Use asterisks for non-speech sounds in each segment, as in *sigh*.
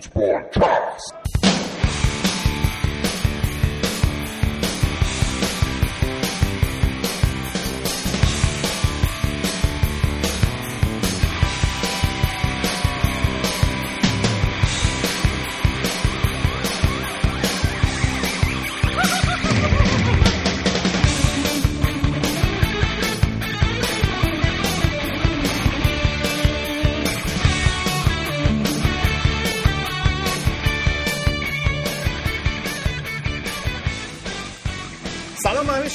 فوتبال کست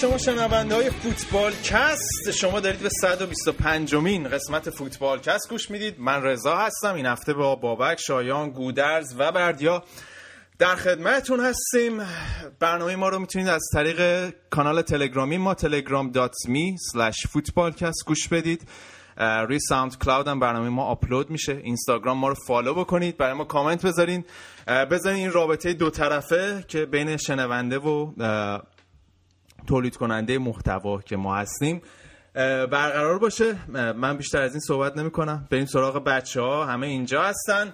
شما شنونده های فوتبال کست. شما دارید به 125 مین قسمت فوتبال کست گوش می‌دید. من رضا هستم. این هفته با بابک شایان گودرز و بردیا در خدمتون هستیم. برنامه ما رو می‌تونید از طریق کانال تلگرامی ما telegram.me slash footballcast گوش بدید. روی ساوند کلاود هم برنامه ما آپلود میشه. اینستاگرام ما رو فالو بکنید. برای ما کامنت بذارین. بذارین این رابطه دو طرفه که بین شنونده و تولید کننده محتوا که ما هستیم. برقرار باشه. من بیشتر از این صحبت نمی کنم بریم سراغ بچه ها همه اینجا هستن.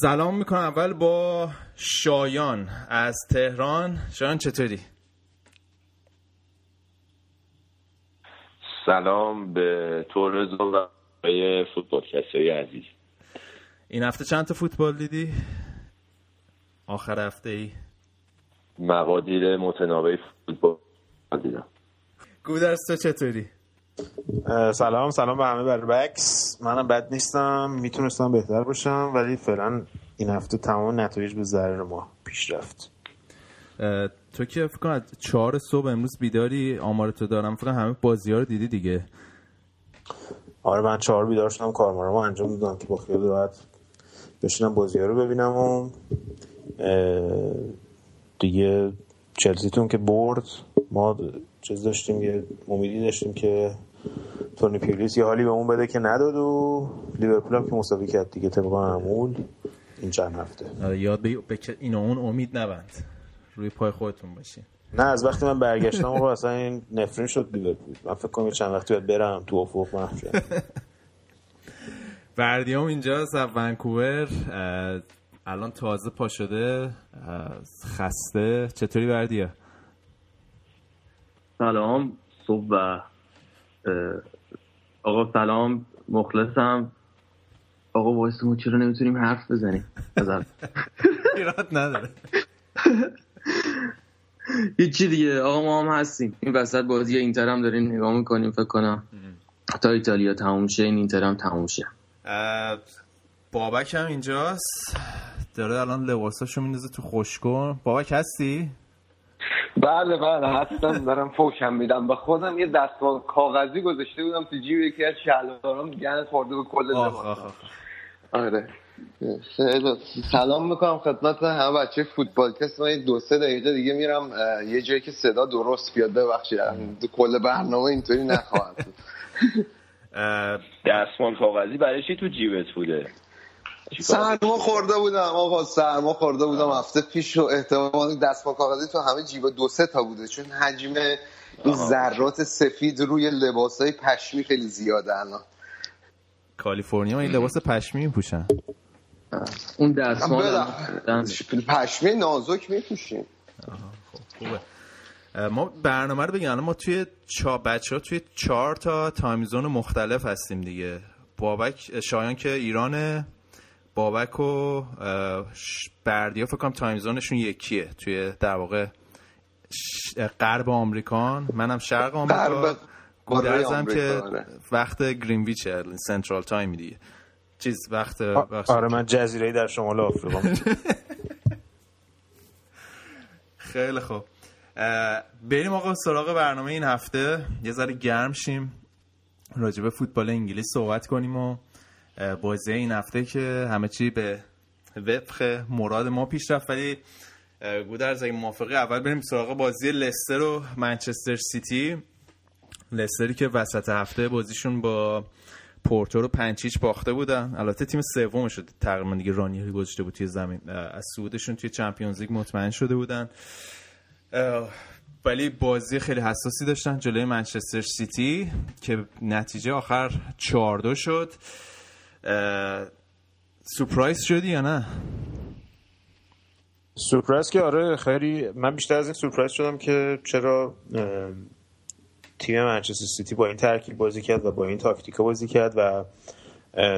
سلام می‌کنم اول با شایان از تهران. شایان چطوری؟ سلام به تو رضا و فوتبال کسی عزیز. این هفته چند تا فوتبال دیدی؟ آخر هفته ای؟ مقادیر متناوب فوتبال دیدم. گودرز تو چطوری؟ سلام سلام به همه بر بکس. منم بد نیستم می‌تونستم بهتر باشم ولی فعلا این هفته تمام نتایج به ضرر ما پیش رفت. تو که فکر کنم چهار صبح امروز بیداری آمار تو دارم. فکر همه بازی ها رو دیدی دیگه. آره من چهار بیدار شدم کارمارم انجام دادم که با خیال راحت بشینم بازی ها رو ببینم و دیگه چلسیتون که برد ما چیز داشتیم یه امیدی داشتیم که تونی پیولیس یه حالی به اون بده که نداد و لیورپول هم که مساوی کرد دیگه طبق معمول این چند هفته. آره یاد به اینا اون امید نبند. روی پای خودتون باشین. نه از وقتی من برگشتم آقا اصلا این نفرین شد لیورپول من فکر کنم چند وقتی باید برم تو افق من بردیام *laughs* اینجا از ونکوور الان تازه پا شده خسته. چطوری بردیه؟ سلام صبح و آقا سلام مخلصم. آقا وایسمون چرا نمی‌تونیم حرف بزنیم؟ ایراد نداره. هیچی دیگه آقا ما هم هستیم. این وسط بازی اینتر هم داریم نگاه می‌کنیم فکر کنم. تا ایتالیا تموم شه این اینتر هم تموم شه. بابک هم اینجاست. داره الان لباساشو میندازه تو خوشکن بابک هستی؟ بله بله هستم. دارم فوشم میدم. به خودم یه دستمال کاغذی گذاشته بودم تو جیب یکی از شلوارام. گند خورده به کل لباس آره. سلام می‌کنم خدمت همه بچه فوتبال کس. من دو سه دقیقه دیگه میرم یه جایی که صدا درست بیاد. ببخشید. کل برنامه اینطوری نخواهد *laughs* دستمال کاغذی برای چی تو جیبت بوده؟ سرما خورده بودم آقا سرما خورده بودم. هفته پیش و احتمال دستمال کاغذی تو همه جیب دو سه تا بوده. چون حجم این ذرات سفید روی لباس های پشمی خیلی زیاده الان. کالیفرنیا این لباس پشمی میپوشن. اون دستمال پشمی نازک میپوشیم. خب خوبه. ما برنامه رو بگم ما توی چا بچه ها توی چهار تا time zone مختلف هستیم دیگه. بابک شایان که ایرانه. بابک و بردیا فکر کنم time zone شون یکیه توی در واقع غرب آمریکان. منم شرق آمریکا. گودرزم که آره. وقت گرینویچ central time دیگه. چیز وقت آره من جزیره در شمال آفریقا *laughs* خیلی خوب. بریم آقا سراغ برنامه این هفته. یه ذره گرم شیم. راجبه فوتبال انگلیس صحبت کنیم و بازی این هفته که همه چی به وفق مراد ما پیش رفت. ولی گودرز اگه موافقه اول بریم سراغ بازی لستر و منچستر سیتی. لستری که وسط هفته بازیشون با پورتو رو پنچیچ باخته بودن. البته تیم سوم شد تقریبا دیگه رانیری گذاشته بود توی زمین از سعودشون توی چمپیونز لیگ مطمئن شده بودن. ولی بازی خیلی حساسی داشتن جلوی منچستر سیتی که نتیجه آخر 4 شد. سورپرایز شدی یا نه؟ سورپرایز که آره خیلی من بیشتر از این سورپرایز شدم که چرا تیم منچستر سیتی با این ترکیب بازی کرد و با این تاکتیکا بازی کرد و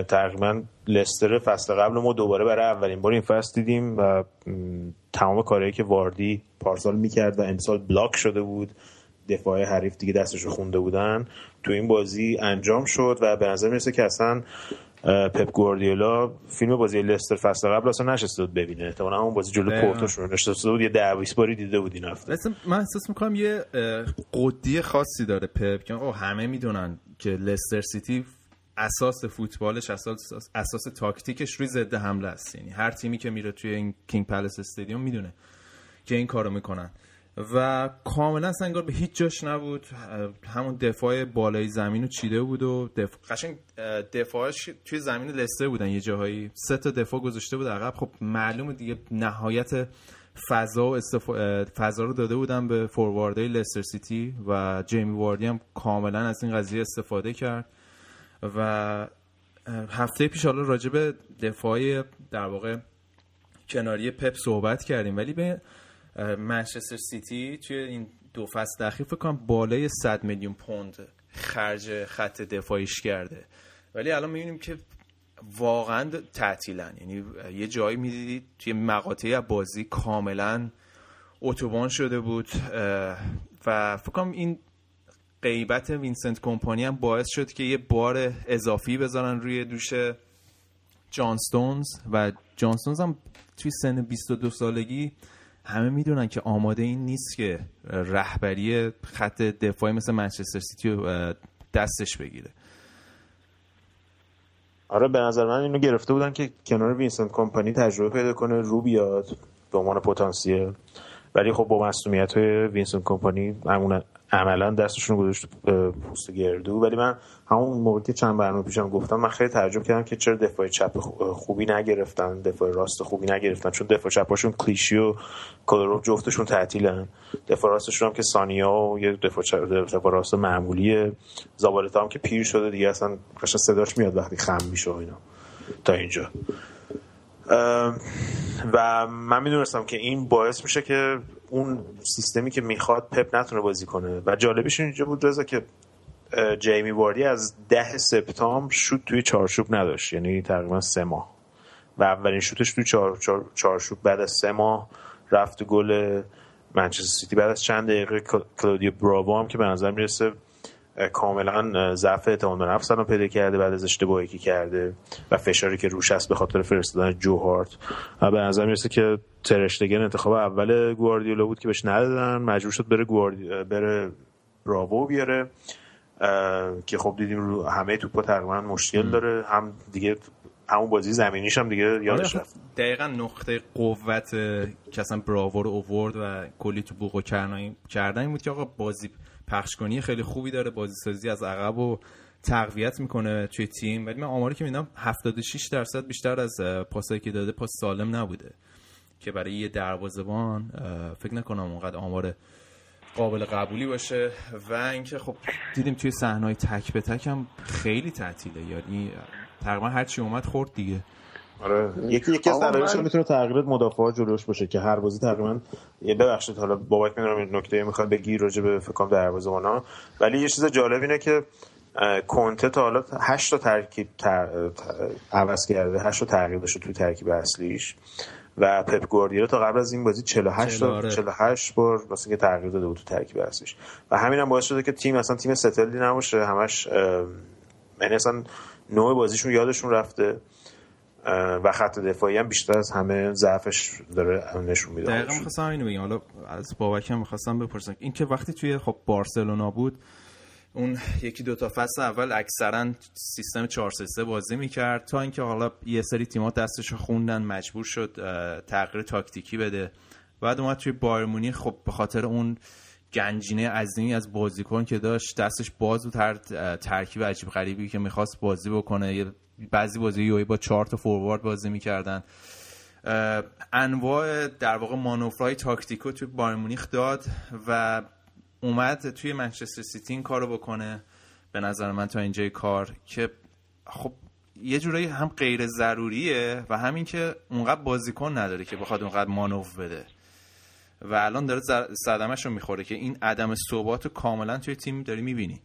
تقریبا لستر فصل قبل ما دوباره برای اولین بار این فصل دیدیم و تمام کارهایی که واردی پارسال می‌کرد و امسال بلاک شده بود دفاع حریف دیگه دستش خونده بودن تو این بازی انجام شد و به نظر می‌رسه که اصلا پپ گواردیولا فیلم بازی لستر فصل قبل اصلا نشسته بود ببینه. احتمالاً اون بازی جلو پورتو شروع نشسته بود یه 10 20 باری دیده بود این هفته. من احساس می‌کنم یه قدی خاصی داره پپ که همه می‌دونن که لستر سیتی اساس فوتبالش اساس اساس تاکتیکش روی ضد حمله است. یعنی هر تیمی که میره توی این کینگ پلس استادیوم می‌دونه که این کارو می‌کنن. و کاملا انگار به هیچ جاش نبود. همون دفاع بالای زمین رو چیده بود و دفاع قشنگ دفاعش توی زمین لستر بودن یه جاهایی. سه تا دفاع گذاشته بود عقب. خب معلومه دیگه نهایت فضا و فضا رو داده بودن به فورواردهای لستر سیتی و جیمی وardی هم کاملا از این قضیه استفاده کرد. و هفته پیش حالا راجع به دفاع در واقع کناری پپ صحبت کردیم. ولی به منچستر سیتی توی این دو فصل اخیر فکر کنم بالای 100 میلیون پوند خرج خط دفاعیش کرده. ولی الان می‌بینیم که واقعا تعطیلن. یعنی یه جایی می‌دیدید توی مقاطعی بازی کاملا اتوبان شده بود و فکر کنم این غیبت وینسنت کمپانی هم باعث شد که یه بار اضافی بذارن روی دوش جان استونز و جان استونز هم توی سن 22 سالگی همه می‌دونن که آماده این نیست که رهبری خط دفاعی مثل منچستر سیتی رو دستش بگیره. آره به نظر من اینو گرفته بودن که کنار وینسنت کمپانی تجربه پیدا کنه رو بیاد به عنوان پتانسیل. ولی خب با مصدومیت وینسنت کمپانی عملا دستشون گذاشت پوست گردو. ولی من همون موقع که چند برنامه پیشم گفتم من خیلی تعجب کردم که چرا دفاع چپ خوبی نگرفتن دفاع راست خوبی نگرفتن. چون دفاع چپاشون کلیشی و کلورو جفتشون تعطیلن. دفاع راستشون هم که سانیا و یه دفاع, دفاع راست معمولیه. زابالتا هم که پیر شده دیگه اصلا قشنگ صداش میاد وقتی خم میشه اینا. تا اینجا. و من می‌دونستم که این باعث میشه که اون سیستمی که می‌خواد پپ نتونه بازی کنه. و جالبش اینجا بود رضا که جیمی واردی از ده سپتامبر شوت توی چارچوب نداشت. یعنی تقریبا سه ماه. و اولین شوتش توی چار، چار، چارچوب بعد از سه ماه رفت گل منچستر سیتی. بعد از چند دقیقه کلودیو براوو هم که به نظر می‌رسه کاملا ضعف اعتماد به نفس رو پیدا کرده بعد از اشتباهی که کرده و فشاری که روش هست به خاطر فرستادن جو هارت. و به نظر می‌رسه که ترشتگن انتخاب اول گواردیولا بود که بهش ندادن. مجبور شد بره گواردی... بره براوو بیاره. که خب دیدیم رو همه توپا تقریبا مشکل داره. هم دیگه همون بازی زمینیش هم دیگه یادش رفت. دقیقا نقطه قوت که اصلا براوو رو اوورد و کلی تو بوق و کردن این بود که آقا بازی پخش کنی خیلی خوبی داره بازی سازی از عقب و تقویت می‌کنه توی تیم. ولی من آماری که میدم 76 درصد بیشتر از پاسایی که داده پاس سالم نبوده که برای یه دروازه‌بان فکر نکنم اونقدر آمار قابل قبولی باشه. و اینکه خب دیدیم توی صحنه‌های تک به تک هم خیلی تعطیله. یعنی تقریبا هر چی اومد خورد دیگه. آره. یکی یکی از دلایلش من... می‌تونه تغییرات مدافعات جلوش باشه که هر بازی تقریبا یه ببخشید حالا بابک می‌دونم این نکته می‌خواد بگی راجع به فکر کنم دروازه‌بانا ولی یه چیز جالب اینه که کنته تا حالا 8 تا ترکیب تر... عوض کرده. 8 تا تغییر داشته توی ترکیب اصلیش. و پپ گواردیولا تا قبل از این بازی 48 تا 48 بار واسه که تغییر داده بود تو ترکیب اصلیش. و همین هم باعث شده که تیم اصلا تیم ستلی نباشه. همش یعنی اصلا نوع بازیشون یادشون رفته. و خط دفاعی هم بیشتر از همه ضعفش داره نشون میده. دقیقا می‌خواستم اینو بگم. حالا از بابک هم می‌خواستم بپرسم. این که وقتی توی خب بارسلونا بود اون یکی دو تا فصل اول اکثرا سیستم 4 3 بازی می‌کرد تا اینکه حالا یه سری تیم‌ها دستش خوندن مجبور شد تغییر تاکتیکی بده. بعد اومد توی بایر خب به خاطر اون گنجینه عظیمی از بازیکن که داشت دستش باز بود هر ترکیب عجیب غریبی که می‌خواست بازی بکنه. بعضی بازی یوی با چهار تا فوروارد بازی می‌کردن. انواع در واقع مانورهای تاکتیکو توی بایر مونیخ داد و اومد توی منچستر سیتی این کارو بکنه. به نظر من تا اینجای کار که خب یه جورایی هم غیر ضروریه و همین که اونقدر بازیکن نداره که بخواد اونقدر مانوف بده. و الان داره صدمش رو می‌خوره که این عدم ثبات کاملا توی تیم داری می‌بینی.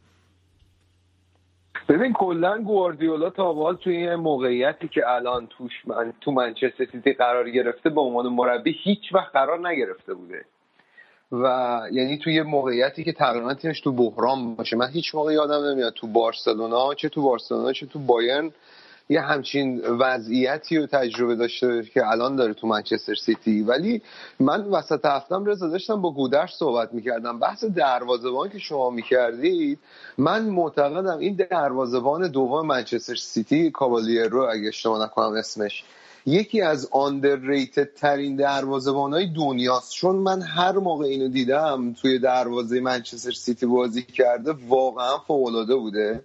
ببین کلا گواردیولا تا حال توی این موقعیتی که الان توش من تو منچستر سیتی قرار گرفته به عنوان مربی هیچ وقت قرار نگرفته بوده. و یعنی توی موقعیتی که تقریبا تیمش تو بحران باشه. من هیچ موقع یادم نمیاد تو بارسلونا چه تو بارسلونا چه تو بایرن یه همچین وضعیتی رو تجربه داشته که الان داره تو منچستر سیتی. ولی من وسط هفتم رضا داشتم با گودرش صحبت می‌کردم. بحث دروازبان که شما می‌کردید من معتقدم این دروازبان دوم منچستر سیتی رو اگه اشتباه نکنم اسمش یکی از آندرریتد ترین دروازبان های دنیاست. چون من هر موقع اینو دیدم توی دروازه منچستر سیتی بازی کرده واقعا فوق بوده.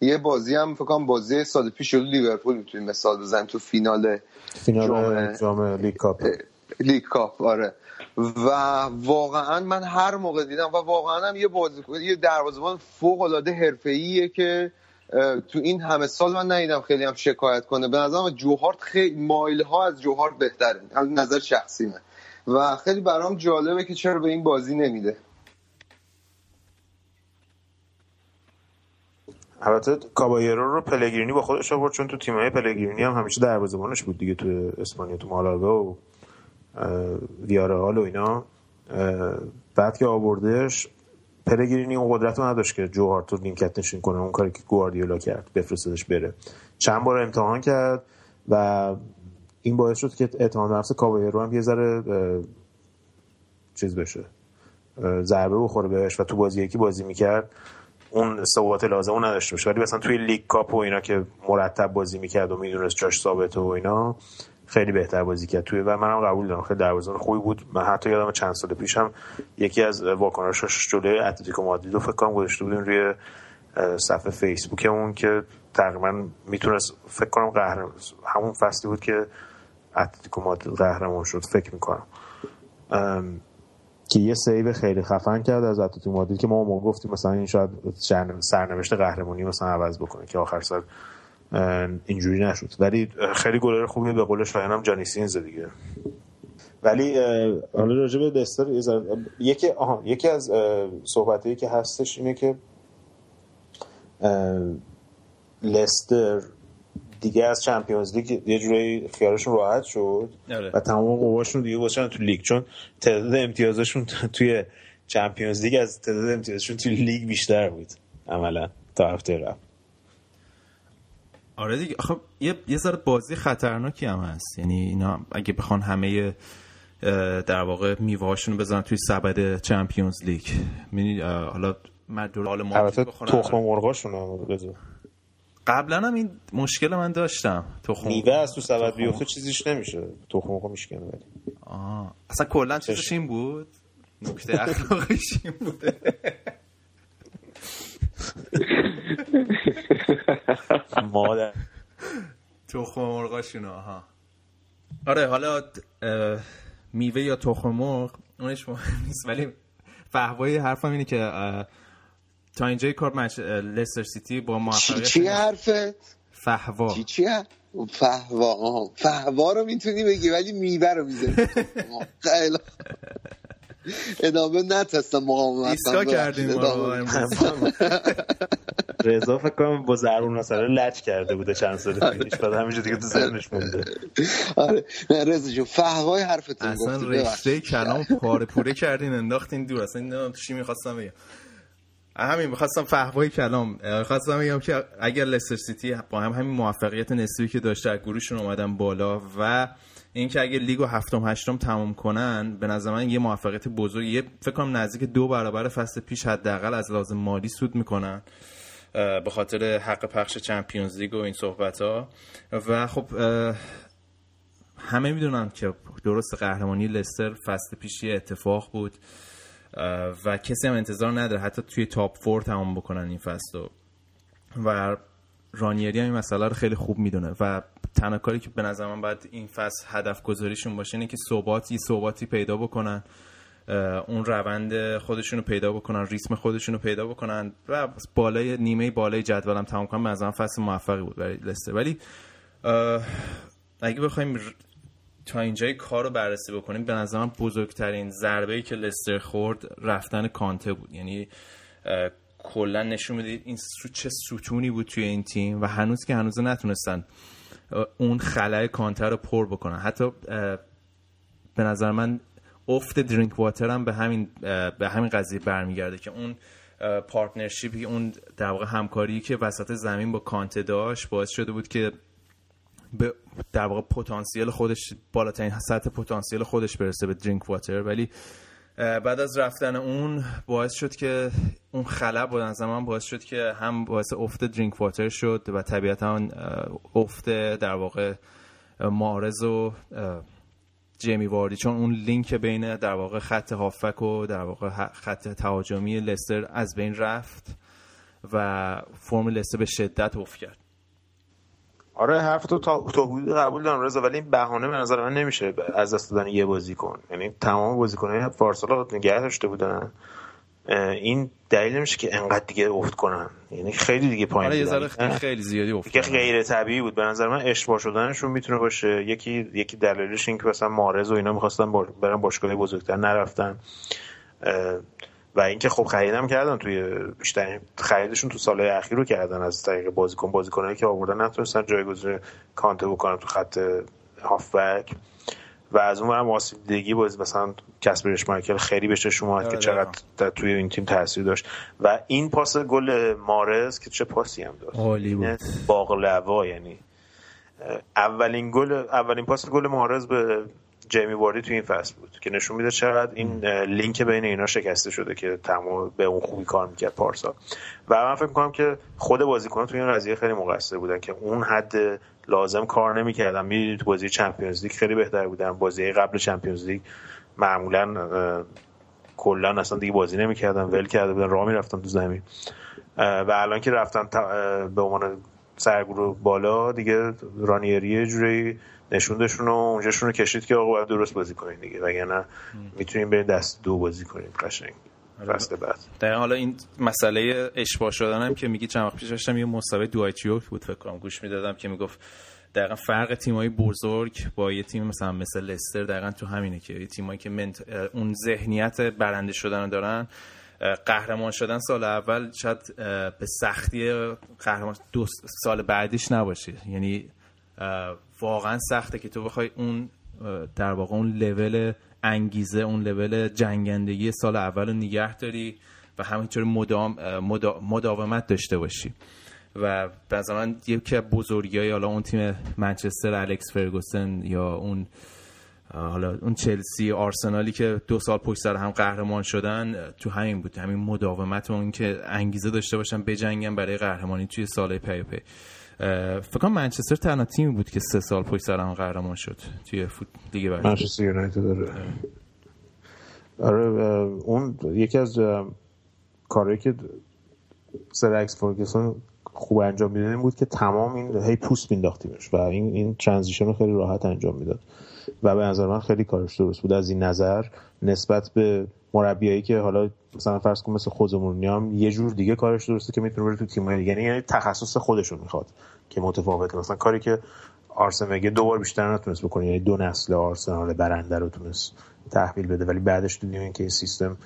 یه بازی هم فکر کنم بازی سال پیش لیورپول می‌تونیم مثال بزن تو فینال فینال جام لیگ کاپ. لیگ کاپ آره. و واقعا من هر موقع دیدم و واقعا هم یه بازی یه دروازه‌بان فوق العاده حرفه‌ایه که تو این همه سال من ندیدم خیلی هم شکایت کنه. به نظرم جوهارت خیلی miles ها از جوهارت بهتره. نظر شخصیمه و خیلی برام جالبه که چرا به این بازی نمیده. البته کابایرو رو پلگرینی با خودش آورد چون تو تیمای پلگرینی هم همیشه دروازه‌بانش بود دیگه تو اسپانیا تو مالاگا و ویارال و اینا. بعد که آوردش پلگرینی اون قدرت رو نداشت که جوهارت رو لینکت نشین کنه اون کاری که گواردیولا کرد بفرستدش بره. چند بار امتحان کرد و این باعث شد که اعتماد نفس کابایرو هم یه ذره چیز بشه ضربه بخوره بهش و تو بازی یکی بازی می‌کرد. اون ثبات لازم اون نداشته باشه. ولی مثلا توی لیگ کاپ و اینا که مرتب بازی می‌کرد و می‌دونست جاش ثابت و اینا خیلی بهتر بازی کرد. توی و منم قبول دارم. خیلی دروازه‌بان خوبی بود. من حتی یادم چند سال پیشم یکی از واکنشاش جلوی اتلتیکو مادرید فکر کنم گذاشته بودیم روی صفحه فیسبوکمون که تقریبا می‌تونست فکر کنم قهرمان همون فصلی بود که اتلتیکو مادرید قهرمان شد. فکر می‌کنم. که یه save خیلی خفن کرد از اتلتیکو مادرید که ما ما گفتیم مثلا این شاید سرنوشت قهرمانی مثلا عوض بکنه که آخر سال اینجوری نشد. ولی خیلی گلر خوبی به قول شایانم جانی سینز دیگه. ولی حالا راجع به لستر یکی آها یکی از صحبتایی که هستش اینه که لستر دیگه از Champions League یه جوری خیالشون راحت شد آره. و تمام قواشون دیگه باشن تو لیگ چون تعداد امتیازشون توی چمپیونز لیگ از تعداد امتیازشون توی لیگ بیشتر بود عملا تا هفته قبل. آره دیگه. خب یه یه ذره بازی خطرناکی هم هست. یعنی اینا اگه بخوان همه در واقع میوهاشون بزنن توی سبد چمپیونز لیگ. یعنی حالا مدور حال ما تخم مرغاشون هم قبلا هم این مشکل من داشتم. تخم میوه از تو سبد بیفته چیزیش نمیشه. تخم مرغ میشکنه ولی آه. اصلا کلا چیزش این بود. نکته اخلاقیش این بوده. مادر. تخم مرغاشون ها آره حالا میوه یا تخم مرغ اونش مهم نیست ولی فهوای حرفم اینه که تا اینجای کار مچ لستر سیتی با موفقیت چی, چی حرفت فهوا. چی چی فهوا آها فهوا رو می‌تونی بگی ولی میوه رو می‌ذاری. *laughs* خیلی ادامه نتستم مقاومت. ایسکا کردیم *laughs* رضا فکر کنم با ضرور مثلا لچ کرده بوده چند سال پیش. بعد همینجا دیگه تو ذهنش مونده. آره. نه رضا جون فهوای حرفتون اصلا رشته کلام پاره پوره کردین انداختین دور. اصلا نمی‌دونم چی می‌خواستم بگم. همین می‌خواستم فهوای کلام خواستم بگم که اگر لستر سیتی با هم همین موفقیت نسبی که داشته گروهشون اومدن بالا و اینکه اگه لیگو هفتم هشتم تمام کنن به نظر من یه موفقیت بزرگ یه فکر کنم نزدیک دو برابر فصل پیش حداقل از لازم مالی سود می‌کنن به خاطر حق پخش چمپیونز لیگ و این صحبت ها و خب همه می‌دونن که درست قهرمانی لستر فصل پیش یه اتفاق بود. و کسی هم انتظار نداره حتی توی تاپ فور تمام بکنن این فصل و رانیری هم این مسئله رو خیلی خوب می‌دونه و تنها کاری که به نظر من باید این فصل هدف گذاریشون باشه اینه که ثبات یه ثباتی پیدا بکنن اون روند خودشون رو پیدا بکنن ریتم خودشون رو پیدا بکنن و بالای نیمه بالای جدولم تمام کنن. به نظرم فصل موفقی بود برای لستر. ولی اگه بخوایم تا اینجای کار رو بررسی بکنیم به نظرم بزرگترین ضربه ای که لستر خورد رفتن کانته بود. یعنی کلا نشون می‌دید این چه ستونی بود توی این تیم و هنوز که هنوز نتونستن اون خلای کانته رو پر بکنن. حتی به نظر من افت درینک واتر هم به همین به همین قضیه برمیگرده که اون partnership ی اون در واقع همکاری که وسط زمین با کانته داشت باعث شده بود که به در واقع پتانسیل خودش بالاترین سطح پتانسیل خودش برسه به درینک واتر ولی بعد از رفتن اون باعث شد که اون خلا با نظر من باعث شد که هم باعث افت درینک واتر شد و طبیعتا افت در واقع مارز و جیمی واردی. چون اون لینک بین در واقع خط هافک و در واقع خط تهاجمی لستر از بین رفت و فرم لستر به شدت افت کرد. آره حرف تو تا, حدود قبول دارم رضا ولی این بهانه به نظر من نمیشه از دست دادن یه بازیکن یعنی تمام بازیکن‌های پارسال نگه داشته بودن. این دلیل نمیشه که انقدر دیگه افت کنن. یعنی خیلی دیگه پایین آره خیلی زیادی افت که غیر طبیعی بود. به نظر من اشتباه شدنشون می‌تونه باشه. یکی یکی دلیلش این که مثلا مارز و اینا می‌خواستن برن باشگاه بزرگتر نرفتن. و اینکه خب خریدم کردن توی بیشتر خریدشون تو سالهای اخیر رو کردن از طریق بازیکن. بازیکنایی که آوردن نتونستن جایگزین کانته بکنن تو خط هافبک. و از اون برم دیگی باز مثلا کسبر مایکل خیلی بهش اومد که آره، چقدر توی این تیم تاثیر داشت. و این پاس گل مارز که چه پاسی هم عالی بود. باقلوا یعنی اولین گل اولین پاس گل مارز به جیمی واردی تو این فصل بود که نشون میده چقدر این لینک بین اینا شکسته شده که تمام به اون خوبی کار می‌کرد پارسا. و من فکر می‌کنم که خود بازیکنان تو این قضیه خیلی مقصر بودن که اون حد لازم کار نمی‌کردن. می‌دونید تو بازی چمپیونز لیگ خیلی بهتر بودن. بازی قبل چمپیونز لیگ معمولا کلا اصلا دیگه بازی نمی‌کردن. ول کرده بودن. راه می‌رفتن تو زمین. و الان که رفتن به عنوان سرگروه بالا دیگه رانیری جوری نشوندشون و اونجاشون رو کشید که آقا باید درست بازی کنید دیگه. وگرنه می‌تونیم بریم دست دو بازی کنیم قشنگ. آره. فصل بعد. در حالا این مسئله اشباه شدن هم که میگی چند وقت پیش داشتم یه مسابقه دوایچیوک بود فکر کنم گوش می‌دادم که می‌گفت دقیقا فرق تیمای بزرگ با یه تیم مثلا مثل لستر دقیقا تو همینه که یه تیمایی که منت... اون ذهنیت برنده شدن دارن قهرمان شدن سال اول شاید به سختی قهرمان دو سال بعدیش نباشه. یعنی واقعا سخته که تو بخوای اون در واقع اون لول انگیزه اون لول جنگندگی سال اول رو نگه داری و همینطور مدام مداومت داشته باشی. و به من یکی از بزرگی حالا اون تیم منچستر الکس فرگوسن یا اون حالا اون چلسی آرسنالی که دو سال پشت سر هم قهرمان شدن تو همین بود. همین مداومت اون که انگیزه داشته باشن بجنگن برای قهرمانی توی سال پی در پی. فکر کنم منچستر تنها تیمی بود که سه سال پشت سر هم قهرمان شد توی فوت دیگه برای منچستر یونایتد داره آره اون یکی از کاری که سر الکس فرگسون خوب انجام می‌داد بود که تمام این هی پوست مینداختیمش و این این transition رو خیلی راحت انجام می‌داد. و به نظر من خیلی کارش درست بود. از این نظر نسبت به مربیایی که حالا مثلا فرض کن مثل خودمون هم یه جور دیگه کارش درسته که می‌تونه بره تو تیم دیگه. یعنی تخصص خودشون می‌خواد که متفاوته. مثلا کاری که آرسن دو دوبار بیشتر نتونست بکنه. یعنی دو نسل آرسنال برنده رو تونست تحویل بده. ولی بعدش دیدیم اینکه این سیستم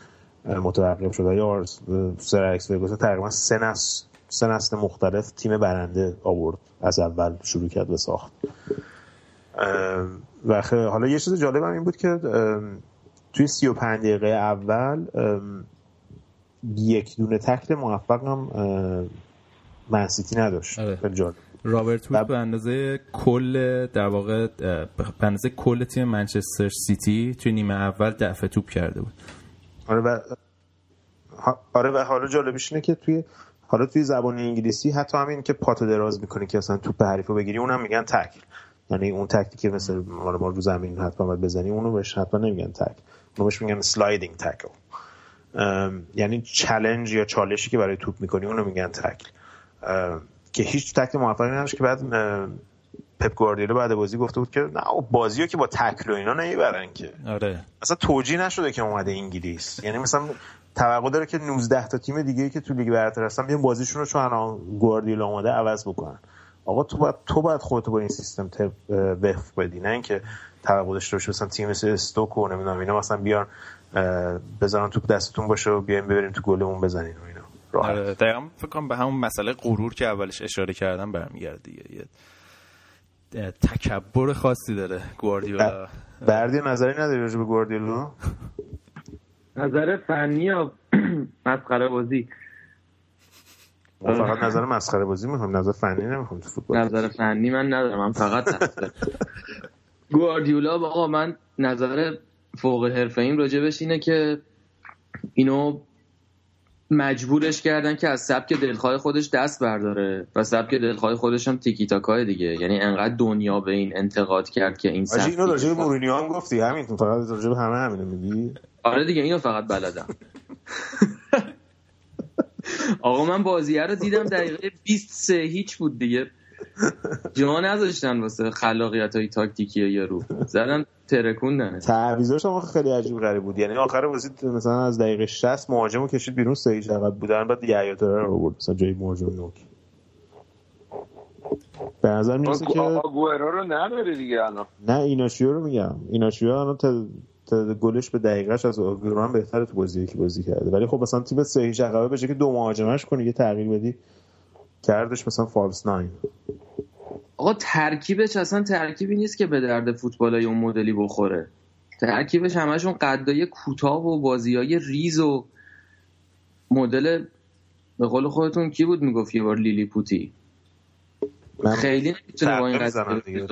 متوقف شد. یا سر اکس تقریبا سه نسل سه نسل مختلف تیم برنده آورد. از اول شروع کرد و ساخت. و حالا یه چیز جالب هم این بود که توی 35 دقیقه اول یک دونه تکل موفق هم منسیتی نداشت. آره. رابرت وود به اندازه کل در واقع به اندازه کل تیم منچستر سیتی توی نیمه اول دفع توپ کرده بود. آره و آره و حالا جالبش اینه که توی حالا توی زبان انگلیسی حتی همین که پاتو دراز می‌کنی که اصلا توپ حریفو بگیری اونم میگن تکل. یعنی اون تکلی که مثل ما رو زمین حتما باید بزنی اونو بهش حتما نمیگن تکل. بهش میگن sliding tackle یعنی challenge یا چالشی که برای توپ می‌کنی اونو میگن تکل که هیچ تکل موفقی نداشت که بعد پپ گواردیولا بعد بازی گفته بود که نه بازیو که با تکل و اینا نمی‌برن که. آره. اصلا توجیه نشده که اومده انگلیس. یعنی مثلا توقع داره که 19 تا تیم دیگه که تو لیگ برتر هستن بیان بازیشون رو چون گواردیولا اومده عوض بکنن. آقا تو باید تو باید خودتو با این سیستم وفق بدی. نه اینکه توقع داشته باشی مثلا تیم مثل استوک و نمی‌دونم اینا مثلا بیان بذارن توپ دستتون باشه و بیایم ببریم تو گلمون بزنین و اینا. آره دقیقا فکر کنم به همون مسئله غرور که اولش اشاره کردم برمیگرده دیگه. یه تکبر خاصی داره گواردیولا. بردی نظری نداری راجع به گواردیولا؟ نظر فنی یا *clears throat* مسخره بازی؟ فقط *laughs* نظر مسخره بازی می‌خوام نظر فنی نمی‌خوام تو فوتبال. نظر فنی من ندارم من فقط گواردیولا آقا من نظر فوق حرفه ایم راجبش اینه که اینو مجبورش کردن که از سبک دلخواه خودش دست برداره و سبک دلخواه خودش هم تیکی تاکای دیگه. یعنی انقدر دنیا به این انتقاد کرد که این سبک اینو راجع به مورینیو هم گفتی همین فقط راجع به همه همینو میگی. آره دیگه اینو فقط بلدم. *laughs* آقا من بازیه رو دیدم دقیقه 23 هیچ بود دیگه. جا نذاشتن واسه خلاقیت های تاکتیکی یا رو زدن ترکوندن تعویضاش هم خیلی عجیب غریب بود. یعنی آخر بازی مثلا از دقیقه 60 مهاجمو کشید بیرون سه هیچ عقب بودن بعد یحیی رو آورد. مثلا جای مهاجم نوک. به نظر می‌رسه که رو نداره دیگه الان. نه ایناشیو رو میگم. ایناشیو الان گلش به دقیقش از آگورو هم بهتره تو بازی که بازی کرده. ولی خب مثلا تیم سه هیچ عقبه بشه که دو مهاجمش کنی یه تغییر بدی کردش مثلا فالس ناین. آقا ترکیبش اصلا ترکیبی نیست که به درد فوتبالای اون مدلی بخوره. ترکیبش همشون قدای کوتاه و بازیای ریز و مدل به قول خودتون کی بود می‌گفت یه بار لیلی پوتی؟ خیلی نمی‌تونه با این قضیه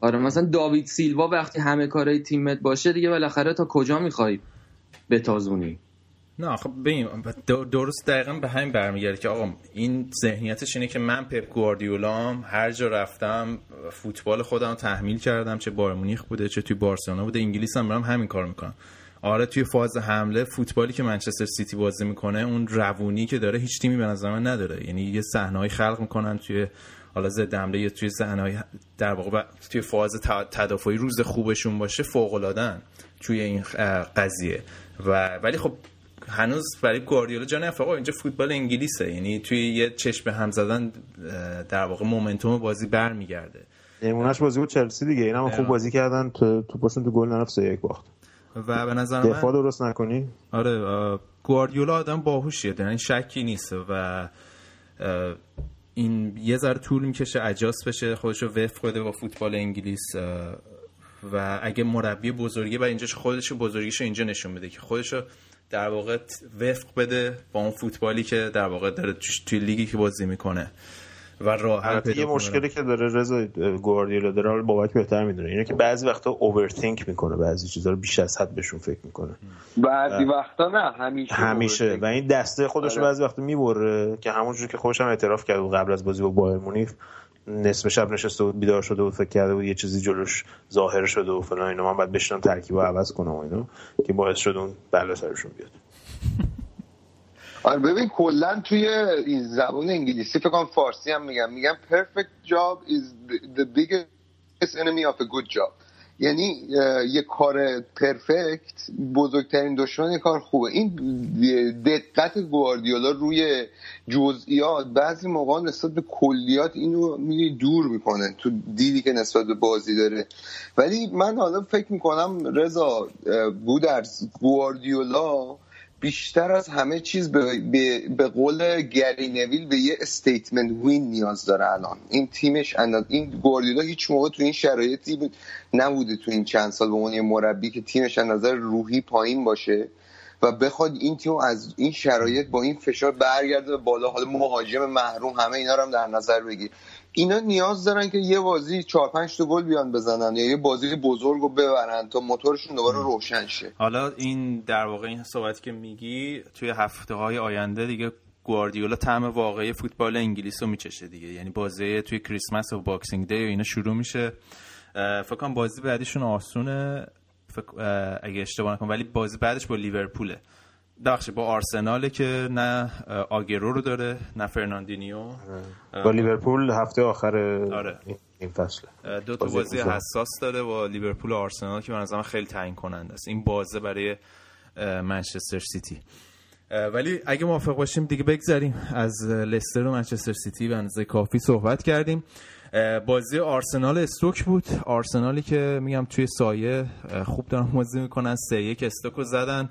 آره مثلا داوید سیلوا وقتی همه کارهای تیمت باشه دیگه بالاخره تا کجا می‌خوای بتازونی؟ نه خب ببین درست دقیقا به همین برمیگرده که آقا این ذهنیتش اینه که من پپ گواردیولام هر جا رفتم فوتبال خودم تحمیل کردم چه بایر مونیخ بوده چه توی بارسلونا بوده انگلیس هم برم همین کار می‌کنم. آره توی فاز حمله فوتبالی که منچستر سیتی بازی می‌کنه اون روونی که داره هیچ تیمی به نظر من نداره. یعنی یه صحنه‌ای خلق می‌کنن توی حالا ضد حمله یا توی صحنه‌های در واقع توی فاز تدافعی روز خوبشون باشه فوق العاده توی این قضیه. و ولی خب هنوز برای گواردیولا جان آقا اینجا فوتبال انگلیسه. یعنی توی یه چشم هم زدن در واقع مومنتوم بازی برمیگرده. نمونهش بازی بود چلسی دیگه. اینا هم خوب بازی کردن. تو پاشون تو گل نرفت یک باخت. و به نظر من دفاع درست نکنی؟ آره گواردیولا آدم باهوشیه. این شکی نیست و این یه ذره طول می‌کشه اجاس بشه خودش رو وفق بده با فوتبال انگلیس و اگه مربی بزرگی و اینجا خودش بزرگیشو اینجا نشون بده که خودشو در واقع وفق بده با اون فوتبالی که در واقع داره توی لیگی که بازی می‌کنه. و راه یه مشکلی که داره رضا گواردیولا داره حالا بابک بهتر می‌دونه. اینه که بعضی وقتا اوورثینک می‌کنه بعضی چیزا رو بیش از حد بهشون فکر می‌کنه. بعضی وقتا نه همیشه همیشه. و این دسته خودش آره. بعضی وقتا می‌بره که همونجوری که خودش هم اعتراف کرد قبل از بازی با بایر مونیخ نصف شب نشسته بود بیدار شده بود فکر کرده بود یه چیزی جلوش ظاهر شده و فلان اینا. من بعد بشنم ترکیب عوض کنم و اینا که باعث شد اون بلا سرشون بیاد. آره ببین کلا توی این زبان انگلیسی فکر کنم فارسی هم میگم. میگم perfect job is the biggest enemy of a good job. یعنی یه کار perfect بزرگترین دشمن یه کار خوبه. این دقت گواردیولا روی جزئیات بعضی موقع نسبت به کلیات اینو میری دور می‌کنه تو دیدی که نسبت به بازی داره. ولی من حالا فکر می‌کنم رضا بودرز گواردیولا بیشتر از همه چیز به, به, به قول گری نویل به یه statement win نیاز داره الان. این تیمش انداز این گواردیولا هیچ موقع تو این شرایطی نبوده تو این چند سال به عنوان یه مربی که تیمش از نظر روحی پایین باشه و بخواد این تیم از این شرایط با این فشار برگرده بالا. حالا مهاجم محروم همه اینا رو هم در نظر بگیر. اینا نیاز دارن که یه بازی 4 5 تا گل بیان بزنن یا یه بازی بزرگ رو ببرن تا موتورشون دوباره روشن شه. حالا این در واقع این صحبتی که میگی توی هفته های آینده دیگه گواردیولا طعم واقعی فوتبال انگلیس رو میچشه دیگه. یعنی بازی توی کریسمس و Boxing Day و اینا شروع میشه. فکر کنم بازی بعدیشون آسونه. اگه اشتباه نکنم ولی بازی بعدش با لیورپوله. بعدشه با آرسنال که نه آگرو رو داره نه فرناندینیو. با لیورپول هفته آخر آره. این فصل دو تا بازی حساس داره با لیورپول و آرسنال که به خیلی تعیین کننده است. این بازه برای منچستر سیتی. ولی اگه موافق باشیم دیگه بگذاریم از لستر و منچستر سیتی به کافی صحبت کردیم. بازی آرسنال استوک بود. آرسنالی که میگم توی سایه خوب دارن بازی می‌کنن. سه یک استوک زدن.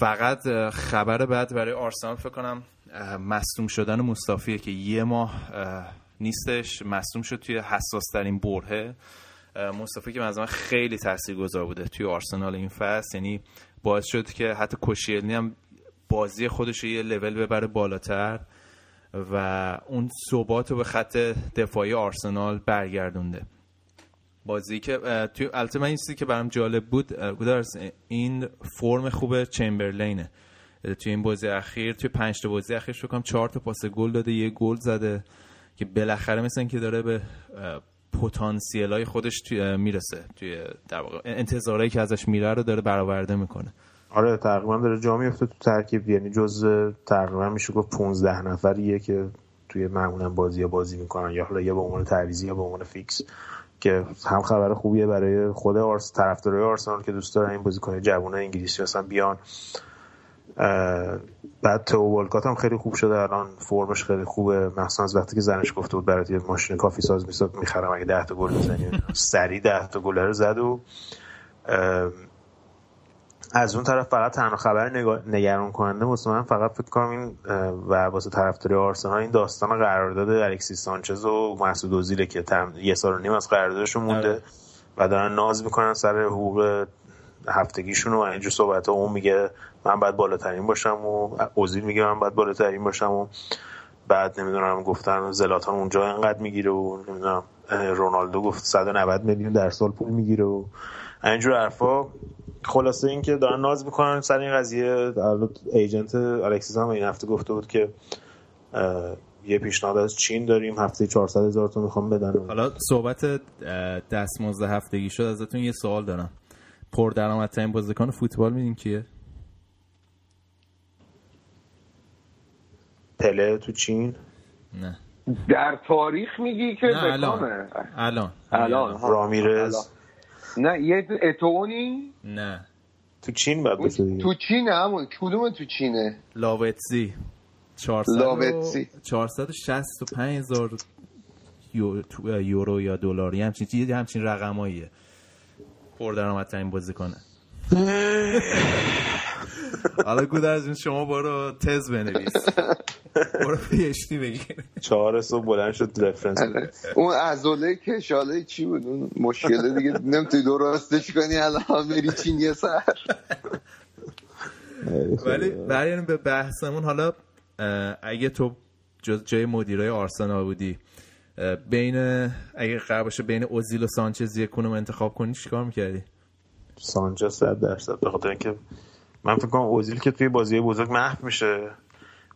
فقط خبر بعد برای آرسنال فکر کنم مصدوم شدن مصطفیه که یه ماه نیستش. مصدوم شد توی حساس ترین برهه مصطفی که مثلا خیلی تاثیرگذار بوده توی آرسنال این فصل. یعنی باعث شد که حتی کوشیلنی هم بازی خودش رو یه لول ببره بالاتر و اون ثبات رو به خط دفاعی آرسنال برگردونده. بازی که توی البته من این که برام جالب بود این فرم خوب چمبرلینه. توی این بازی اخیر توی پنج تا بازی اخیر شکم چهار تا پاس گل داده یه گل زده که بالاخره مثل که داره به پتانسیل های خودش توی می‌رسه. توی در واقع انتظارهایی که ازش میره رو داره برآورده می‌کنه. آره تقریبا داره جا میفته تو ترکیب. یعنی جز تقریبا میشه گفت 15 نفریه که توی معمولا بازی ها بازی می‌کنن یا حالا یا به عنوان تعویضی یا به عنوان فیکس. که هم خبر خوبیه برای خود آرس طرفدارای آرسنال که دوست دارن این بازیکن جوان انگلیسی مثلا بیان. بعد تو والکات هم خیلی خوب شده الان. فرمش خیلی خوبه. مثلا از وقتی که زنش گفته بود برای ماشین کافی ساز میساد می‌خرم. اگه 10 تا گل بزنی سری 10 تا گل رو زد و از اون طرف فقط تنها خبر نگران کننده واسه فقط فکر کنم این و واسه طرفداری آرسنال این داستان قرارداد الکسیس سانچز و مسعود اوزیل که یه سال و نیم از قراردادشون مونده آره. و دارن ناز می‌کنن سر حقوق هفتگیشون و اینجور صحبت اون میگه من باید بالاترین باشم و اوزیل میگه من باید بالاترین باشم و بعد نمی‌دونم گفتن زلاتان اونجا انقدر می‌گیره و نمی‌دونم رونالدو گفت 190 میلیون در سال پول می‌گیره و اینجور حرفا. خلاصه اینکه دارن ناز می‌کنن سر این قضیه. ایجنت الکسیس هم این هفته گفته بود که یه پیشنهاد از چین داریم. هفته 400 هزار تا می‌خوام بدن. حالا صحبت دستمزد هفتگی شد ازتون یه سوال دارم. پر درآمدترین بازیکن فوتبال میدین کیه؟ پله تو چین؟ نه. در تاریخ میگی که نه الان. الان. الان. رامیرز. نه یه اتونی نه. تو چین باشه تو چین همون. کدوم تو چینه؟ لاوتزی. 400 لاوتزی. 465 هزار یورو یا دلار همچین چیزی همچین رقماییه. پر درآمدترین بازیکنه. *laughs* حالا گودرز شما برو تز بنویس. برو پیشتی بگیر. چهار صبح بلند شد رفرنس آره. اون ازوله که شاله چی بود؟ اون مشکله دیگه. نمی‌تونی درستش کنی الان بری چین یه سر. ولی بریم به بحثمون حالا اگه تو جای مدیرای آرسنال بودی بین اگه قرار باشه بین اوزیل و سانچز یکونو انتخاب کنی چیکار می‌کردی؟ سانچز صد درصد به خاطر اینکه من فکر کنم اوزیل که توی بازی بزرگ محو میشه.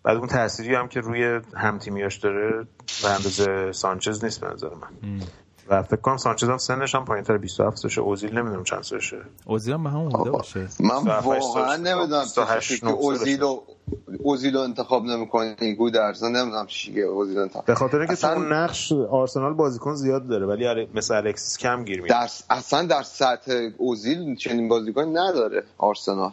بعد اون تأثیری هم که روی همتیمیاش داره به اندازه سانچز نیست به نظر من. و فکر کنم سانچز هم سنش هم پایینتر 27 سالشه اوزیل نمی‌دونم چند سالشه. اوزیل هم به همون بوده باشه من واقعا نمی‌دونم که اوزیل و اوزیل رو انتخاب نمی‌کنه گودرز نمی‌دونم چیه اوزیل انتخاب به خاطر اینکه اصلا... اون نقش آرسنال بازیکن زیاد داره ولی مثل الکسیس کم گیر میاد در اصلا در سطح اوزیل چنین بازیکن نداره آرسنال.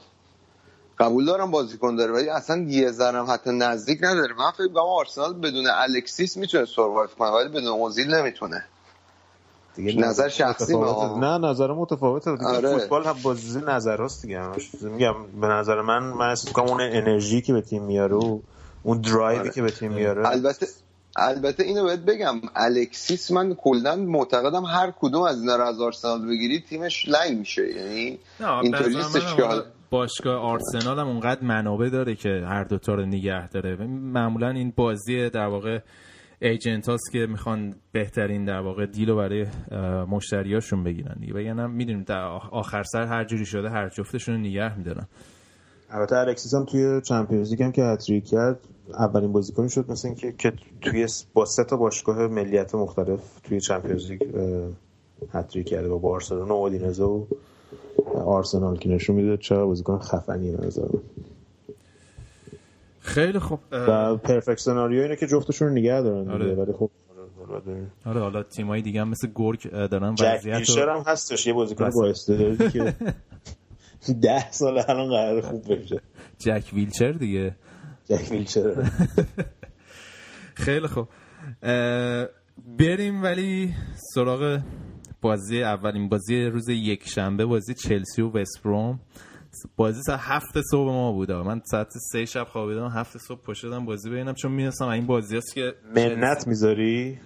قبول دارم بازیکن داره ولی اصلا یه ذرم حتی نزدیک نداره. من فکر کنم آرسنال بدون الکسیس می‌تونه سروایو کنه ولی بدون اوزیل نمی‌تونه. دیگه نظر شخصی ما. نه نظر متفاوته. دیگه آره. فوتبال هم بازی نظر هست دیگه. میگم به نظر من من احساس کنم اون انرژی که به تیم میاره و اون درایوی آره. که به تیم میاره. البته البته اینو بهت بگم. الکسیس من کلا معتقدم هر کدوم از اینا رو از آرسنال بگیری تیمش لنگ میشه. یعنی اینطوری نیستش که باشگاه آرسنال هم اونقدر منابع داره که هر دوتا رو نگه داره. معمولا این بازی در واقع agent هاست که می‌خوان بهترین در واقع deal رو برای مشتریاشون بگیرن دیگه. وگرنه می‌دونیم در آخر سر هر جوری شده هر جفتشون رو نگه میدارن. البته الکسیس هم توی Champions League هم که هتریک کرد اولین بازیکنی شد مثل اینکه که توی با سه تا باشگاه ملیت مختلف توی Champions League هتریک کرده با بارسلونا و اودینزه و آرسنال که نشون میده چرا بازیکن خفنی نظر خیلی خوب و پرفکت سناریو اینه که جفتشون رو نگه دارن آره. ولی خب آره حالا تیمای دیگه هم مثل گورک دارن وضعیت جک هم هستش یه بازیکن با استعدادی که *laughs* ده سال الان قرار خوب بشه. جک ویلچر دیگه. جک ویلچر. *laughs* خیلی خوب بریم ولی سراغ بازی اولین بازی روز یک شنبه بازی چلسی و وستبروم بازی ساعت هفت صبح ما بود. من ساعت سه شب خوابیدم هفت صبح پشتم بازی ببینم چون می‌رسم این بازی هست که منت می‌ذاری؟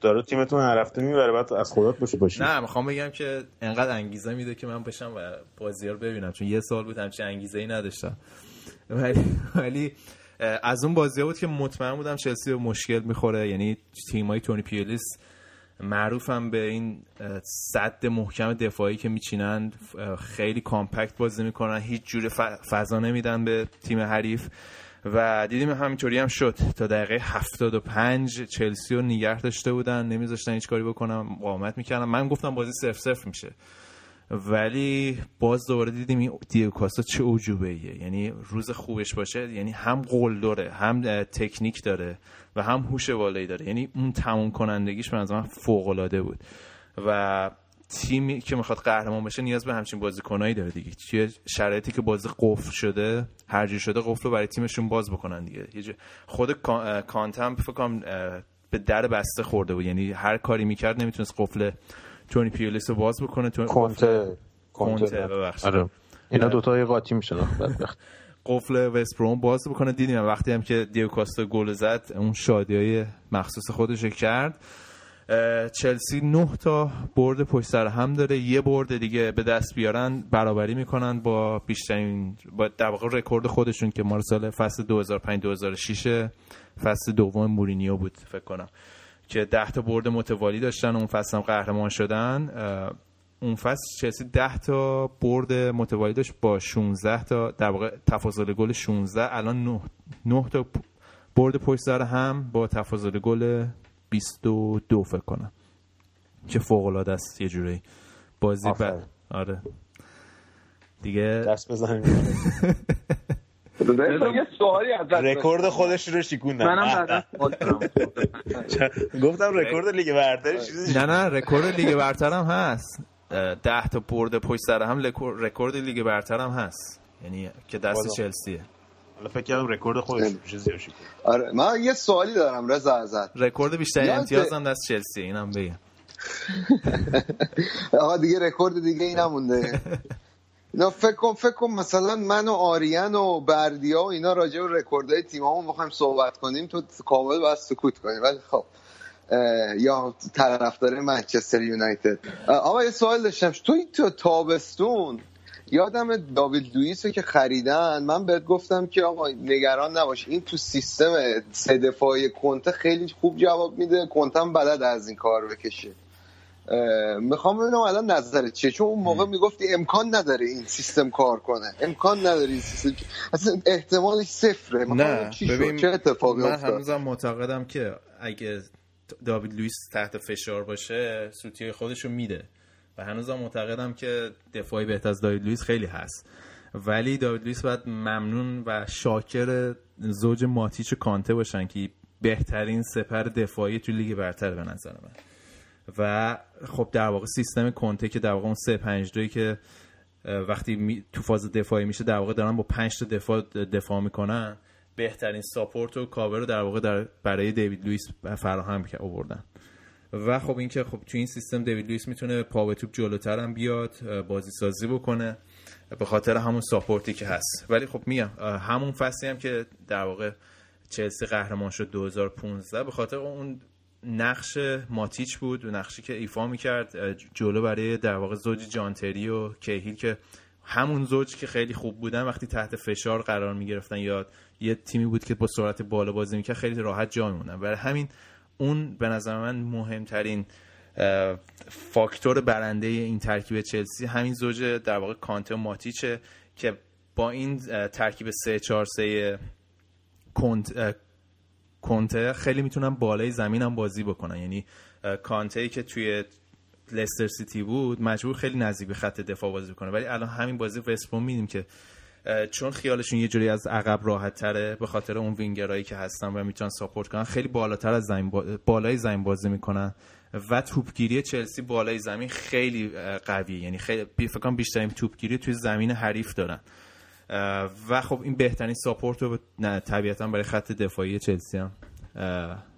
داره تیمتون هر هفته می‌بره بعد از خودت باشه باشی. نه می‌خوام بگم که انقدر انگیزه میده که من بشم و بازی رو ببینم چون یه سال بود همچین انگیزه ای نداشتم. ولی ولی از اون بازی بود که مطمئن بودم چلسی به مشکل می‌خوره یعنی تیمای تونی پیولیس معروفم به این صد محکم دفاعی که میچینند. خیلی کامپکت بازی می‌کنن. هیچ جور فضا نمیدن به تیم حریف. و دیدیم همینطوری هم شد. تا دقیقه 75 چلسی رو نگه داشته بودن. نمیذاشتن هیچ کاری بکنم مقاومت می‌کردن. من گفتم بازی صرف صرف میشه. ولی باز دوباره دیدیم این دیگو کاستا چه عجوبه ایه یعنی روز خوبش باشه یعنی هم قول داره هم تکنیک داره و هم هوش والایی داره. یعنی اون تموم کنندگیش به نظر من فوق العاده بود. و تیمی که می‌خواد قهرمان بشه نیاز به همچین بازیکنایی داره دیگه. توی شرایطی که بازی قفل شده هر شده قفل رو برای تیمشون باز بکنن دیگه. خود کانتم فکر کنم به در بسته خورده بود. یعنی هر کاری می‌کرد نمی‌تونست قفل تونی پیولیس رو باز بکنه تونی کنته کنته. ببخشید. آره. اینا دوتا قاطی میشن. قفل وست بروم باز بکنه. دیدیم وقتی هم که دیو کاستا گل زد اون شادی های مخصوص خودش کرد. چلسی نه تا برد پشت سر هم داره. یه برد دیگه به دست بیارن برابری می‌کنن با بیشترین با در واقع رکورد خودشون که مال سال فصل 2005 2006 فصل دوم مورینیو بود فکر کنم. که 10 تا برد متوالی داشتن اون فصل هم قهرمان شدن. اون فصل چلسی 10 تا برد متوالی داشت با 16 تا در واقع تفاضل گل 16 الان 9 9 تا برد پشت سر هم با تفاضل گل 22 فکر کنم. چه فوق العاده است یه جوری بازی بعد آره. دیگه دست بزنیم. *laughs* رکورد خودش رو شکوندن منم *laughs* گفتم رکورد لیگ برتر نه نه رکورد لیگ برتر هم هست. ده تا برد پشت سر هم رکورد لیگ برتر هم هست. یعنی که دست چلسیه. حالا فکر کردم رکورد خودش چیزی آره من یه سوالی دارم رضا ازت. رکورد بیشتر امتیاز هم دست چلسی اینم بگم. *laughs* آقا دیگه رکورد دیگه این نمونده. *laughs* اینا فکر کن فکر کن مثلا من و آریان و بردیا و اینا راجع به رکوردهای تیممون بخوایم صحبت کنیم تو کامل باید سکوت کنیم ولی خب یا طرفدار منچستر یونایتد. آقا یه سوال داشتم. تو این تابستون یادم داوید لوئیس که خریدن من بهت گفتم که آقا نگران نباش. این تو سیستم سه دفاعی کنته خیلی خوب جواب میده. کنتم بلد از این کار بکشه. می‌خوام ببینم الان نظرت چیه. چون اون موقع می‌گفتی امکان نداره این سیستم کار کنه. امکان نداره این سیستم اصلا احتمالش صفره. نه ببین چه اتفاقی من هنوزم معتقدم که اگه داوید لوئیس تحت فشار باشه سوتی خودشو میده. و هنوزم معتقدم که دفاعی بهتر از داوید لوئیس خیلی هست. ولی داوید لوئیس باید ممنون و شاکر زوج ماتیچ و کانته باشن که بهترین سپر دفاعی تو لیگ برتر به نظر من. و خب در واقع سیستم کنته که در واقع اون 3 5 2 که وقتی تو فاز دفاعی میشه در واقع دارن با 5 تا دفاع دفاع می‌کنن. بهترین support و کاور رو در واقع در برای دیوید لوئیس فراهم آوردن. و خب اینکه خب تو این سیستم دیوید لوئیس می‌تونه پا به توپ جلوتر هم بیاد بازی سازی بکنه به خاطر همون support ی که هست. ولی خب میگم همون فصلی هم که در واقع چلسی قهرمان شد 2015 به خاطر اون نقش ماتیچ بود نقشی که ایفا می‌کرد جلو برای در واقع زوج جان تری و کیهیل که همون زوج که خیلی خوب بودن وقتی تحت فشار قرار می‌گرفتن یا یه تیمی بود که با سرعت بالا بازی می‌کرد خیلی راحت جا میمونن برای همین اون به نظر من مهمترین فاکتور برنده این ترکیب چلسی همین زوج در واقع کانته و ماتیچه که با این ترکیب 3 4 3 کنت کنته خیلی می‌تونن بالای زمین هم بازی بکنن. یعنی کانته ای که توی لستر سیتی بود مجبور خیلی نزدیک به خط دفاع بازی کنه ولی الان همین بازی وستبروم میدیم که چون خیالشون یه جوری از عقب راحت تره به خاطر اون وینگرایی که هستن و می‌تونن ساپورت کنن خیلی بالاتر از زمین بالای زمین بازی می‌کنن و توپگیری چلسی بالای زمین خیلی قویه. یعنی خیلی فکر کنم بیشترین توپگیری توی زمین حریف دارن. و خب این بهترین ساپورت رو طبیعتا برای خط دفاعی چلسی هم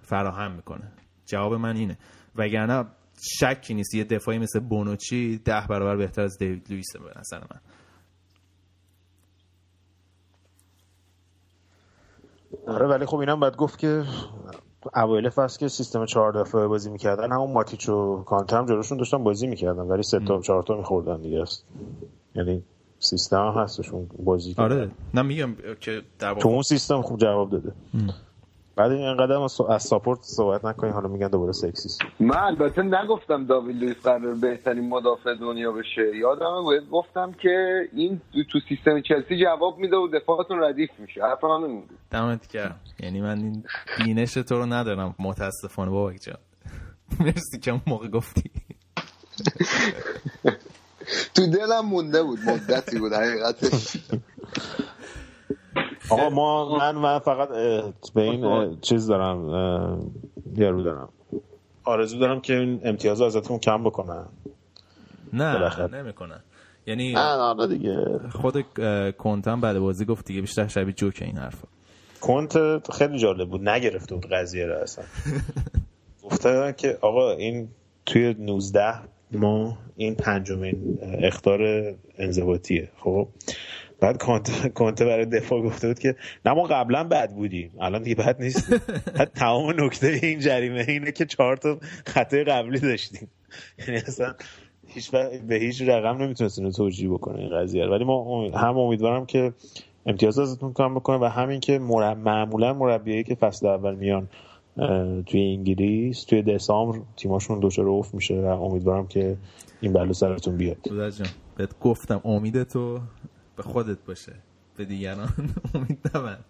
فراهم می‌کنه. جواب من اینه. وگرنه شکی نیست یه دفاعی مثل بونوچی ده برابر بهتر از دیوید لویس به نظر من. آره ولی خب اینم باید گفت که اوایل فصل که سیستم چهار دفعه بازی می‌کردن همون ماتیچ و کانتر هم جلوشون داشتن بازی می‌کردن ولی سه تا چهار تا میخوردن دیگه. است یعنی سیستم هم هستشون بازی آره نه میگم که در تو اون سیستم خوب جواب داده. بعد این قدم از ساپورت صحبت نکنی حالا میگن دوباره سکسیست من البته نگفتم داوید لوئیس قرار بهترین مدافع دنیا بشه. یادم گفتم که این تو سیستم چلسی جواب میده و دفاعتون ردیف میشه. حرف من نمیده دمت گرم. یعنی من این بینش تو رو ندارم. متاسفانه بابک جان. *laughs* مرسی که موقع گفتی. *laughs* تو دلم مونده بود مدتی بود حقیقتش. آقا ما من من فقط به این چیز دارم یارو دارم. آرزو دارم که این امتیاز ازتون کم بکنن. نه نمی‌کنن. یعنی نه دیگه. خود کنتم بعد بازی گفت دیگه بیشتر شبیه جوک این حرفا. کنت خیلی جالب بود نگرفته بود قضیه رو اصلا. *laughs* گفته که آقا این توی 19 ما این پنجمین اختار انضباطیه. خب؟ بعد کنته برای دفاع گفته بود که نه ما قبلا بد بودیم. الان دیگه بد نیست *laughs* بعد تمام نکته این جریمه اینه که چهار تا خطای قبلی داشتیم. یعنی اصلا هیچ به هیچ رقم نمی‌تونست اینو توجیه بکنه این قضیه ولی ما هم امیدوارم که امتیاز ازتون کم بکنه و همین که. معمولا مربیایی که فصل اول میان توی انگلیس توی دسامبر تیماشون دچار افت میشه و امیدوارم که این بلو سرتون بیاد. جان بهت گفتم امید تو به خودت باشه به دیگران *laughs* امید نبند.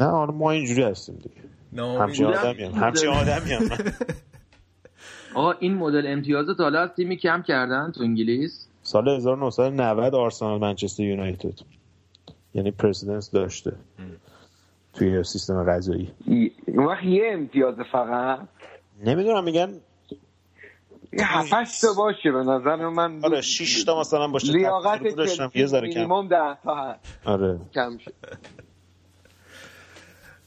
نه آره ما اینجوری هستیم دیگه. همچین آدمی هم همچین آدمی هم. *laughs* آقا این مدل امتیاز تا حالا از تیمی کم کردن تو انگلیس؟ سال 1990 آرسنال منچستر یونایتد. یعنی پرسیدنس داشته. توی سیستم غذایی. وقت یه امتیاز فقط. نمی‌دونم میگن یه هفتش تا باشه به نظر من. آره شیش تا مثلا باشه. لیاقت داشتم یه ذره کم. مینیمم ده تا هست آره. کم شد.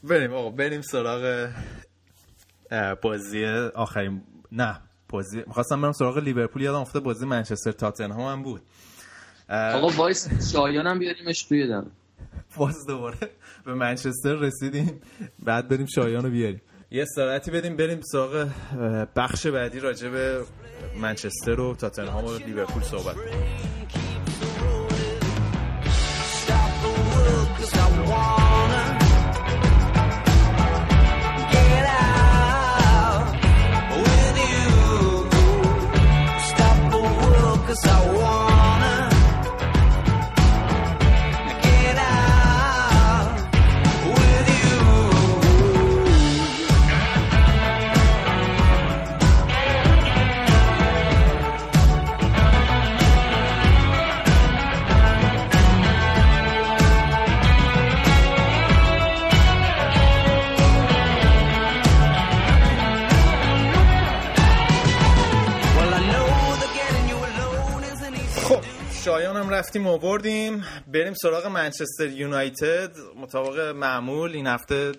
بریم آقا بریم سراغ بازی آخرین نه بازی می‌خواستم برم سراغ لیورپول یادم افتاد بازی منچستر تاتنهام هم بود. آقا وایس شایان هم بیاریمش توی دم. *laughs* باز دوباره به منچستر رسیدیم. بعد بریم شایان رو بیاریم. یه استراحتی بدیم بریم سراغ بخش بعدی راجع به منچستر و تاتنهام و لیورپول صحبت شایان هم رفتیم آوردیم. بریم سراغ منچستر یونایتد. مطابق معمول این هفته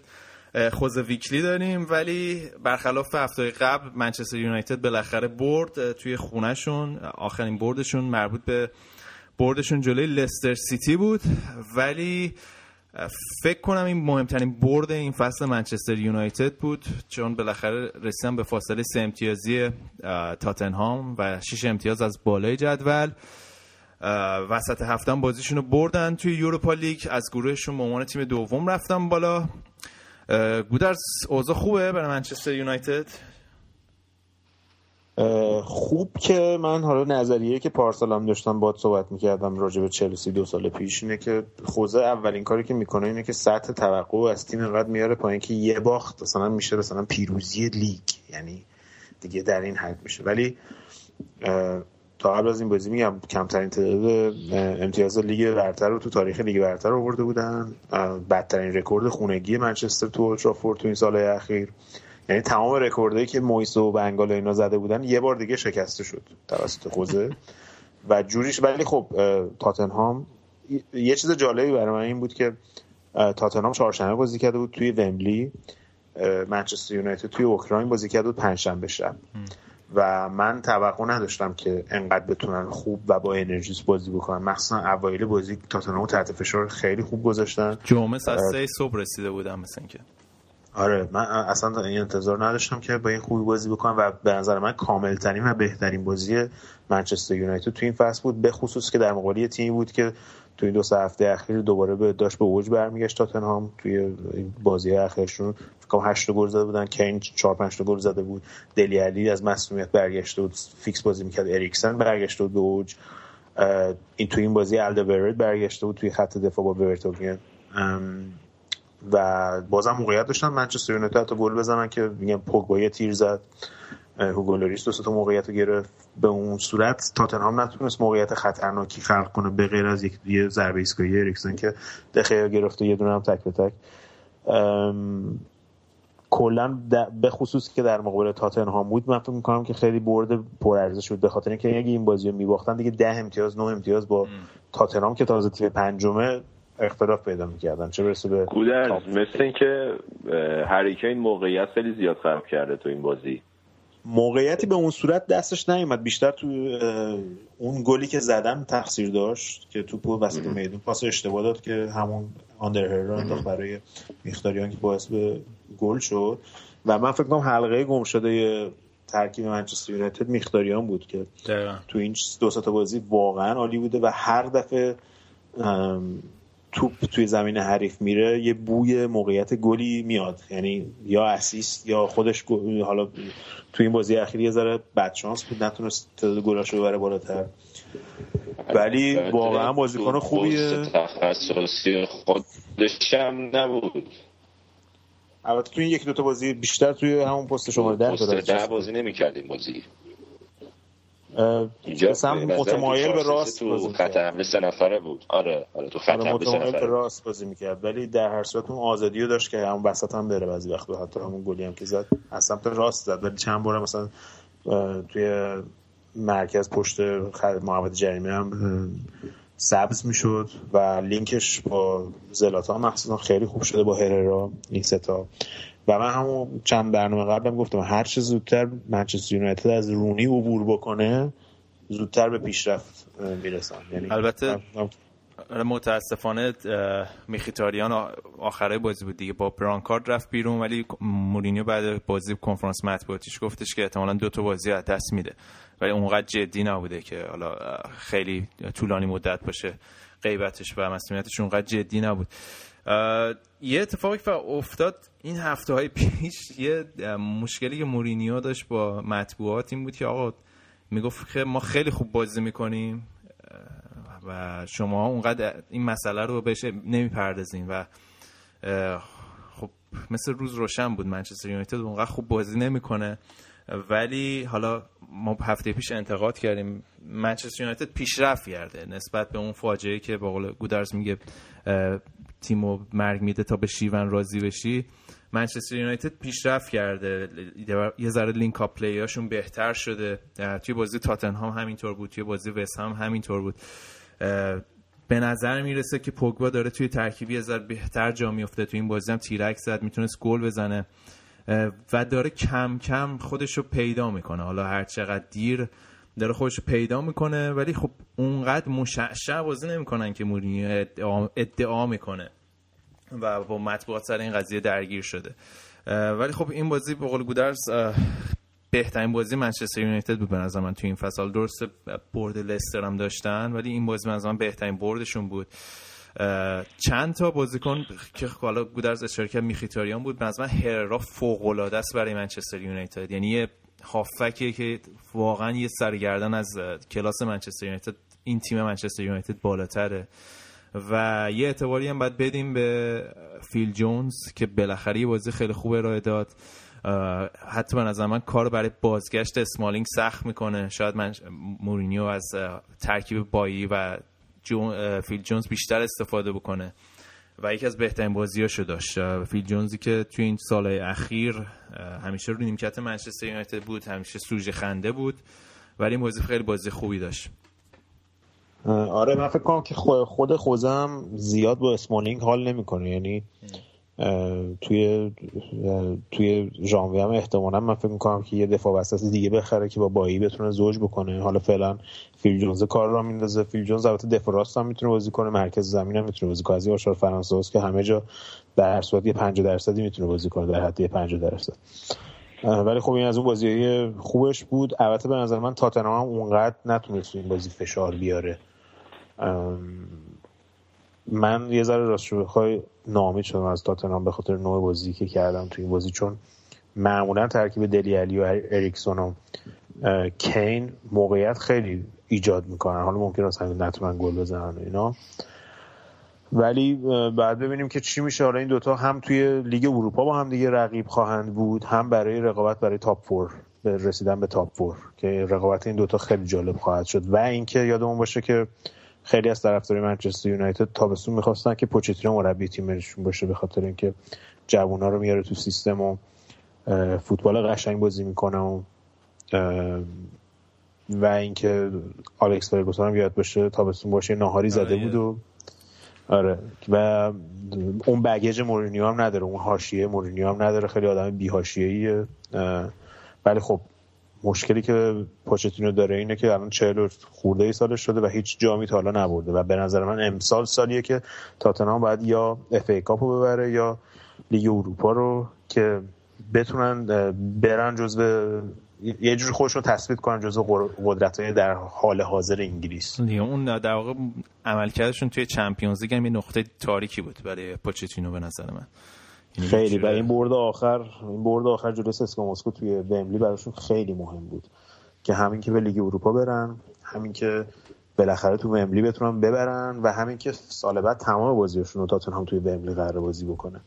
خوز ویکلی داریم ولی برخلاف هفته قبل منچستر یونایتد بالاخره برد توی خونهشون. آخرین بردشون مربوط به بردشون جلوی لستر سیتی بود. ولی فکر کنم این مهمترین برد این فصل منچستر یونایتد بود چون بالاخره رسیدن به فاصله سه امتیازی تاتنهام و 6 امتیاز از بالای جدول. وسط هفته بازیشون رو بردن توی یوروپا لیگ. از گروهشون به عنوان تیم دوم رفتن بالا. گودرز اوضاع خوبه برای منچستر یونایتد؟ خوب که من حالا نظریه که پارسال هم داشتم باد صحبت می‌کردم راجع به چلسی دو سال پیش اینه که خوزه اولین کاری که می‌کنه اینه که سطح توقع از تیم انقدر میاره پایین که یه باخت مثلا میشه مثلا پیروزی لیگ. یعنی دیگه در این حد میشه. ولی تا قبل از این بازی میگم کمترین تعداد امتیاز لیگ برتر رو تو تاریخ لیگ برتر آورده بودن. بدترین رکورد خونگی منچستر تو اولترافورد تو این سالهای اخیر. یعنی تمام رکوردهایی که مویس و ون گال اینا زده بودن یه بار دیگه شکسته شد توسط خوزه. و جوریش ولی خب تاتنهام یه چیز جالبی برای من این بود که تاتنهام چهارشنبه بازی کرده بود توی ومبلی. منچستر یونایتد توی اوکراین بازی کرده بود پنجشنبه شب. و من توقع نداشتم که انقدر بتونن خوب و با انرژیس بازی بکنن. مخصوصا اوایل بازی تاتنهام تحت فشار خیلی خوب گذاشتن. جمعه ساعت سه صبح رسیده بودم مثل اینکه. آره من اصلا این انتظار نداشتم که با این خوبی بازی بکنم و به نظر من کاملترین و بهترین بازی منچستر یونایتد تو این فصل بود به خصوص که در مقابل تیمی بود که توی دو سه هفته اخیر دوباره به داشت به اوج برمیگشت تاتنهام. توی بازی اخیرشون. فکر 8 گل زده بودن. کین 4 5 گل زده بود. دله آلی از مصدومیت برگشته بود. فیکس بازی می‌کرد. اریکسن برگشته بود به اوج. این توی این بازی آلدرویرلد برگشته بود توی خط دفاع با ورتونگن و بازم موقعیت داشتن. منچستر یونایتد تا گل بزنن که میگم پوگبا تیر زد. هوگو لوریس دو تا موقعیت رو گرفت به اون صورت. تاتنهام نتونست موقعیت خطرناکی خلق کنه به غیر از یک دیگه ضربه ایستگاهی اریکسن که دخیا گرفته یه دونه هم تک به تک. کلا به خصوص که در مقابل تاتنهام بود من فکر می‌کنم که خیلی برد پرارزش بود به خاطر اینکه اگه این بازی رو می‌باختن دیگه ده امتیاز نه امتیاز با تاتنهام که تازه تیم پنجمه اختلاف پیدا می‌کردن. چه برسه به گودرز مثل اینکه هریکین موقعیت خیلی زیاد خراب کرده تو این بازی. موقعیتی به اون صورت دستش نیومد. بیشتر تو اون گلی که زدن تقصیر داشت که توپو وسط میدون پاس اشتباه داد که همون آندر هر انداخت برای میختاریان که باعث به گل شد. و من فکر کنم حلقه گم شده ترکیب منچستر یونایتد میختاریان بود که تو این دو تا بازی واقعا عالی بوده و هر دفعه توپ توی زمین حریف میره یه بوی موقعیت گلی میاد. یعنی یا اسیست یا خودش حالا توی این بازی اخیر یه ذره بدشانس بود نتونست تعداد گلاشو ببره بالاتر. ولی واقعا بازیکن خوبیه. تخصصی خودش هم نبود. البته توی این یک دوتا بازی بیشتر توی همون پست شماره ده پست ده بازی نمی‌کردیم بازی. اینجا متمایل به راست تو خط حمله سه نفره بود. آره آره تو خط آره متمایل به راست بازی می‌کرد. ولی در هر صورت اون آزادی رو داشت که همون وسط هم بره بعضی وقت حتی همون گلی هم که زد از سمت راست زد. ولی چند بار مثلا توی مرکز پشت محوط جریمه هم سبز می‌شد و لینکش با زلاتا مخصوصا خیلی خوب شده با هررا این ستا و من همون چند برنامه قبلم گفتم هر چه زودتر منچستر یونایتد از رونی عبور بکنه زودتر به پیشرفت می‌رسن یعنی البته آره، متاسفانه میخیتاریان آخره بازی بود دیگه. با برانکارد رفت بیرون ولی مورینیو بعد بازی کنفرانس مطبوعاتیش گفتش که احتمالا دو تا بازی از دست میده. ولی اونقدر جدی نبوده که حالا خیلی طولانی مدت باشه غیبتش و مسئولیتش اونقدر جدی نبود. یه اتفاقی که افتاد این هفته های پیش یه مشکلی که مورینیو داشت با مطبوعات این بود که آقا می‌گفت که ما خیلی خوب بازی می‌کنیم و شما اونقدر این مسئله رو بهش نمی‌پردازین و خب مثل روز روشن بود منچستر یونایتد اونقدر خوب بازی نمی‌کنه. ولی حالا ما هفته پیش انتقاد کردیم منچستر یونایتد پیشرفت کرده نسبت به اون فاجعه که به قول گودرز میگه تیمو مرگ میده تا به شیون راضی بشی. منچستر یونایتد پیشرفت کرده. یه ذره لینک اپ پلیاشون بهتر شده. توی بازی تاتنهام همینطور بود توی بازی وست هم همینطور بود. به نظر می‌رسه که پوگبا داره توی ترکیبی یه بهتر جا میفته. توی این بازی هم تیرک زد می‌تونست گل بزنه. و داره کم کم خودش رو پیدا می‌کنه. حالا هر چقدر دیر داره خودش پیدا می‌کنه ولی خب اونقدر مشعشع بازی نمی‌کنن که مورینیو ادعا می‌کنه. و با مطبوعات سر این قضیه درگیر شده. ولی خب این بازی به قول گودرز بهترین بازی منچستر یونایتد بود به نظر من تو این فصل. درست برد لستر هم داشتن ولی این بازی من من بهترین بردشون بود. چند تا بازیکن که حالا گودرز اشاره کرد میخیتاریان بود. به من هررا فوق العاده است برای منچستر یونایتد. یعنی یه هافکیه که واقعا یه سرگردن از کلاس منچستر یونایتد. این تیم منچستر یونایتد بالاتره. و یه اعتباری هم باید بدیم به فیل جونز که بالاخره یه بازی خیلی خوب ارائه داد. حتی به نظر من کار برای بازگشت اسمالینگ سخت می‌کنه. شاید من مورینیو از ترکیب بایی و جون فیل جونز بیشتر استفاده بکنه. و یکی از بهترین بازیاشو داشت. فیل جونزی که توی این سالهای اخیر همیشه رو نیمکت منچستر یونایتد بود همیشه سوژه خنده بود ولی این بازی خیلی بازی خوبی داشت. آره من فکر کنم که خود خوزم زیاد با اسمالینگ حال نمی‌کنه. یعنی توی توی ژانویه هم احتمالا من فکر می‌کنم که یه دفاع وسط دیگه بخره که با بایی بتونه زوج بکنه. حالا فعلا فیل جونز کار را میندازه. فیل جونز البته دفاع راست هم می‌تونه بازی کنه. مرکز زمین هم می‌تونه بازی کنه. از این فرانسه که همه جا در هر صورت یه 50 درصدی می‌تونه بازی کنه در حد 50 درصد. ولی خب این از اون بازی خوبش بود. البته به نظر من تاتنهام اونقدر نتونست این بازی فشار بیاره. من یه ذره راست بخوای نامید شدم از تاتنهام به خاطر نوع بازی که کردم تو این بازی چون معمولا ترکیب دلی علی و اریکسون و کین موقعیت خیلی ایجاد می‌کنن. حالا ممکن است نتونن گل بزنن اینا. ولی بعد ببینیم که چی میشه. حالا این دوتا هم توی لیگ اروپا با هم دیگه رقیب خواهند بود هم برای رقابت برای top four رسیدن به تاپ فور که رقابت این دوتا خیلی جالب خواهد شد. و اینکه یادمون باشه که خیلی از طرفدارای منچستر یونایتد تابستون می‌خواستن که پوچتینو مربی تیمشون باشه به خاطر اینکه جوونا رو میاره تو سیستم و فوتبال قشنگ بازی می‌کنه و و اینکه آلکس فرگوسون هم یاد باشه تابستون باشه ناهاری زده آره، بود و آره. و اون baggage مورینیو هم نداره اون حاشیه مورینیو هم نداره خیلی آدم بی ولی خب مشکلی که پوچتینو داره اینه که الان 40 خورده ای سالش شده و هیچ جامی تا حالا نبرده و به نظر من امسال سالیه که تاتنهام باید یا FA Cup و ببره یا لیگ اروپا رو که بتونن برن جزو یه جور خودشون تثبیت کنن جزو قدرت های در حال حاضر انگلیس. اون در واقع عملکردشون توی Champions League هم یه نقطه تاریکی بود برای پوچتینو به نظر من. خیلی. و این برد آخر این برد آخر جلوی سسکا مسکو توی ومبلی براشون خیلی مهم بود که همین که به لیگ اروپا برن همین که بالاخره تو ومبلی بتونن ببرن و همین که سال بعد تمام بازیشون رو هم توی ومبلی قرار بازی بکنه.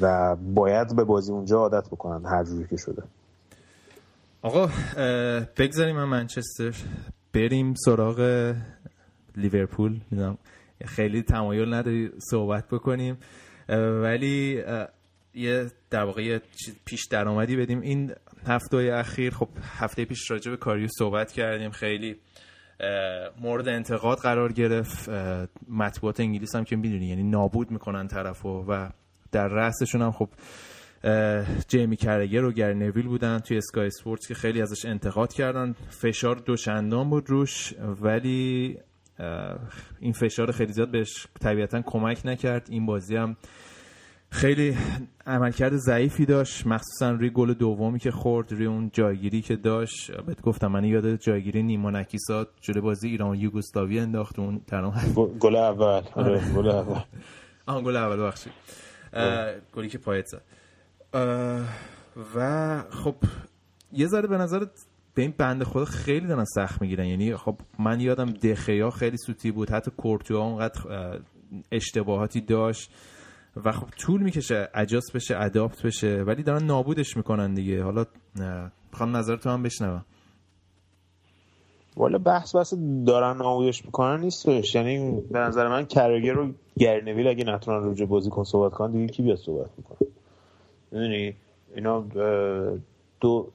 و باید به بازی اونجا عادت بکنن هر جوری که شده. آقا بگذاریم من منچستر. بریم سراغ لیورپول. خیلی تمایل نداری صحبت بکنیم. ولی یه در واقع پیش درآمدی بدیم. این هفته اخیر خب هفته پیش راجع به کاریو صحبت کردیم. خیلی مورد انتقاد قرار گرفت. مطبوعات انگلیس هم که می‌دونی یعنی نابود می‌کنن طرفو و در رأسشون هم خب جیمی کرگر و گر نویل بودن توی اسکای اسپورتس که خیلی ازش انتقاد کردن. فشار دوچندان بود روش ولی این فشار خیلی زیاد بهش طبیعتا کمک نکرد. این بازی هم خیلی عملکرد ضعیفی داشت. مخصوصا روی گل دومی که خورد روی اون جایگیری که داشت. بهت گفتم من یاد جایگیری نیما نکیسات جلوی بازی ایران و یوگسلاوی انداخت اون گل اول. آره گل اول. *laughs* آن گل اول بخشید گلی که پایت زد. و خب یه ذره به نظرت به این بند خدا خیلی دارن سخت می‌گیرن. یعنی خب من یادم دخیا خیلی سوتی بود. حتی کورتوا اونقدر اشتباهاتی داشت و خب طول می‌کشه اجاس بشه اداپت بشه ولی دارن نابودش می‌کنن دیگه. حالا می‌خوام نظر تو هم بشنوم. والا بحث بحث دارن نابودش می‌کنن نیستش. یعنی به نظر من کرگر رو گرنویل اگه نتونن روی بازیکن صحبت کنن دیگه کی بیاد صحبت می‌کنه؟ می‌دونی؟ اینا دو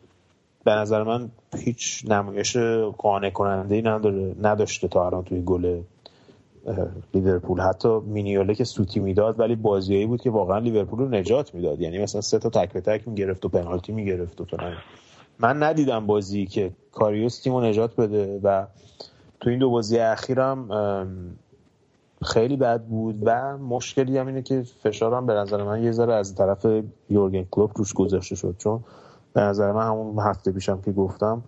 به نظر من هیچ نمایش قانع کننده ای نداره نداشته تا الان توی گل لیورپول. حتی مینیوله که سوتی می‌داد ولی بازیایی بود که واقعا لیورپول رو نجات می‌داد. یعنی مثلا سه تا تک به تک می‌گرفت و پنالتی می‌گرفت و فلان. من ندیدم بازی که کاریوس تیمو نجات بده و تو این دو بازی اخیرم خیلی بد بود و مشکلی هم اینه که فشارم به نظر من یه ذره از طرف یورگن کلوپ روش گذاشته شد. چون به نظر من همون هفته پیشم که گفتم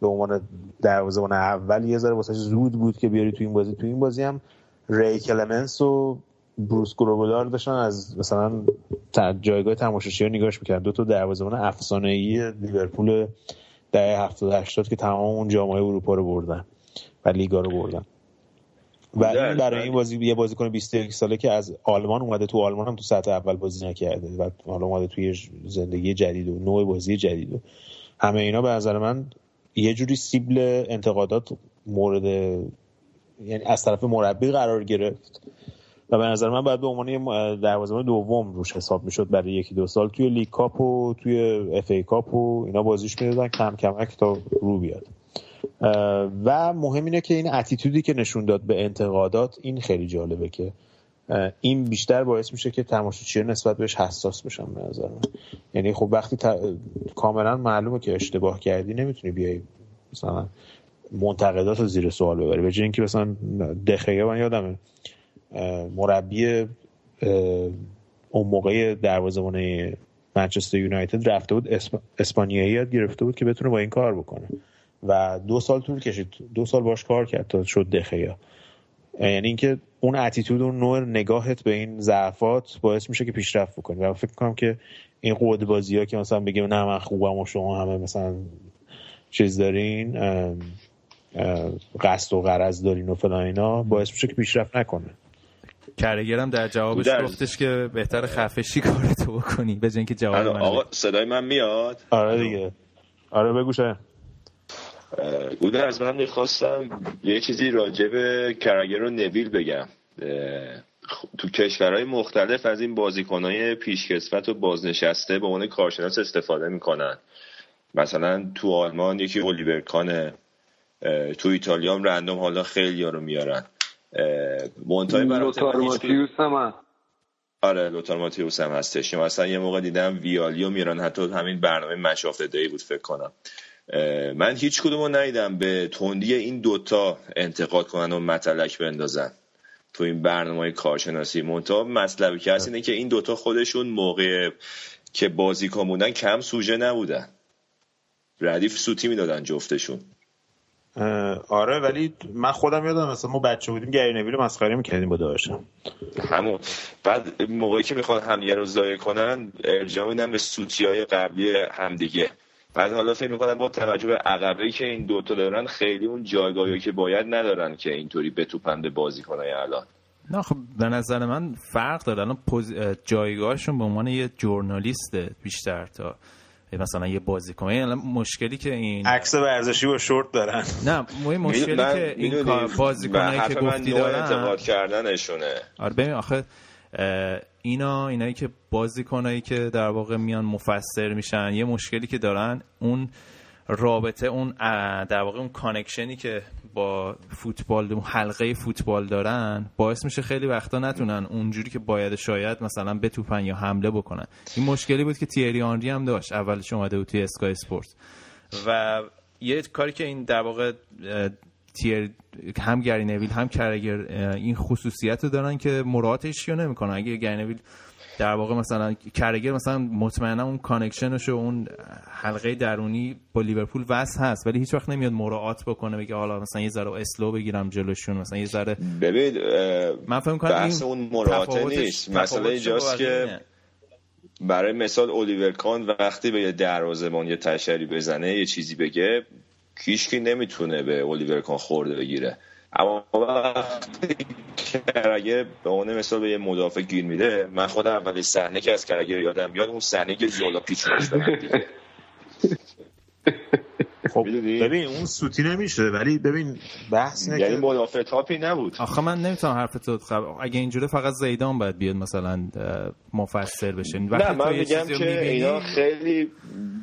به عنوان دروازه‌بان اول یه ذره واسه زود بود که بیاری تو این بازی. تو این بازی هم ری کلمنس و بروس گروبولار داشتن از مثلا جایگاه تماشاچی ها نگاهش می‌کردن دو تا دروازه‌بان افسانه‌ای لیورپول دهه 70 80 که تمام اون جامعه اروپا رو بردن و لیگا رو بردن. و این برای این بازی یه بازیکن 21 ساله که از آلمان اومده تو آلمان هم تو سطح اول بازی نکرده و حالا اومده توی زندگی جدید و نوع بازی جدید و همه اینا به نظر من یه جوری سیبل انتقادات مورد یعنی از طرف مربی قرار گرفت و به نظر من باید به عنوان دروازه‌بان دوم روش حساب می‌شد برای یکی دو سال توی League Cup و توی FA Cup و اینا بازیش می‌دادن کم کمک تا رو بیاد. و مهم اینه که این attitude ی که نشون داد به انتقادات این خیلی جالبه که این بیشتر باعث میشه که تماشاچی نسبت بهش حساس بشن به نظر من. یعنی خب وقتی کاملا معلومه که اشتباه کردی نمی‌تونی بیای مثلا منتقدات رو زیر سوال ببری. به اینکه مثلا دخیه من یادمه مربی اون موقع دروازه‌بان منچستر یونایتد رفته بود اسپانیایی یاد گرفته بود که بتونه با این کار بکنه. و دو سال طول کشید. دو سال باش کار کرد تا شد دخیا. یعنی اینکه اون اتیتود و نوع نگاهت به این ضعفات باعث میشه که پیشرفت بکنی. و فکر کنم که این قود بازی ها که مثلا بگیم نه من خوبم و شما همه مثلا چیز دارین قصد و غرض دارین و فلان اینا باعث میشه که پیشرفت نکنه. کرگرم در جوابش گفتش که بهتر خفشی کارتو بکنی؟ به که جواب من آقا صدای من میاد؟ آره دیگه. آره بگو شاید. گوده از من می‌خواستم یه چیزی راجع به کرگر و نویل بگم. تو کشورهای مختلف از این بازیکنهای پیشکسوت و بازنشسته به عنوان کارشناس استفاده می‌کنن. مثلا تو آلمان یکی اولیور کانه تو ایتالیا هم رندوم حالا خیلی ها رو میارن. منتهای ماتیوس هم آره لوتار ماتیوس هم هستش. مثلا یه موقع دیدم ویالیو میارن حتی همین برنامه مشافت دی بود فکر کنم. من هیچ کدوم رو ندیدم به تندی این دوتا انتقاد کنن و متلک بندازن تو این برنامه کارشناسی. منتها مطلبی که هست اینه که این دوتا خودشون موقع که بازی بودن کم سوژه نبودن. ردیف سوتی می‌دادن جفتشون. آره ولی من خودم یادم مثلا ما بچه بودیم گری نویل مسخره می‌کردیم با داشتم همون. بعد موقعی که می‌خوان هم یه روز کنن ارجاع میدن به سوتی های قبلی همدیگه. بعد حالا فکر می‌کنم با توجه به عقبه که این دوتا دارن خیلی اون جایگاهی که باید ندارن که اینطوری بتوپن به بازیکنای الان. نه خب به نظر من فرق داره. الان جایگاهشون به عنوان یه جورنالیست بیشتر تا مثلا یه بازیکن. یعنی مشکلی که این عکس ورزشی و شورت دارن. نه مشکلی که این بازیکنایی که گفتی دارن. انتقاد کردنشونه. آره ببین آخه اینا اینایی که بازیکنایی که در واقع میان مفسر میشن یه مشکلی که دارن اون رابطه اون در واقع اون کانکشنی که با فوتبال اون حلقه فوتبال دارن باعث میشه خیلی وقتا نتونن اونجوری که باید شاید مثلا بتوپن یا حمله بکنن. این مشکلی بود که تیری آنری هم داشت. اولش اومده بود توی Sky Sports و یه کاری که این در واقع تیر هم گری نویل هم کرگر این خصوصیت رو دارن که مراعاتش رو نمی‌کنن. اگه گری نویل در واقع مثلا کرگر مثلا مطمئنا اون connection ش و اون حلقه درونی با لیورپول وصل هست ولی هیچ وقت نمیاد مراعات بکنه بگه حالا مثلا یه ذره اسلو بگیرم جلوشون مثلا یه ذره ببین من فکر کنم این اون مراعات نیست. مثلا اینجاست که برای مثال الیور کان وقتی به یه دروازه‌بان یه تشری بزنه یه چیزی بگه کیشکی نمی‌تونه به الیور کان خورده بگیره. اما وقتی کرگه به اون مثال به یه مدافع گیر میده من خودم اولی صحنه که از کرگه یادم میاد اون صحنه که زولا دیگه *laughs* خب ببین اون سوتی نمیشه ولی ببین بحث یعنی مدافع تاپی نبود. آخه من نمی‌تونم حرف تو خب اگه اینجوره فقط زیدان باید بیاد مثلا مفسر بشه. نه من میگم که اینا خیلی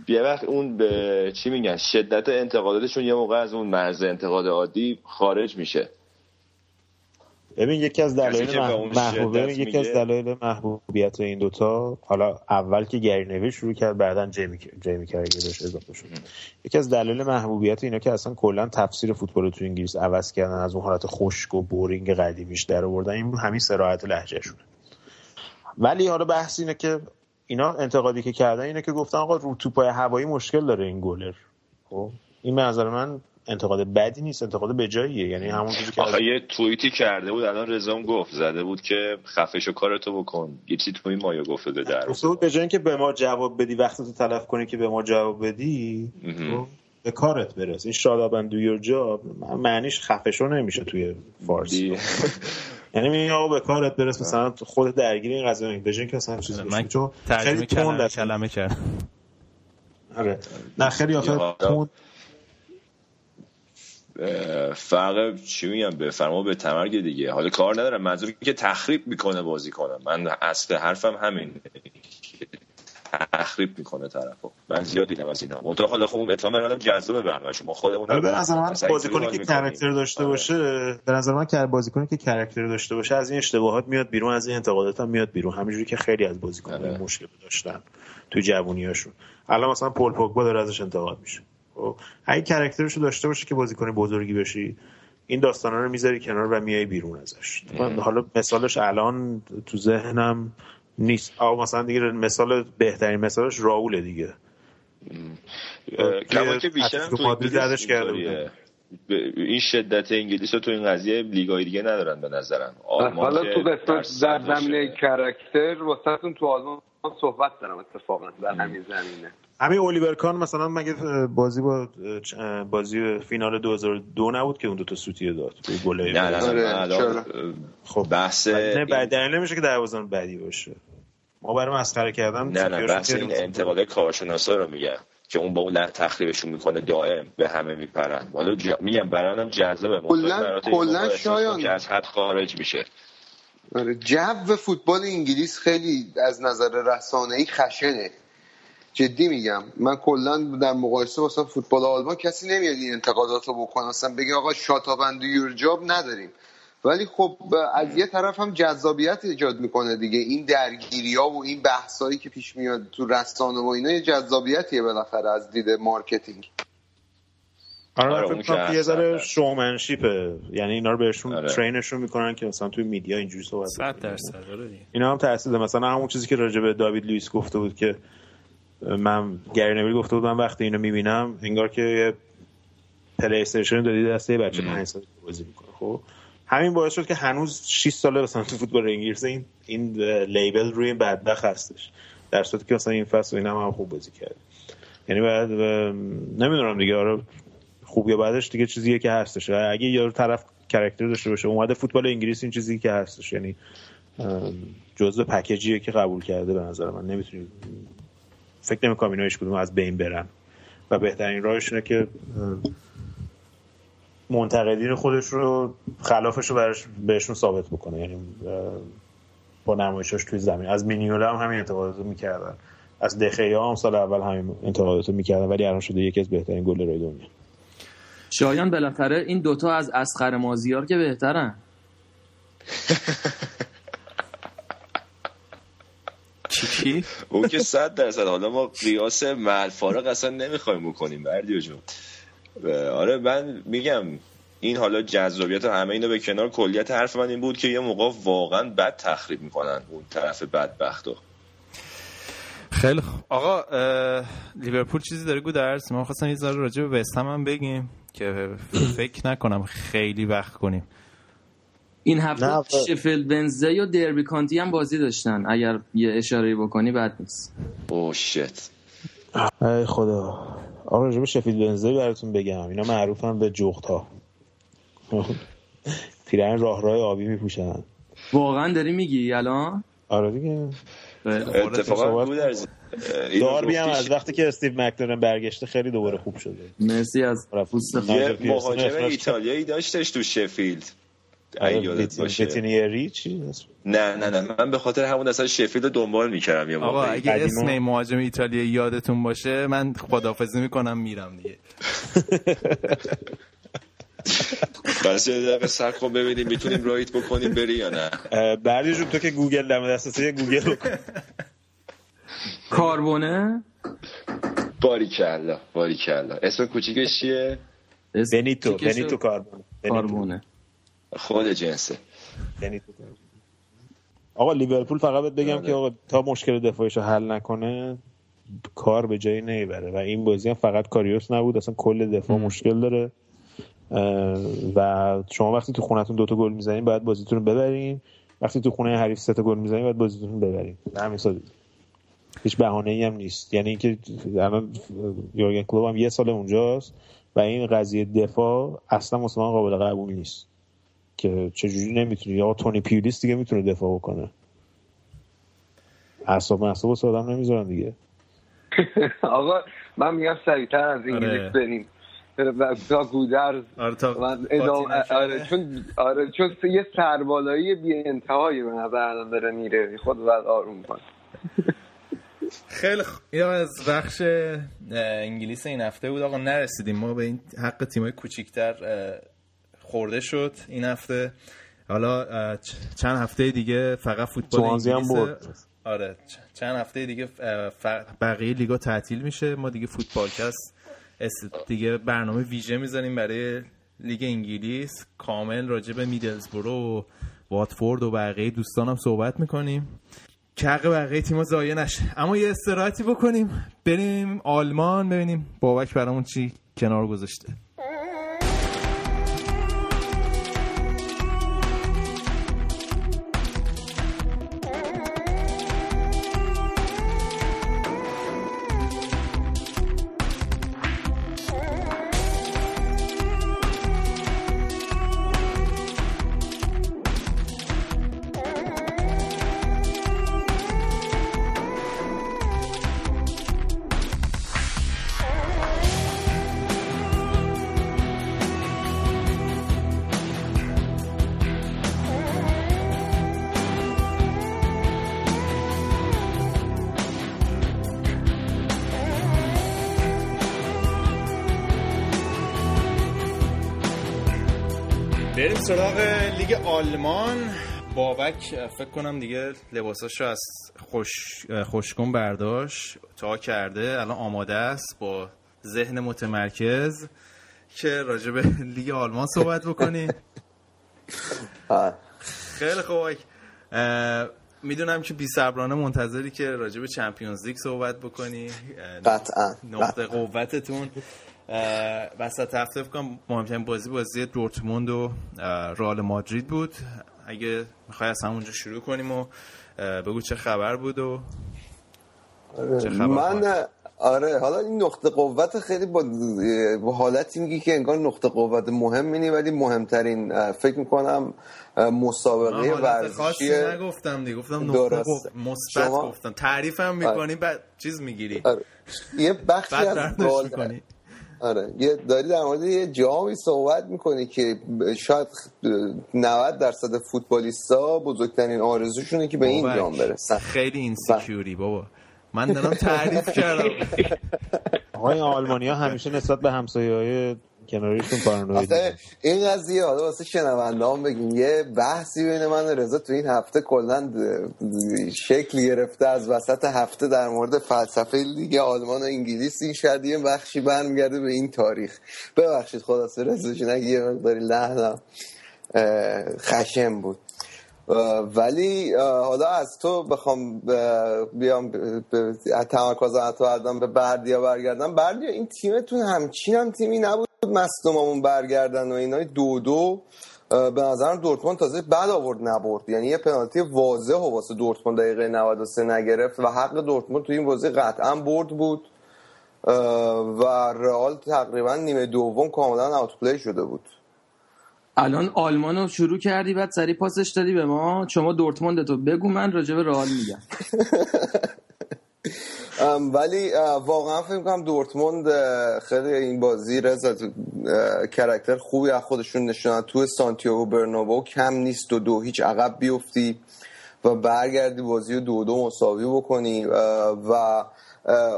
یه وقت اون به چی میگن شدت انتقاداتشون یه موقع از اون مرز انتقاد عادی خارج میشه. ببین یکی از دلایل محبوب یکی از دلایل محبوبیت این دوتا حالا اول که گری نویل شروع کرد بعدا جیمی جیمی کرگرش اضافه شد. یکی از دلایل محبوبیت اینا که اصلا کلا تفسیر فوتبال تو انگلیس عوض کردن از اون حالت خشک و بورینگ قدیمیش در آوردن این همین صراحت لهجهشونه ولی حالا بحث اینه که اینا انتقادی که کردن اینه که گفتن آقا رو توپای هوایی مشکل داره این گلر. خب این به نظر من انتقاد بدی نیست انتقاد به جاییه. یعنی همون که آخه یه توییتی کرده بود الان رضام گفت زده بود که خفش و کارتو بکن. یه چیزی توی مایا گفته در بود به جای اینکه به ما جواب بدی وقتی تو تلف کنی که به ما جواب بدی خب، به کارت برس این شادابن دو جا معنیش خفشو نمیشه توی فارسی. *laughs* یعنی میگه آقا به کارت برس مثلا خود درگیر این قضیه به که مثلا چیزی من چون خیلی تند کلمه کرد آره. نه خیلی تند فرق چی میگم؟ به فرما به تمرگ دیگه. حالا کار ندارم. منظوری که تخریب می‌کنه بازی کنم. من اصل حرفم همین. تخریب می‌کنه طرفو. من زیاد دیدم از اینا. منتها حالا خب اتهام منم جذاب برنامه ما خودمون به نظر من بازیکنی که کاراکتر داشته آره. باشه به نظر من که بازیکنی که کاراکتر داشته باشه از این اشتباهات میاد بیرون از این انتقادات هم میاد بیرون. همینجوری که خیلی از بازیکنان آره. مشکل داشتن تو جوونیاشون الان مثلا پول پوگبا داره ازش انتقاد میشه. خب اگه کرکترشو داشته باشه که بازیکن بزرگی بشی این داستانا رو می‌ذاری کنار و میای بیرون ازش. حالا مثالش الان تو ذهنم نیست. آقا مثلا دیگه مثال بهترین مثالش راوله دیگه. کما که بیشتر تو کرده این شدت انگلیس رو تو این قضیه لیگای دیگه ندارن به نظرم. حالا تو قسمت در زمینه کرکتر واسهتون تو آلمان صحبت دارم اتفاقا در همین زمینه. همین اولیور کان مثلا مگه بازی با بازی فینال 2002 نبود که اون دو تا سوتیه داد گله نه نه نه آره، خب بحث نه بعد دلیل نمیشه که دروازه‌بان بدی باشه. ما برای مسخره کردم نه نه بحث این انتقاد کارشناسا رو میگم. که اون با اون تخریبشون می‌کنه دائم به همه میپرن. حالا ج... میگم برانم جذابه. کلا کلا شایان. که از حد خارج میشه. آره جو فوتبال انگلیس خیلی از نظر رسانه‌ای خشنه. جدی میگم. من کلا در مقایسه با فوتبال آلمان کسی نمیاد این انتقادات رو بکنه. اصلا بگه آقا شاتابند یورجاب نداریم. ولی خب از یه طرف هم جذابیت ایجاد می‌کنه دیگه. این درگیری ها و این بحثایی که پیش میاد تو رسانه و اینا یه جذابیتیه بالاخره از دید marketing. آره, آره فکر یه ذره showmanship ه یعنی اینا رو بهشون آره. train شون می‌کنن که مثلا توی media اینجوری صحبت 100 درصد آره اینا هم تاثیر مثلا همون چیزی که راجع به داوید لوئیس گفته بود که من گری نویل گفته بود من وقتی اینو می‌بینم انگار که یه پلی استیشن دادی دسته بچه 5 سال بازی می‌کنه خب؟ همین باعث شد که هنوز 6 ساله مثلا تو فوتبال انگلیس این این label روی این بدبخت هستش. در صورتی که مثلا این فصل اینا هم, هم خوب بازی کرد یعنی بعد نمی‌دونم دیگه آره خوب یا بعدش دیگه چیزیه که هستش. اگه یارو tough character داشته باشه اومده فوتبال انگلیس این چیزی که هستش. یعنی جزء package یه که قبول کرده به نظر من. نمی‌تونی فکر نمی‌کنم اینا هیچ کدوم از بین برن. و بهترین راهشونه که منتقدین خودش رو خلافش رو برش بهشون ثابت بکنه. یعنی با نمایشش توی زمین. از مینیولا هم همین انتقاداتو می‌کردن. از دخیا هم سال اول همین انتقاداتو می‌کردن ولی الان شده یکی از بهترین گل رای دنیا. شایان بالاخره این دوتا از اسخر مازیار که بهترن. چی اون که صد درصد. حالا ما قیاس محل فارق اصلا نمی‌خوایم بکنیم بردیو جون. آره من میگم این حالا جذابیت همه اینو به کنار کلیت حرف من این بود که یه موقع واقعا بد تخریب می‌کنن اون طرف بدبختو خیلی خوب. آقا لیورپول چیزی داره گودرس ما خواستم یه ذره راجع به وستهم هم بگیم که فکر نکنم خیلی وقت کنیم. این هفته شفیلد ونزدی و دربی کانتی هم بازی داشتن. اگر یه اشاره بکنی بد نیست. او شت. ای خدا. آقا رجب شفیلد ونزدی براتون بگم. اینا معروفن به جغت ها پیرن راه راه آبی میپوشن. واقعا داری میگی الان؟ آره دیگه. اتفاقا داربی هم از وقتی که استیو مکلارن برگشته خیلی دوباره خوب شده. مرسی از یه مهاجم ایتالیایی داشتش تو شفیلد. بتینیری چی؟ نه نه نه. من به خاطر همون اصلا شفیلد دنبال می‌کردم یه آقا اگه اسم مهاجم ایتالیایی یادتون باشه من خدافظی می‌کنم میرم دیگه. *laughs* بس یه دقیقه سر کن ببینیم می‌تونیم رایت بکنیم بری یا نه. بردی جون تو که گوگل دم دستت یه گوگل بکن *laughs* کاربونه؟ باری کلا باری کلا اسم کوچیکش چیه؟ بنیتو بنیتو کاربونه کاربونه. خود جنسه. یعنی آقا لیورپول فقط بگم که آقا تا مشکل دفاعیشو حل نکنه کار به جایی نمی‌بره و این بازی هم فقط کاریوس نبود اصلا کل دفاع مشکل داره. و شما وقتی تو خونتون دوتا گل می‌زنین باید بازیتون رو ببرین. وقتی تو خونه حریف سه تا گل می‌زنین باید بازیتون رو ببرین. همین سادگی هیچ بهانه ای هم نیست. یعنی اینکه الان یورگن کلوب هم یه سال اونجاست و این قضیه دفاع اصلا مثلا قابل قبول نیست. که چجوری نمی‌تونی یا تونی پیولیس دیگه می‌تونه دفاع بکنه. اعصاب محصاب آدم نمی‌ذارن دیگه. *laughs* آقا من میگم سریعتر از انگلیس آره. بریم. تا گودرز. آره تا آره چون آره چون یه سربالایی بی انتهایی به نظر داره میره. خود بعد آروم کن. *laughs* خیلی یا از بخش انگلیس این هفته بود. آقا نرسیدیم. ما به این حق تیمای کوچیکتر خورده شد این هفته. حالا چند هفته دیگه فقط فوتبال انگلیس آره چند هفته دیگه بقیه لیگا تعطیل میشه. ما دیگه فوتبالکست دیگه برنامه ویژه می‌زنیم برای لیگ انگلیس. کامل راجع به میدلزبرو و واتفورد و بقیه دوستانم صحبت می‌کنیم. که حق بقیه تیما ضایع نشه. اما یه استراحتی بکنیم. بریم آلمان ببینیم بابک برامون چی کنار گذاشته. بابک فکر کنم دیگه لباساشو از خوش خوشکن برداشت تا کرده الان آماده است با ذهن متمرکز که راجع به لیگ آلمان صحبت بکنی خیلی خوب می‌دونم که بی صبرانه منتظری که راجع به چمپیونز لیگ صحبت بکنی. قطعا. نقطه قوتتون. وسط هفته فکرم مهمترین بازی بازی دورتموند و رال مادرید بود. اگه می‌خوای از همونجا شروع کنیم و بگو چه خبر بود و چه خبر من آره حالا این نقطه قوت خیلی با, با حالتی میگی که انگار نقطه قوت مهم مینی ولی مهمترین فکر می‌کنم مسابقه ورزشی نگفتم دیگه گفتم نقطه مثبت گفتم. تعریفم می‌کنی آره. بعد چیز می‌گیری. آره. یه بخشی از آره. یه داری در مورد یه جامی صحبت می‌کنی که شاید 90 درصد فوتبالیستا بزرگترین آرزوشونه که به این جام برسن. خیلی این سکیوری بابا. من دارم تعریف کردم. *laughs* آقای آلمانیا همیشه نسبت به همسایه های کناریشون پارانوید این قضیه حالا واسه شنونده هم بگیم یه بحثی بین من و رضا تو این هفته کلا شکل گرفته از وسط هفته در مورد فلسفه لیگ آلمان و انگلیس این شاید یه بخشی برمیگرده به این تاریخ. ببخشید خلاصه رضا جون اگه یه مقداری لحنم خشم بود. ولی حالا از تو بخوام بیام تمرکز تو به بردیا برگردم. بردیا این تیمتون همچین هم تیمی نبود؟ مصدوممون برگردن و اینای دو دو به نظرم دورتموند تازه بعد آورد نبرد. یعنی یه پنالتی واضح و واسه دورتموند دقیقه 93 نگرفت و حق دورتموند تو این بازی قطعا برد بود. و رئال تقریبا نیمه دوم کاملا اوت پلی شده بود. الان آلمان رو شروع کردی بعد سری پاسش دادی به ما. شما دورتموند تو بگو من راجع به رئال میگم. *laughs* ولی واقعا فکر کنم دورتموند خیلی این بازی رضا کرکتر خوبی از خودشون نشونن. تو سانتیاگو برنابو کم نیست و دو هیچ عقب بیفتی و برگردی بازی رو دو دو مساوی بکنی. و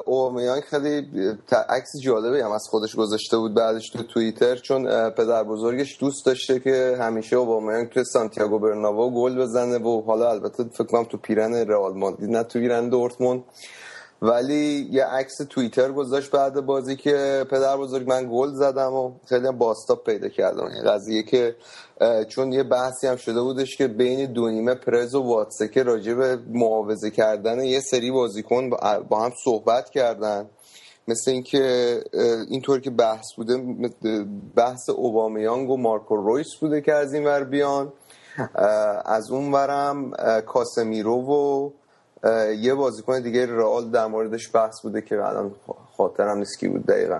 اومیان خیلی عکس جالبی هم از خودش گذاشته بود بعدش تو توییتر چون پدر بزرگش دوست داشته که همیشه اومیان تو سانتیاگو برنابو گل بزنه و حالا البته فکر کنم تو پیرن رئال مادرید نه تو پیرن دورتموند. ولی یه عکس توییتر گذاشت بعد بازی که پدر بزرگ من گل زدم و خیلی باستاب پیدا کردم. این قضیه که چون یه بحثی هم شده بودش که بین دو نیمه پرز و واتسکه راجع به معاوضه کردن یه سری بازیکن با هم صحبت کردن. مثل اینکه اینطور که بحث بوده بحث اوبامیانگ و مارکو رویس بوده که از این ور بیان. *laughs* از اون ورم کاسمیرو و یه بازیکن دیگه رئال در موردش بحث بوده که الان خاطرم نیست کی بود دقیقا.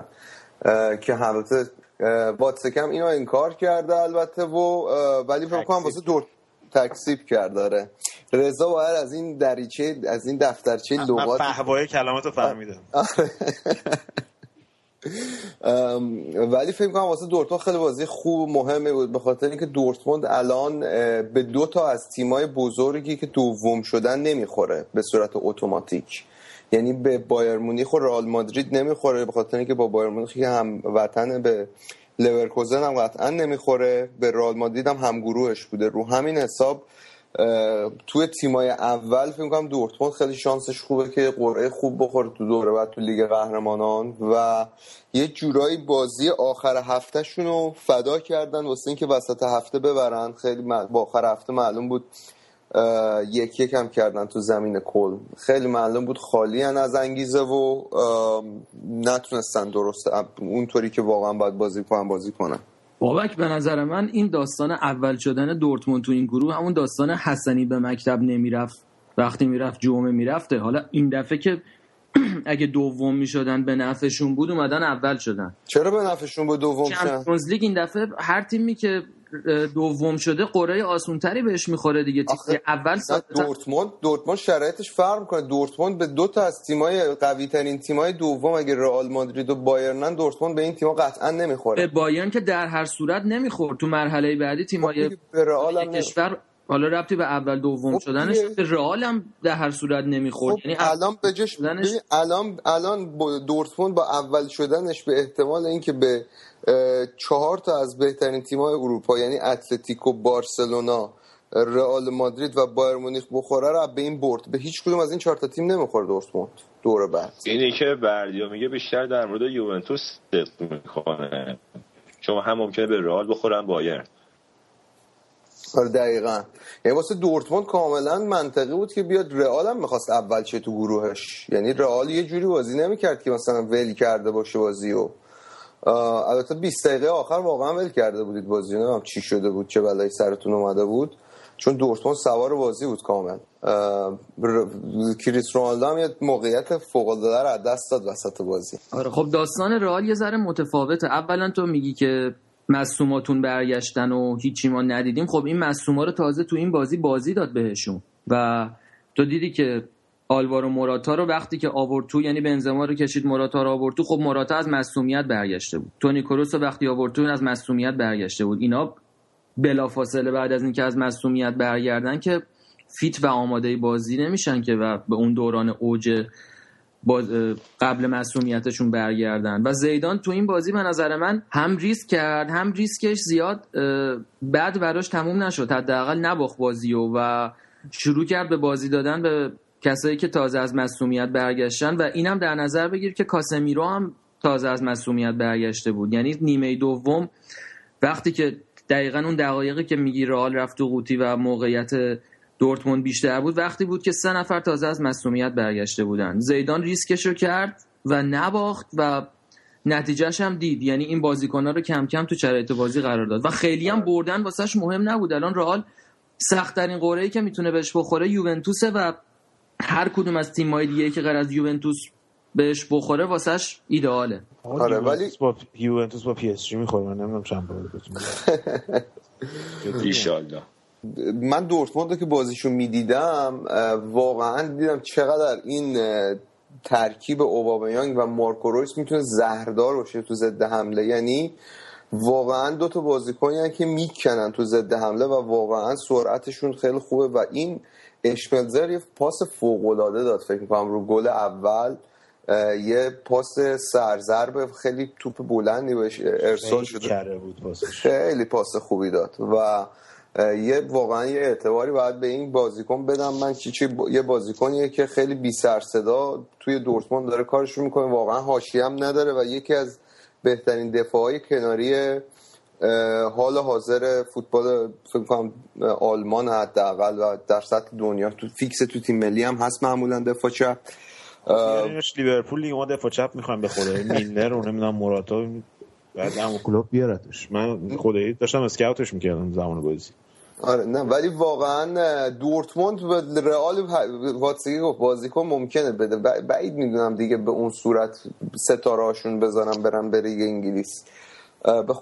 که البته واتسکم اینو انکار کرده البته و ولی فکر کنم واسه دور تکسیب کرده داره رضا باید از این دریچه از این دفترچه لغات فهوای کلمات فهمیدم. *laughs* ولی فکر کنم واسه دورتموند خیلی بازی خوب مهمه بود به خاطر اینکه دورتموند الان به دو تا از تیمای بزرگی که دوم شدن نمی‌خوره به صورت اتوماتیک. یعنی به بایر مونیخ و رئال مادرید نمی‌خوره به خاطر اینکه با بایر مونیخ هم وطن به لورکوزن هم قطعا نمی‌خوره به رئال مادرید هم همگروهش بوده. رو همین حساب توی تیمای اول فکر کنم دورتموند خیلی شانسش خوبه که قرعه خوب بخوره تو دوره بعد تو لیگ قهرمانان و یه جورایی بازی آخر هفتهشون رو فدا کردن. واسه اینکه وسط هفته ببرن خیلی با آخر هفته معلوم بود یک یک هم کردن تو زمین کل. خیلی معلوم بود خالی از انگیزه و نتونستن درست اونطوری که واقعا باید بازی کنن بازی کنن. بابک به نظر من این داستان اول شدن دورتموند تو این گروه همون داستان حسنی به مکتب نمی‌رفت. وقتی می‌رفت جمعه می‌رفته. حالا این دفعه که *clears throat* اگه دوم می‌شدن به نفعشون بود اومدن اول شدن. چرا به نفعشون بود دوم شدن؟ لیگ این دفعه هر تیمی که دوم شده قرعه آسونتری بهش می‌خوره دیگه. اول دورتموند دورتموند شرایطش فرق می‌کنه. دورتموند به دو تا از تیمای قوی ترین تیمای دوم اگه رئال مادرید و بایرنن دورتموند به این تیم‌ها قطعا نمی‌خوره. به بایرن که در هر صورت نمی‌خورد. تو مرحله بعدی تیمای رئال کشور حالا ربطی به اول دوم خب شدنش به رئال هم در هر صورت نمی‌خورد. خب یعنی الان بجش شدنش... الان الان دورتموند با اول شدنش به احتمال اینکه به چهار تا از بهترین تیم‌های اروپا یعنی اتلتیکو بارسلونا رئال مادرید و بایر مونیخ بخوره رو به این برد. به هیچ کدوم از این چهار تا تیم نمی‌خوره دورتموند دور بعد. اینی که بردیا میگه بیشتر در مورد یوونتوس می‌کنه. شما هم ممکنه به رئال بخورن بایر آره دقیقا. یعنی واسه دورتموند کاملا منطقی بود که بیاد رئال هم می‌خواست اول چه تو گروهش. یعنی رئال یه جوری بازی نمی‌کرد که مثلا ول کرده باشه بازی و البته 20 دقیقه آخر واقعا ول کرده بودید بازی هم چی شده بود چه بلایی سرتون اومده بود. چون دورتموند سوار بازی بود کامل کریس رونالدو هم یه موقعیت فوق العاده رو از دست داد وسط بازی. آره خب داستان رئال یه ذره متفاوته. اولا تو میگی که مصوماتون برگشتن و هیچی ما ندیدیم. خب این مصوما رو تازه تو این بازی بازی داد بهشون. و تو دیدی که آلوارو موراتا رو وقتی که آورد تو یعنی بنزما رو کشید موراتا رو آورد تو خب موراتا از مصومیت برگشته بود. تونی کروس رو وقتی آورد تو از مصومیت برگشته بود. اینا بلافاصله بعد از اینکه از مصومیت برگردن که فیت و آماده بازی نمیشن که و به اون دوران اوج قبل مسئولیتشون برگردن. و زیدان تو این بازی به نظر من هم ریسک کرد هم ریسکش زیاد بعد براش تموم نشد. حداقل نباخت بازی و, شروع کرد به بازی دادن به کسایی که تازه از مسئولیت برگشتن. و اینم در نظر بگیر که کاسمیرو هم تازه از مسئولیت برگشته بود. یعنی نیمه دوم وقتی که دقیقا اون دقایقی که میگی رئال رفت و قوطی و موقعیت دورتموند بیشتر بود وقتی بود که سه نفر تازه از مصومیت برگشته بودن. زیدان ریسکش رو کرد و نباخت و نتیجهش هم دید. یعنی این بازیکن‌ها رو کم کم تو شرایط بازی قرار داد. و خیلی هم بردن واسهش مهم نبود. الان رئال سختترین قرعه‌ای که می‌تونه بهش بخوره یوونتوسه و هر کدوم از تیم‌های دیگه که غیر از یوونتوس بهش بخوره واسهش ایدئاله. آره ولی با یوونتوس با پی اس جی می‌خوره. من نمی‌دونم چند بار ان *laughs* من دورتموند که بازیشو می‌دیدم واقعا دیدم چقدر این ترکیب اوبامیانگ و مارکو رویس می‌تونه زهردار باشه تو ضد حمله. یعنی واقعا دو تا بازیکنی که می‌کنن تو ضد حمله و واقعا سرعتشون خیلی خوبه و این اشملزر یه پاس فوق العاده داد فکر می‌کنم رو گل اول. یه پاس سرزرب خیلی توپ بلندی بهش ارسال شده. خیلی پاس خوبی داد و یه واقعا یه اعتباری باید به این بازیکن بدم. من چی چی یه بازیکنیه که خیلی بی سر صدا توی دورتموند داره کارش می‌کنه. واقعا حاشیه هم نداره و یکی از بهترین دفاعی کناری حال حاضر فوتبال فکر کنم آلمان حداقل و در سطح دنیا. تو فیکس تو تیم ملی هم هست معمولا دفاع چپ. لیورپول ما دفاع چپ می‌خوایم به خدا میلنر و نمی‌دونم موراتا. بعد هم کلوب بیارتش. من خدایی داشتم اسکاوتش می‌کردم زمان بازی. آره نه ولی واقعا دورتموند به رئال واتسگی گفت بازیکن ممکنه بده. بعید می‌دونم دیگه به اون صورت ستاره هاشون بذارم برن به ریگ انگلیس.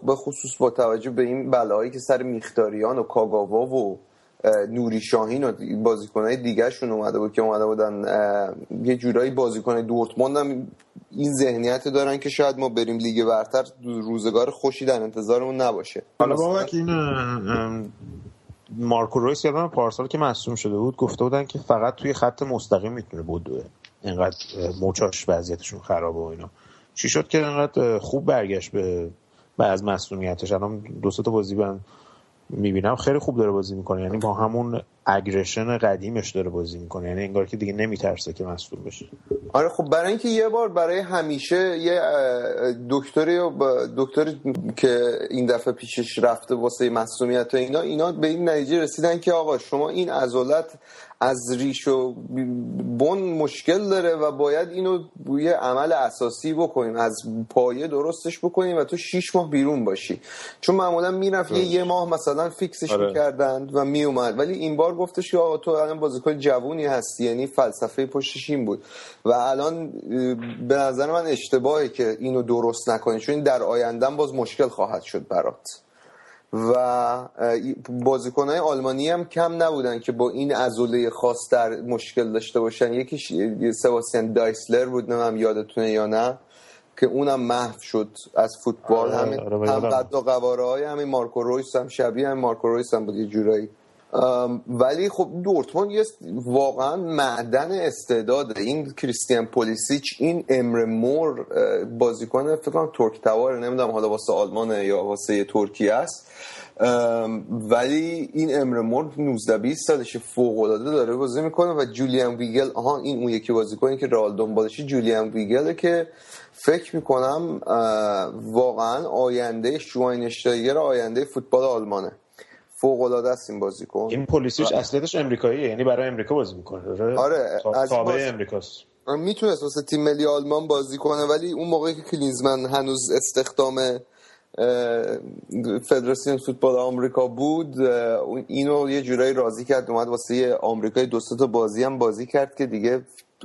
به خصوص با توجه به این بلایی که سر میختاریان و کاگاوا و نوری شاهین و بازیکنهای دیگرشون اومده بود که اومده بودن یه جورایی بازیکن دورتموند هم این ذهنیت دارن که شاید ما بریم لیگ برتر روزگار خوشی در انتظارمون نباشه. حالا بابک این مارکو رویس یادم پارسال که مصوم شده بود گفته بودن که فقط توی خط مستقیم می‌تونه بدوه اینقدر موچاش وضعیتشون خرابه و اینا. چی شد که اینقدر خوب برگشت به از مسئولیتش الان دو تا بازی بند می‌بینم. خیلی خوب داره بازی می‌کنه. یعنی با همون اگریشن قدیمش داره بازی می‌کنه. یعنی انگار که دیگه نمیترسه که مسئول بشه. آره خب برای اینکه یه بار برای همیشه یه دکتری دکتری که این دفعه پیشش رفته واسه مسئولیت و اینا اینا به این نتیجه رسیدن که آقا شما این عضلات از ریش و بن مشکل داره و باید اینو یه عمل اساسی بکنیم. از پایه درستش بکنیم و تو شیش ماه بیرون باشی. چون معمولا می‌رفت یه, یه ماه مثلا فیکسش آره. می‌کردند و میومد ولی این بار گفتش که آقا تو الان بازیکن جوونی هستی. یعنی فلسفه پشتش این بود. و الان به نظر من اشتباهه که اینو درست نکنی. چون در آیندن باز مشکل خواهد شد برات. و بازیکنهای آلمانی هم کم نبودن که با این عضله خاص در مشکل داشته باشن. یکیش سباستیان دایسلر بود نمیم یادتونه یا نه که اونم محو شد از فوتبال. آره، همین آره، هم قد و قواره های همین مارکو رویس هم شبیه هم مارکو رویس هم بود یه جورایی ولی خب دورتموند یه واقعا معدن استعداده. این کریستیان پولیسیچ این امر مور بازیکن فکر کنم ترک تواره نمی‌دونم حالا واسه آلمان یا واسه ترکیه است. ولی این امر مور 19 20 سالش فوق العاده داره بازی می‌کنه و جولیان ویگل آها این اون یکی بازیکنی که رئال دنبالشه جولیان ویگله که فکر می‌کنم واقعا آینده شواینشتایگر آینده فوتبال آلمانه. فوق العاده است این بازیکن. این پلیسیچ اصلیتش امریکاییه یعنی برای امریکا بازی می‌کنه. آره, آره از تابع امریکاست. می‌تونست واسه تیم ملی آلمان بازی کنه ولی اون موقعی که کلینزمن هنوز استخدام فدراسیون فوتبال آمریکا بود اینو یه جورایی راضی کرد اومد واسه آمریکای دو تا بازی هم بازی کرد که دیگه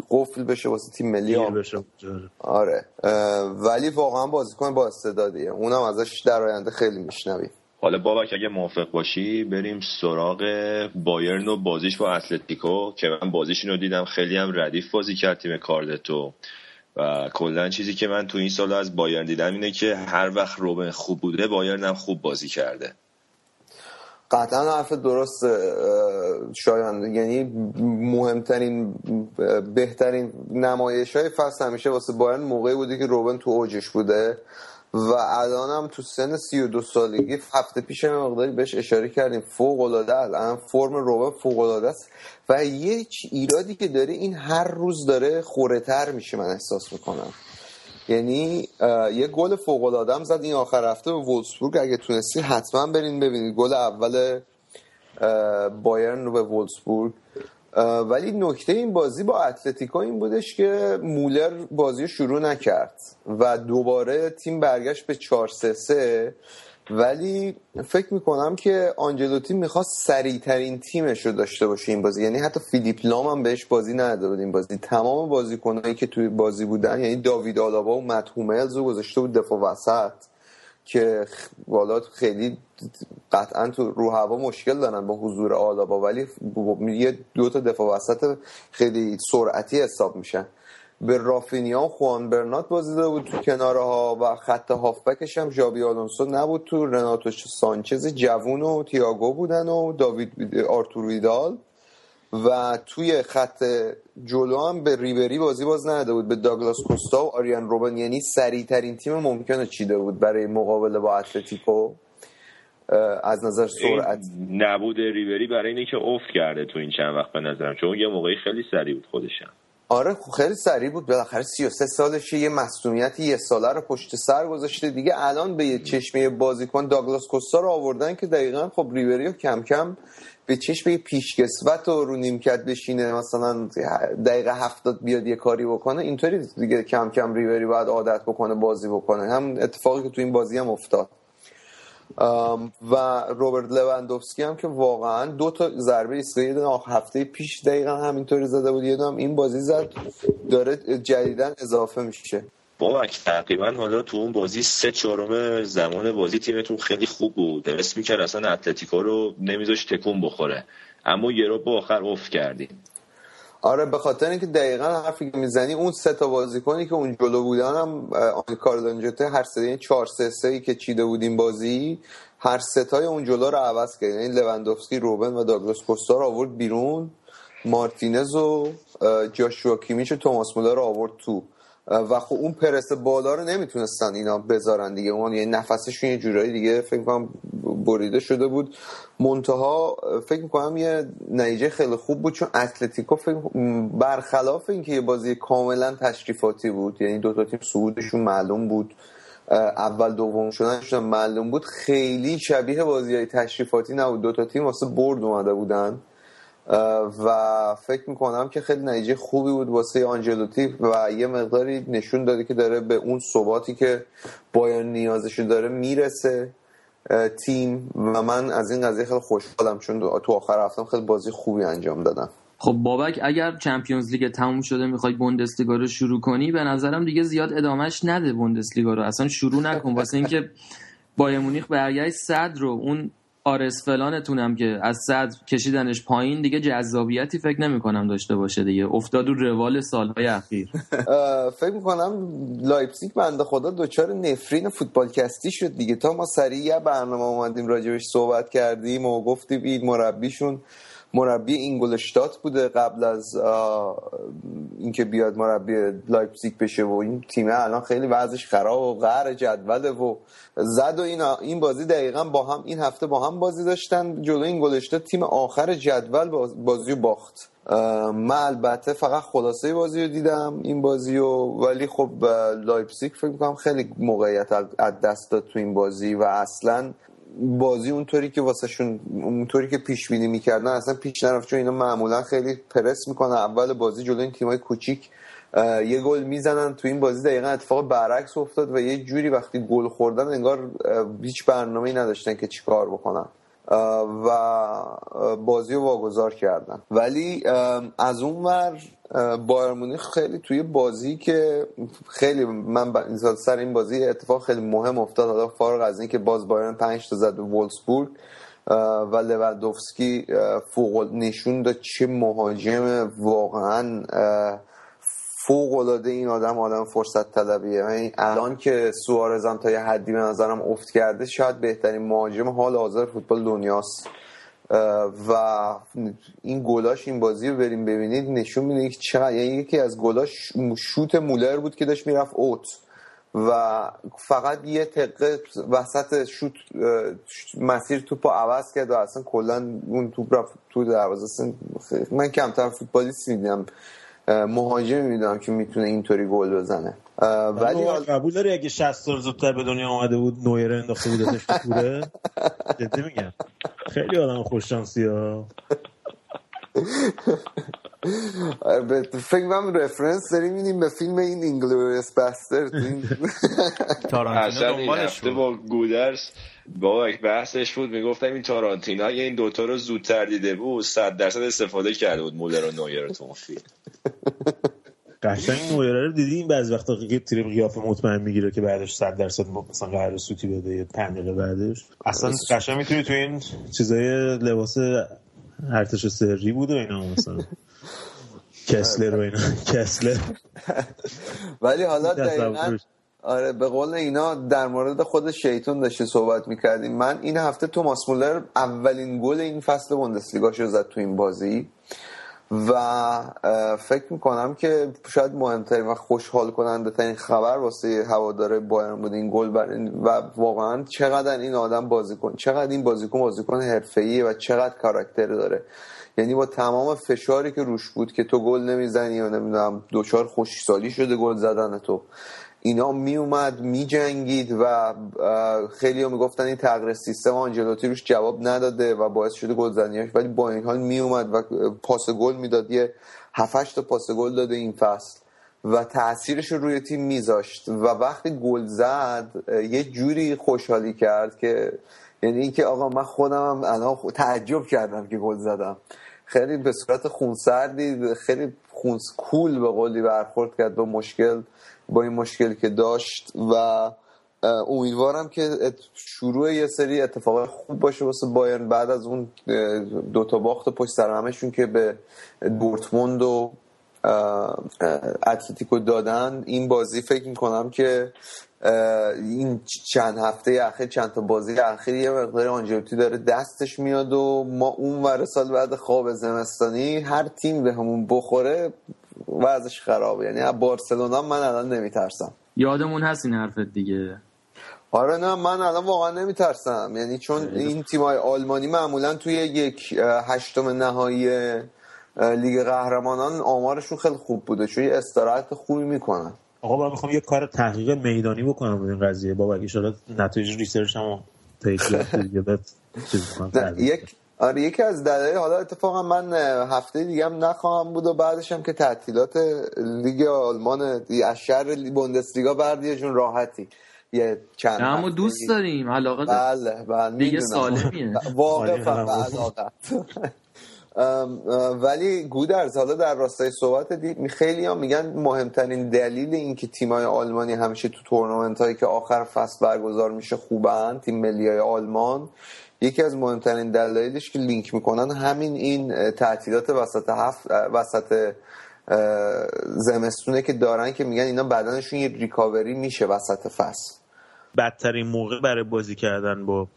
قفل بشه واسه تیم ملی آره. ولی واقعا بازیکن با استعدادیه. اونم ازش در آینده خیلی میشنویم. حالا بابک اگه موافق باشی بریم سراغ بایرن و بازیش با اتلتیکو که من بازیشون رو دیدم. خیلی هم ردیف بازی کرد تیم کاردتو. و کلا چیزی که من تو این سال از بایرن دیدم اینه که هر وقت روبن خوب بوده بایرن هم خوب بازی کرده. قطعا حرف درست شایان. یعنی مهمترین بهترین نمایش های فصل همیشه واسه بایرن موقعی بوده که روبن تو اوجش بوده. و الان هم تو سن 32 سالگی هفته پیش مقداری بهش اشاره کردیم. فوق العاده الان فرم روبن فوق العاده است. و یه ایرادی که داره این هر روز داره تر میشه من احساس می‌کنم. یعنی یه گل فوق العاده هم زد این آخر هفته به وولسبورگ اگه تونستی حتما برین ببینید. گل اول بایرن رو به وولسبورگ ولی نکته این بازی با اتلتیکو این بودش که مولر بازی شروع نکرد و دوباره تیم برگشت به 4 3 3 ولی فکر می‌کنم که آنجلوتی می‌خواست سریع ترین تیمش رو داشته باشه این بازی. یعنی حتی فیلیپ لام هم بهش بازی نداده بود این بازی. تمام بازیکنایی که توی بازی بودن یعنی داوید آلاوا و مت رو گذاشته بود دفاع وسط. که والا خیلی قطعا تو رو هوا مشکل دارن با حضور آلابا ولی یه دو تا دفاع وسط خیلی سرعتی حساب میشن. به رافینیا و خوان برنات بازی داده بود تو کناره ها و خط هافبکش هم ژابی آلونسو نبود تو. رناتو سانچز جوون و تیاگو بودن و داوید آرتور ویدال. و توی خط جلو هم به ریبری بازی باز نده بود. به داگلاس کوستا و آریان روبن یعنی سریع ترین تیم ممکنه چیده بود برای مقابله با اتلتیکو از نظر سرعت. نبود ریبری برای اینه که افت کرده تو این چند وقت به نظرم چون یه موقعی خیلی سریع بود خودشم. آره خب خیلی سریع بود. بالاخره 33 سالشه یه مسئولیت یه ساله رو پشت سر گذاشته. دیگه الان به یه چشمه بازیکن داگلاس کوستا رو آوردن که دقیقا خب ریبری کم کم به چشم پیشکسوت و رو نیمکت بشینه مثلا دقیقه هفتاد بیاد یه کاری بکنه اینطوری دیگه کم کم ریوری باید عادت بکنه بازی بکنه. هم اتفاقی که تو این بازی هم افتاد. و روبرت لواندوفسکی هم که واقعا دو تا ضربه ایستگاهی هفته پیش دقیقا همینطوری زده بود یه این بازی زد. داره جدیدا اضافه میشه. بابک تقریبا حالا تو اون بازی سه چهارم زمان بازی تیمتون خیلی خوب بود. درست می‌کرد اصلا اتلتیکو رو نمیذاش تکون بخوره. اما یه رو با آخر افت کردی. آره به خاطر اینکه دقیقا حرفی که می‌زنی اون سه تا بازیکنی که اون جلو بودن هم کاردانجوته هر سه 4 3 3 که چیده بودیم بازی هر ستای اون جلو رو عوض کرد. یعنی لوندوفسکی روبن و داگلاس کوستا رو آورد بیرون. مارتینز و جاشوا کیمیچ و توماس مولر رو آورد تو. و خب اون پرس بالا رو نمی‌تونستن اینا بذارن دیگه. اون یه نفسشون یه جورایی دیگه فکر کنم بریده شده بود. منتها فکر می‌کنم یه نتیجه خیلی خوب بود چون اتلتیکو فکر برخلاف اینکه یه بازی کاملا تشریفاتی بود یعنی دو تا تیم صعودشون معلوم بود اول دوم شدنشون معلوم بود خیلی شبیه بازی های تشریفاتی نبود. دو تا تیم واسه برد اومده بودن. و فکر می‌کنم که خیلی نتیجه خوبی بود واسه آنجلوتی و یه مقداری نشون داده که داره به اون ثباتی که باید نیازش داره می‌رسه تیم. و من از این قضیه خیلی خوشحالم چون تو آخر هفتم خیلی بازی خوبی انجام دادم خب بابک اگر چمپیونز لیگ تموم شده می‌خوای بوندسلیگا رو شروع کنی به نظرم دیگه زیاد ادامهش نده بوندسلیگا رو. اصلا شروع نکن. واسه اینکه بایر مونیخ برگشت صد رو اون آرس فلانتونم که از صد کشیدنش پایین دیگه جذابیتی فکر نمی کنم داشته باشه دیگه. افتاد و روال سالهای اخیر. *laughs* فکر می‌کنم لایپزیگ بنده خدا دچار نفرین فوتبالکستی شد دیگه. تا ما سریع برنامه اومدیم راجبش صحبت کردیم و گفتیم مربیشون مربی اینگولشتات بوده قبل از اینکه بیاد مربی لایپزیگ بشه و این تیم الان خیلی وضعش خراب و قعر جدوله و زد و این این بازی دقیقا با هم این هفته با هم بازی داشتن. جلو اینگولشتات تیم آخر جدول بازی باخت. من البته فقط خلاصه بازی رو دیدم این بازی رو. ولی خب لایپزیگ فکر می‌کنم خیلی موقعیت از دست داد تو این بازی و اصلا بازی اونطوری که واسهشون اونطوری که پیش بینی می‌کردن اصلا پیش نرفت. چون اینا معمولا خیلی پرس می‌کنن. اول بازی جلو این تیمای کوچیک یه گل می‌زنن. تو این بازی دقیقا اتفاق برعکس افتاد و یه جوری وقتی گل خوردن انگار هیچ برنامه ای نداشتن که چیکار بکنن. و بازی رو واگذار کردن. ولی از اون ور بایر مونیخ خیلی توی بازی که خیلی من سر این بازی اتفاق خیلی مهم افتاد. حالا فارغ از اینکه باز بایرن 5 تا زد به وولسبورگ و لوندوفسکی فوق نشون داد چه مهاجم واقعا فوق العاده این آدم آدم فرصت طلبیه. یعنی الان که سوارز هم تا یه حدی به نظرم افت کرده شاید بهترین مهاجم حال حاضر فوتبال دنیاست. و این گلاش این بازی رو بریم ببینید نشون میده که چقدر یعنی یکی از گلاش شوت مولر بود که داشت می‌رفت اوت و فقط یه تقه وسط شوت مسیر توپ عوض کرد و اصلا کلا اون توپ رفت تو دروازه. من کمتر فوتبالیست می‌دیدم. مهاجم می‌دونم که می‌تونه اینطوری گل بزنه. ولی قبول داری اگه 60 سال زودتر به دنیا آمده بود نویر انداخته بودتش تو کوره؟ *laughs* جدی میگم. خیلی آدم خوش شانسی ها فکر کنم رفرنس داریم میدیم به فیلم این اینگلوریس بستر تارانتینو دنبالش با گودرس یک بحثش بود. می‌گفتم این تارانتینا اگه این دوتا رو زودتر دیده بود صد درصد استفاده کرده بود مولر و نویر تو اون فیلم. *laughs* قشنگ نویر رو دیدی این بعض وقتا تیر قیافه مطمئن می‌گیره که بعدش 100 درصد مثلا قرار سوتی بده یه 5 دقیقه بعدش. اصلا قشنگ می‌تونی تو این چیزای لباس ارتش سری بود و اینا مثلا. کسلر و اینا. کسلر. ولی حالا دقیقا آره به قول اینا در مورد خود شیطون داشته صحبت می‌کردیم. من این هفته توماس مولر اولین گل این فصل بوندسلیگا شو زد تو این بازی. و فکر می‌کنم که شاید مهمترین و خوشحال کننده ترین خبر واسه هواداره بایرن بود این گل و واقعا چقدر این آدم بازیکن چقدر این بازیکن بازیکن حرفه‌ایه و چقدر کاراکتر داره. یعنی با تمام فشاری که روش بود که تو گل نمی‌زنی یا نمی‌دونم دوچار خوشسالی شده گل زدن تو. اینا می جنگید و خیلی ها می گفتن این تغییر سیستم آنجلوتی روش جواب نداده و باعث شده گلزنیاش ولی با این حال می اومد و پاس گل می‌داد. یه هفتش تا پاس گل داده این فصل و تاثیرش رو روی تیم میذاشت و وقتی گل زد یه جوری خوشحالی کرد که یعنی اینکه آقا من خودم الان تعجب کردم که گل زدم. خیلی به صورت خونسردی خیلی خونس کول به قولی برخورد کرد با مشکل با این مشکلی که داشت و امیدوارم که شروع یه سری اتفاق خوب باشه واسه بایرن بعد از اون دوتا باخت پشت سر همشون که به دورتموند و اتلتیکو دادن. این بازی فکر می‌کنم که این چند هفته اخیر چند تا بازی اخیر یه مقدار آنجلوتی داره دستش میاد و ما اون ور سال بعد خواب زمستانی هر تیم به همون بخوره وضعش خرابه یعنی بارسلونا من الان نمیترسم. یادمون هست این حرفت دیگه. آره نه من الان واقعا نمیترسم. یعنی چون این تیمای آلمانی معمولا توی یک هشتم نهایی لیگ قهرمانان آمارشون خیلی خوب بوده. چون یه استراحت خوبی می‌کنن. آقا من می‌خوام یه کار تحقیق میدانی بکنم بود این قضیه. بابا اگه شده نتایج ریسرچ هم *laughs* یک آره یکی از دلایل حالا اتفاقا من هفته دیگه هم نخواهم بود و بعدش هم که تعطیلات لیگ آلمان از شهر بوندسلیگا بردیه جون راحتی. یه چند اما دوست داریم. علاقه بله بله دیگه سالمیه. *laughs* واقعا علاقه *laughs* ولی گودرز حالا در راستای صحبت دید خیلی هم میگن مهمترین دلیل اینکه تیمای آلمانی همیشه تو تورنمنت هایی که آخر فصل برگزار میشه خوبن تیم ملی های آلمان یکی از مهمترین دلایلش که لینک می‌کنن همین این تعطیلات وسط هفت وسط زمستونه که دارن که میگن اینا بدنشون یه ریکاوری میشه وسط فصل. بدترین موقع برای بازی کردن با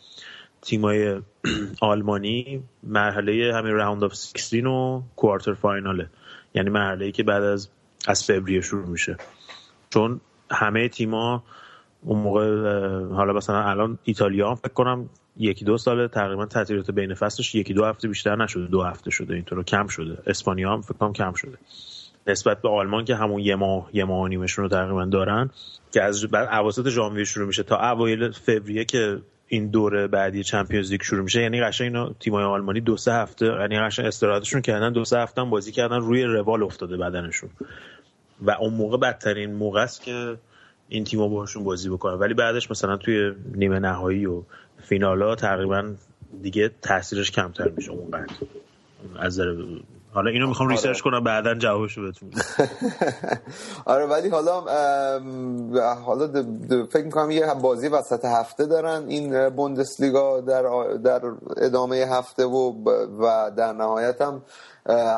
تیمای *clears throat* آلمانی مرحله همین راوند آف 16 و کوارتر فایناله یعنی مرحله ای که بعد از از فوریه شروع میشه. چون همه تیما اون موقع حالا مثلا الان ایتالیا فکر کنم یکی دو سال تقریبا تعطیلات بین فصلش یکی دو هفته بیشتر نشده دو هفته شده اینطور کم شده. اسپانیا هم فکر کنم کم شده. نسبت به آلمان که همون یه ماه یه ماه نیمشون رو تقریبا دارن که از بعد اواسط ژانویه شروع میشه تا اوایل فوریه که این دوره بعدی Champions League شروع میشه. یعنی قشنگ اینا تیمای آلمانی دو سه هفته یعنی قشنگ استراحتشون کردن دو سه هفته هم بازی کردن روی روال افتاده بدنشون. و اون موقع بدترین موقع است که این تیم‌ها باهاشون بازی بکنن. ولی بعدش مثلا توی نیمه نهایی و فینالا تقریبا دیگه تاثیرش کمتر میشه اونقدر. از حالا اینو می‌خوام آره. research کنم بعدا جوابشو بهتون *laughs* آره ولی حالا حالا فکر می‌کنم یه بازی وسط هفته دارن. این بوندسلیگا در در ادامه هفته و و در نهایت هم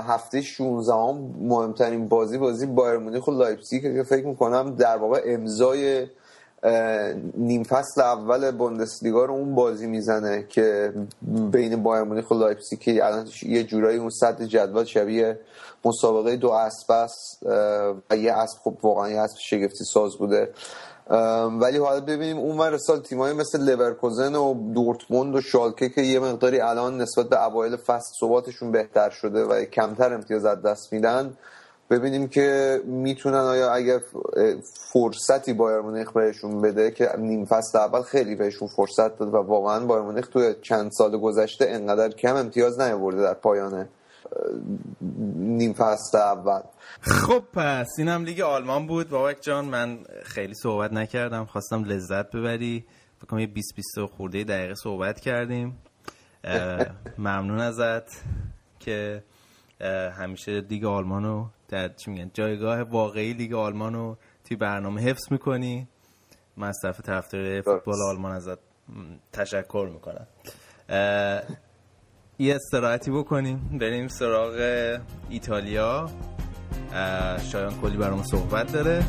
هفته 16 هم مهمترین بازی بازی بایر مونیخ و لایپزیگ که فکر می‌کنم در واقع امضای نیم فصل اول بوندسلیگا رو اون بازی می‌زنه که بین بایر مونیخ و لایپزیگ که الان یه جورایی اون صدر جدول شبیه مسابقه دو اسب است و یه اسب خب واقعا یه اسب شگفتی ساز بوده. ولی حالا ببینیم اون ور سال تیمایی مثل لورکوزن و دورتموند و شالکه که یه مقداری الان نسبت به اوایل فصل ثباتشون بهتر شده و کمتر امتیاز از دست میدن. ببینیم که می‌تونن آیا اگر فرصتی بایر مونیخ بهشون بده که نیم فصل اول خیلی بهشون فرصت داد و واقعا بایر مونیخ توی چند سال گذشته انقدر کم امتیاز نیاورده در پایان نیم فصل اول. خب پس اینم لیگ آلمان بود. بابک جان من خیلی صحبت نکردم. خواستم لذت ببری. فکر یه 20 20 خورده دقیقه صحبت کردیم. *laughs* ممنون ازت که همیشه لیگ آلمان رو در چی میگن جایگاه واقعی لیگ آلمان رو توی برنامه حفظ می‌کنی. من از طرف طرفدار فوتبال آلمان ازت تشکر می‌کنم. یه استراحتی بکنیم. بریم سراغ ایتالیا. شایان کلی برامون صحبت داره.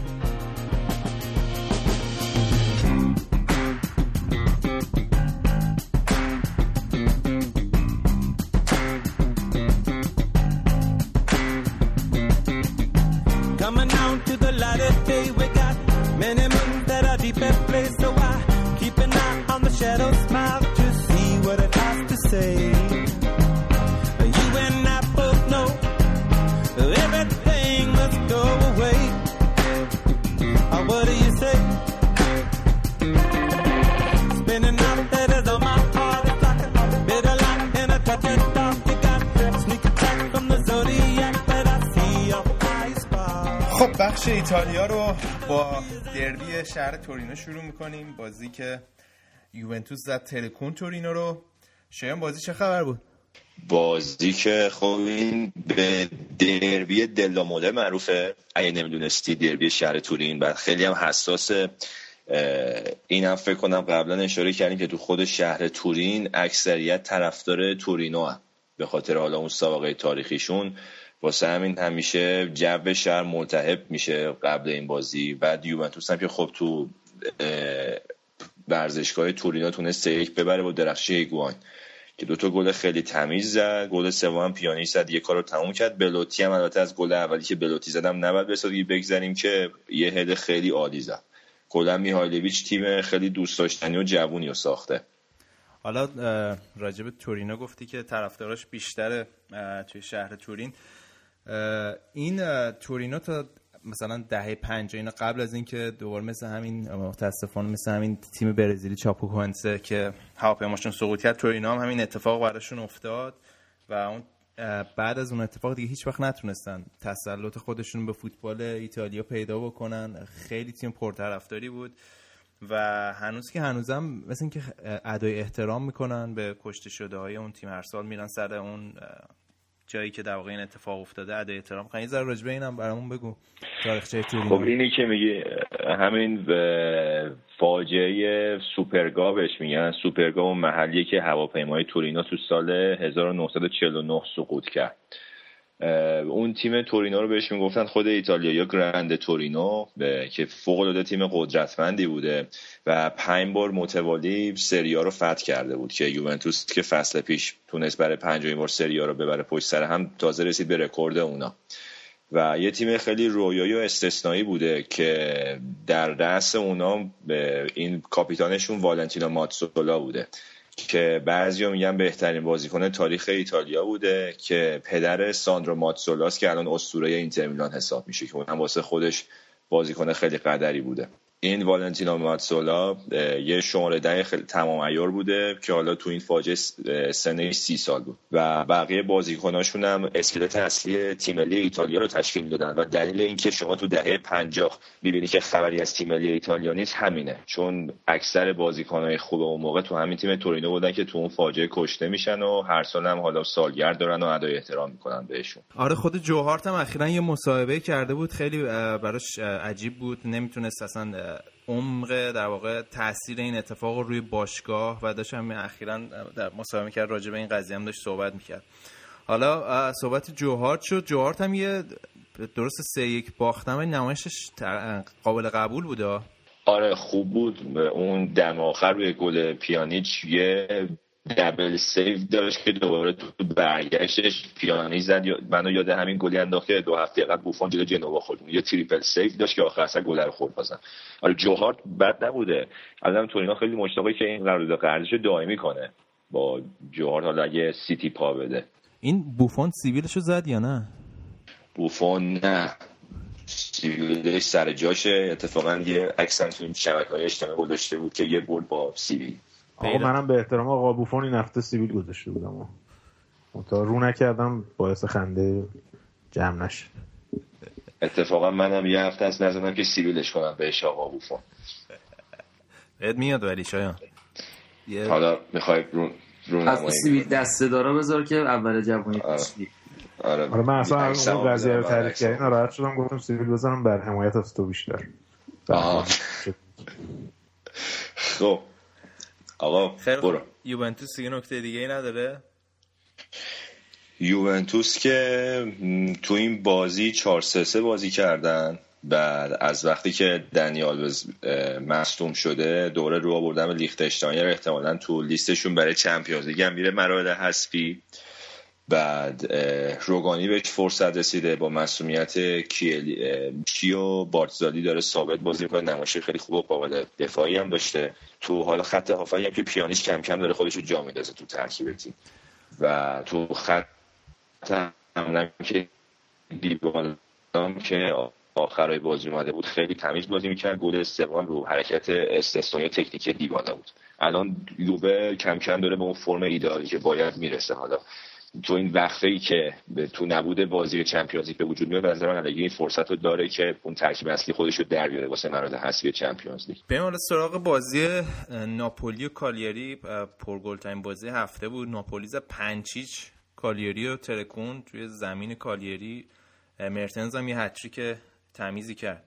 تورینو شروع می‌کنیم. بازی که یوونتوس زد تلکون تورینو رو. شایان بازی چه خبر بود؟ بازی که خب این به دربی دلاموله معروفه. اگه نمی‌دونستی دربی شهر تورین بعد خیلی هم حساس این هم فکر کنم قبلا اشاره کردیم که تو خود شهر تورین اکثریت طرفدار تورینو هم. به خاطر حالا اون سابقه تاریخیشون. واسه همین همیشه جو شهر ملتهب میشه قبل این بازی. بعد یوونتوس هم که خب تو ورزشگاه تورینو تونست یک ببره با درخشی ایگوان که دوتا گل خیلی تمیز زد. گل سوم هم پیانی زد یه کار رو تموم کرد. بلوتی هم البته از گل اولی که بلوتی زدم نباید بسازی بگذاریم که یه هد خیلی عالی زد. کلا میهایلویچ تیم خیلی دوست داشتنی و جوونی رو ساخته. حالا راجب تورینو گفتی که طرفداراش بیشتره توی شهر تورین. این تورینو تا مثلا دهه 50 اینا قبل از اینکه دوباره مثل همین متاسفانه مثل همین تیم برزیلی چاپوکونسه که هواپیماشون سقوط کرد تورینو هم همین اتفاق براشون افتاد و اون بعد از اون اتفاق دیگه هیچ وقت نتونستن تسلط خودشون به فوتبال ایتالیا پیدا بکنن. خیلی تیم پرطرفداری بود و هنوز که هنوزم مثل اینکه ادای احترام می‌کنن به کشته شده های اون تیم هر سال میرن سر اون جایی که در واقع این اتفاق افتاده ادای احترام. خیلی ذره راجبه اینم برامون بگو. تاریخچه تورینو. خب اینی که میگی همین فاجعه سوپرگا بهش میگن. سوپرگا اون محلیه که هواپیمای تورینو تو سال 1949 سقوط کرد. اون تیم تورینو رو بهش می‌گفتن خود ایتالیا یا گرند تورینو که فوق العاده تیم قدرتمندی بوده و پنج بار متوالی سریا رو فتح کرده بود که یوونتوس که فصل پیش تونست برای پنجمین بار سریا رو ببره پشت سر هم تازه رسید به رکورد اونا. و یه تیم خیلی رویایی و استثنایی بوده که در رأس اونا این کاپیتانشون والنتینا ماتسولا بوده. که بعضی میگن بهترین بازیکن تاریخ ایتالیا بوده که پدر ساندرو ماتسولاس که الان اسطوره اینتر میلان حساب میشه که اون واسه خودش بازیکن خیلی قدری بوده. این والنتینو ماتسولا یه شماره ده خیلی تمام ایار بوده که حالا تو این فاجعه سنش سی سال بود. و بقیه بازیکناشون هم اسکلت اصلی تیم ملی ایتالیا رو تشکیل می‌دادن و دلیل اینکه شما تو دهه 50 می‌بینی که خبری از تیم ملی ایتالیا نیست همینه. چون اکثر بازیکنهای خوب اون موقع تو همین تیم تورینو بودن که تو اون فاجعه کشته میشن و هر سال هم حالا سالگرد دارن و ادای احترام می‌کنن بهشون. آره خود جوهارت هم اخیرا یه مصاحبه کرده بود. خیلی براش عجیب بود. نمی‌تونست اصلا عمق در واقع تاثیر این اتفاق روی باشگاه و داشت هم اخیرا در مصاحبه کرد راجع به این قضیه هم داشت صحبت می‌کرد. حالا صحبت جوهارت شد. جوهارت هم یه درست سه یک باختم نمایشش قابل قبول بوده؟ آره خوب بود. اون دم آخر روی گل پیانیچ یه double save داشت که دوباره تو برگشتش پیانیچ زد. منو یاد همین گلی انداخت که دو هفته قبل بوفون جلو جنوا خورد. یه triple save داشت که آخر اصلا گل رو خورد بازن آره جو هارت بد نبوده. الان تورینو خیلی مشتاقه که این قرارداد قرضش دائمی کنه. با جو هارت حالا اگه سیتی پا بده. این بوفون سیبیلشو زد یا نه؟ بوفون نه. سیبیلش سر جاشه. اتفاقا یه عکس تو شبکه های اجتماعی گذاشته بود که یه برد با سیبیل. آقا منم به احترام آقا بوفون این هفته سیویل گذاشته بودم. تا رو نکردم باعث خنده جمع نشد اتفاقا منم یه هفته از نزدم که سیویلش کنم بهش آقا بوفون. اد میاد ولی شایان. حالا می‌خوای رو از سیویل دسته دارا بذار که اول جوانی آره. آره, من اصلا اون قضیه رو تعریف کردین ناراحت شدم گفتم سیویل بزنم بر حمایت از تو بیشتر. خب. آقا برو. یوونتوس دیگه نکته دیگه ای نداره؟ یوونتوس که تو این بازی 4 3 بازی کردن. بعد از وقتی که دنیال مصدوم شده دوره رو آوردن به لیختشتاین. احتمالا تو لیستشون برای چمپیونز لیگ هم میره مراحل حذفی. بعد روگانی بهش فرصت رسیده با مسئولیت کیلی و بارتزالی داره ثابت بازی می‌کنه. نمایش خیلی خوب و قابل دفاعی هم داشته. تو حالا خط هافایی هم که پیانیش کم کم داره خودش رو جا میدازه تو ترکیب تیم. و تو خط هم که دیبالام که آخرای بازی اومده بود خیلی تمیز بازی می‌کرد. گل سوم رو حرکت استثنایی تکنیک دیبالا بود. الان یووه کم کم داره به اون فرم ایدئالی که باید می‌رسه. حالا تو این وقفه ای که تو نبوده بازی چمپیونز به وجود میاد نظر من این فرصت رو داره که اون ترکیب اصلی خودش رو در بیاره واسه مراحل حذفی چمپیونز لیگ. بریم سراغ بازی ناپولی و کالیاری پرگل ترین بازی هفته بود. ناپولی 5 کالیاری و ترکون توی زمین کالیاری مرتنز هم یه که تمیزی کرد.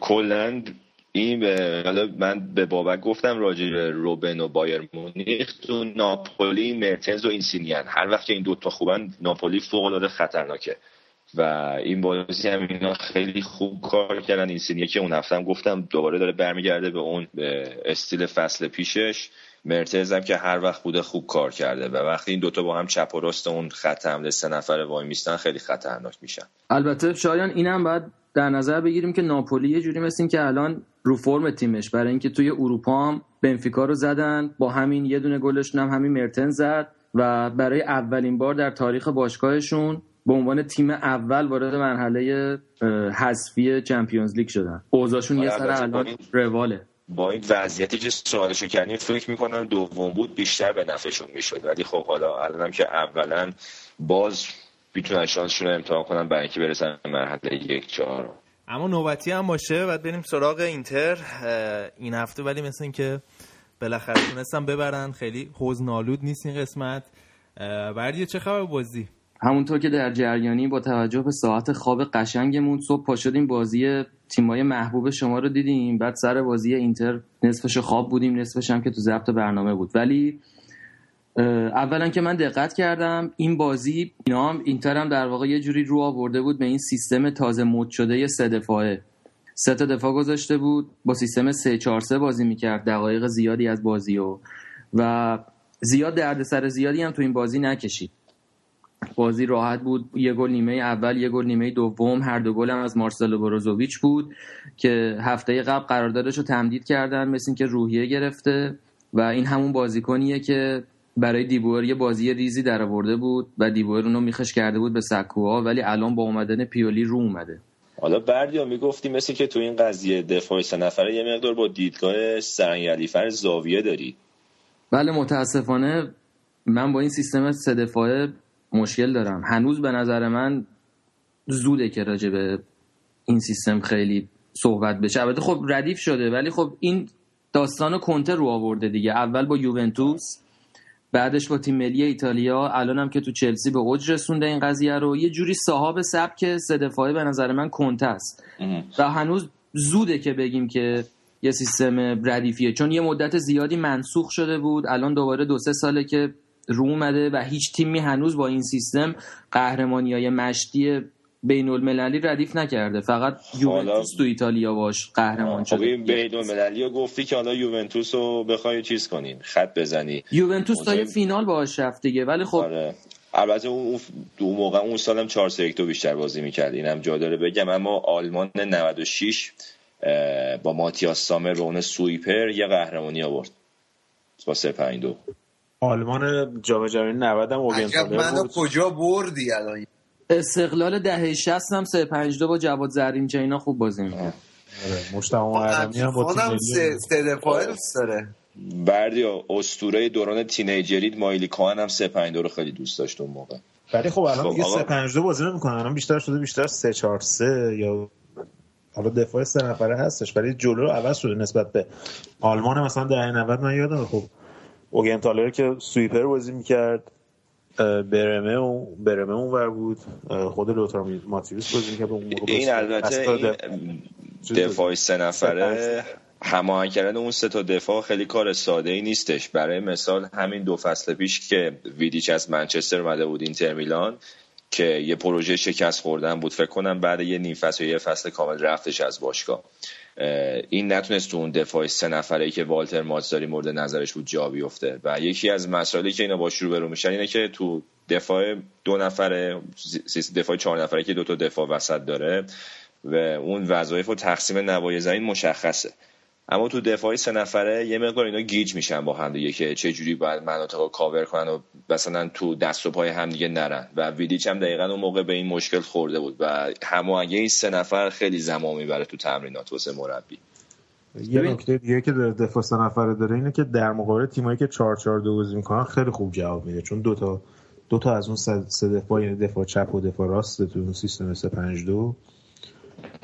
کلا این حالا من به بابک گفتم راجع به روبن و بایر مونیخ تو ناپولی مرتنز و اینسینیان. هر وقت که این دوتا خوبن ناپولی فوق العاده خطرناکه. و این بازی هم اینا خیلی خوب کار کردن. اینسینیه که اون هفته هم گفتم دوباره داره برمیگرده به اون استیل فصل پیشش. مرتز هم که هر وقت بوده خوب کار کرده. و وقتی این دوتا با هم چپ و راست اون خط حمله سه نفره وای میستن خیلی خطرناک میشن. البته شایان اینم باید در نظر بگیریم که ناپولی یه جوری مثل که الان رو فرم تیمش برای اینکه توی اروپا هم بنفیکا رو زدن با همین یه دونه گلشون هم همین مرتن زد و برای اولین بار در تاریخ باشگاهشون به عنوان تیم اول وارد مرحله حذفی چمپیونز لیگ شدن. اوضاعشون یه سر الان رواله. با این وضعیتی که سوالشو کردیم فکر می‌کنم دوم بود بیشتر به نفعشون می‌شد. ولی خب حالا الانم که اولا باز می‌تونن شانسشون رو امتحان کنن برای اینکه برسن مرحله یک چهار اما نوبتی هم باشه بعد بریم سراغ اینتر. این هفته ولی مثل اینکه بالاخره تونستم ببرن. خیلی حوز نالود نیست این قسمت. بردیه چه خبر بازی؟ همونطور که در جریانی با توجه به ساعت خواب قشنگمون صبح پا شدیم بازی تیمای محبوب شما رو دیدیم. بعد سر بازی اینتر نصفش خواب بودیم. نصفش هم که تو ضبط برنامه بود. ولی اولا که من دقت کردم این بازی اینا هم اینتر هم در واقع یه جوری رو آورده بود به این سیستم تازه مد شده سه دفاعه. سه تا دفاع گذاشته بود با سیستم 3 4 3 بازی می‌کرد دقایق زیادی از بازی و و زیاد دردسر زیادی هم تو این بازی نکشید. بازی راحت بود یه گل نیمه اول یه گل نیمه دوم هر دو گل هم از مارسلو بروزوویچ بود که هفته قبل قراردادش رو تمدید کردن مثل که روحیه گرفته و این همون بازیکنیه که برای دیبور یه بازی ریزی در آورده بود و دیبور اونو میخش کرده بود به سکوها ولی الان با اومدن پیولی رو اومده. حالا بردیا می‌گفتی مثل که تو این قضیه دفاع سه نفره یه مقدار با دیدگاه سرنگلیفر زاویه داری. بله متاسفانه من با این سیستم سه دفاعه مشکل دارم. هنوز به نظر من زوده که راجع به این سیستم خیلی صحبت بشه. البته خب ردیف شده ولی خب این داستان کنته رو آورده دیگه. اول با یوونتوس بعدش با تیم ملی ایتالیا الان هم که تو چلسی به اوج رسونده این قضیه رو یه جوری صاحب سبک سه دفاعه به نظر من کنته است. و هنوز زوده که بگیم که یه سیستم ردیفیه. چون یه مدت زیادی منسوخ شده بود الان دوباره دو سه ساله که رو اومده و هیچ تیمی هنوز با این سیستم قهرمانی های مشتی بین المللی ردیف نکرده. فقط یوونتوس تو ایتالیا باش قهرمان شده. خب بین المللی گفتی که حالا یوونتوس رو بخوای چیز کنین خط بزنی. یوونتوس تا یه فینال باش رفت دیگه ولی خب آره. البته اون دو موقع اون سالم 4 3 بیشتر بازی می‌کرد اینم جا داره بگم. اما آلمان 96 با ماتیاس سامر رون سویپر یه قهرمانی آورد. با 3 5 2 آلمان جام جهانی 90 هم بود. کجا بردی الان؟ استقلال دهه 60 هم 352 با جواد زرین اینا خوب بازی می‌کرد آره. مجتمع عربی هم با تیم سه دفاعه دوست داره. بردیا اسطوره دوران تینیجرید مایلی کان هم 352 رو خیلی دوست داشت اون موقع. ولی خب الان دیگه 352 بازی نمی‌کنن الان بیشتر شده بیشتر 343 یا حالا دفاع سه نفره هستش. ولی جلو رو عوض شده نسبت به آلمان مثلا دهه 90 من یادم. خب اوگنتالر که سویپر بازی می‌کرد. برمه و برمه اونور بود. خود لوتار ماتیوس بازی می‌کرد اون موقع این البته دفاع. سه نفره هماهنگ کردن اون سه تا دفاع خیلی کار ساده ای نیستش. برای مثال همین دو فصل پیش که ویدیچ از منچستر اومده بود اینتر میلان که یه پروژه شکست خوردن بود. فکر کنم بعد یه نیم فصل یه فصل کامل رفتش از باشگاه. این نتونست تو اون دفاع سه نفره که والتر ماتزاری مورد نظرش بود جا بیفته. و یکی از مسائلی که اینا با شروع برو میشن اینه که تو دفاع دو نفره دفاع چهار نفره که دو تا دفاع وسط داره و اون وظایف و تقسیم نوای زمین مشخصه. اما تو دفاعی سه نفره یه مقدار اینا گیج میشن با هم دیگه که چه جوری باید مناطق رو کاور کنن و مثلا تو دست و پای هم دیگه نرن. و ویدیچ هم دقیقا اون موقع به این مشکل خورده بود و هماهنگی این سه نفر خیلی زمان می‌بره تو تمرینات واسه مربی. یه نکته دیگه که دفاع سه نفره داره اینه که در مقابل تیمایی که 4 4 2 بازی می‌کنن خیلی خوب جواب میده. چون دوتا دو تا از اون سه دفاع یعنی دفاع چپ و دفاع راست تو اون سیستم 352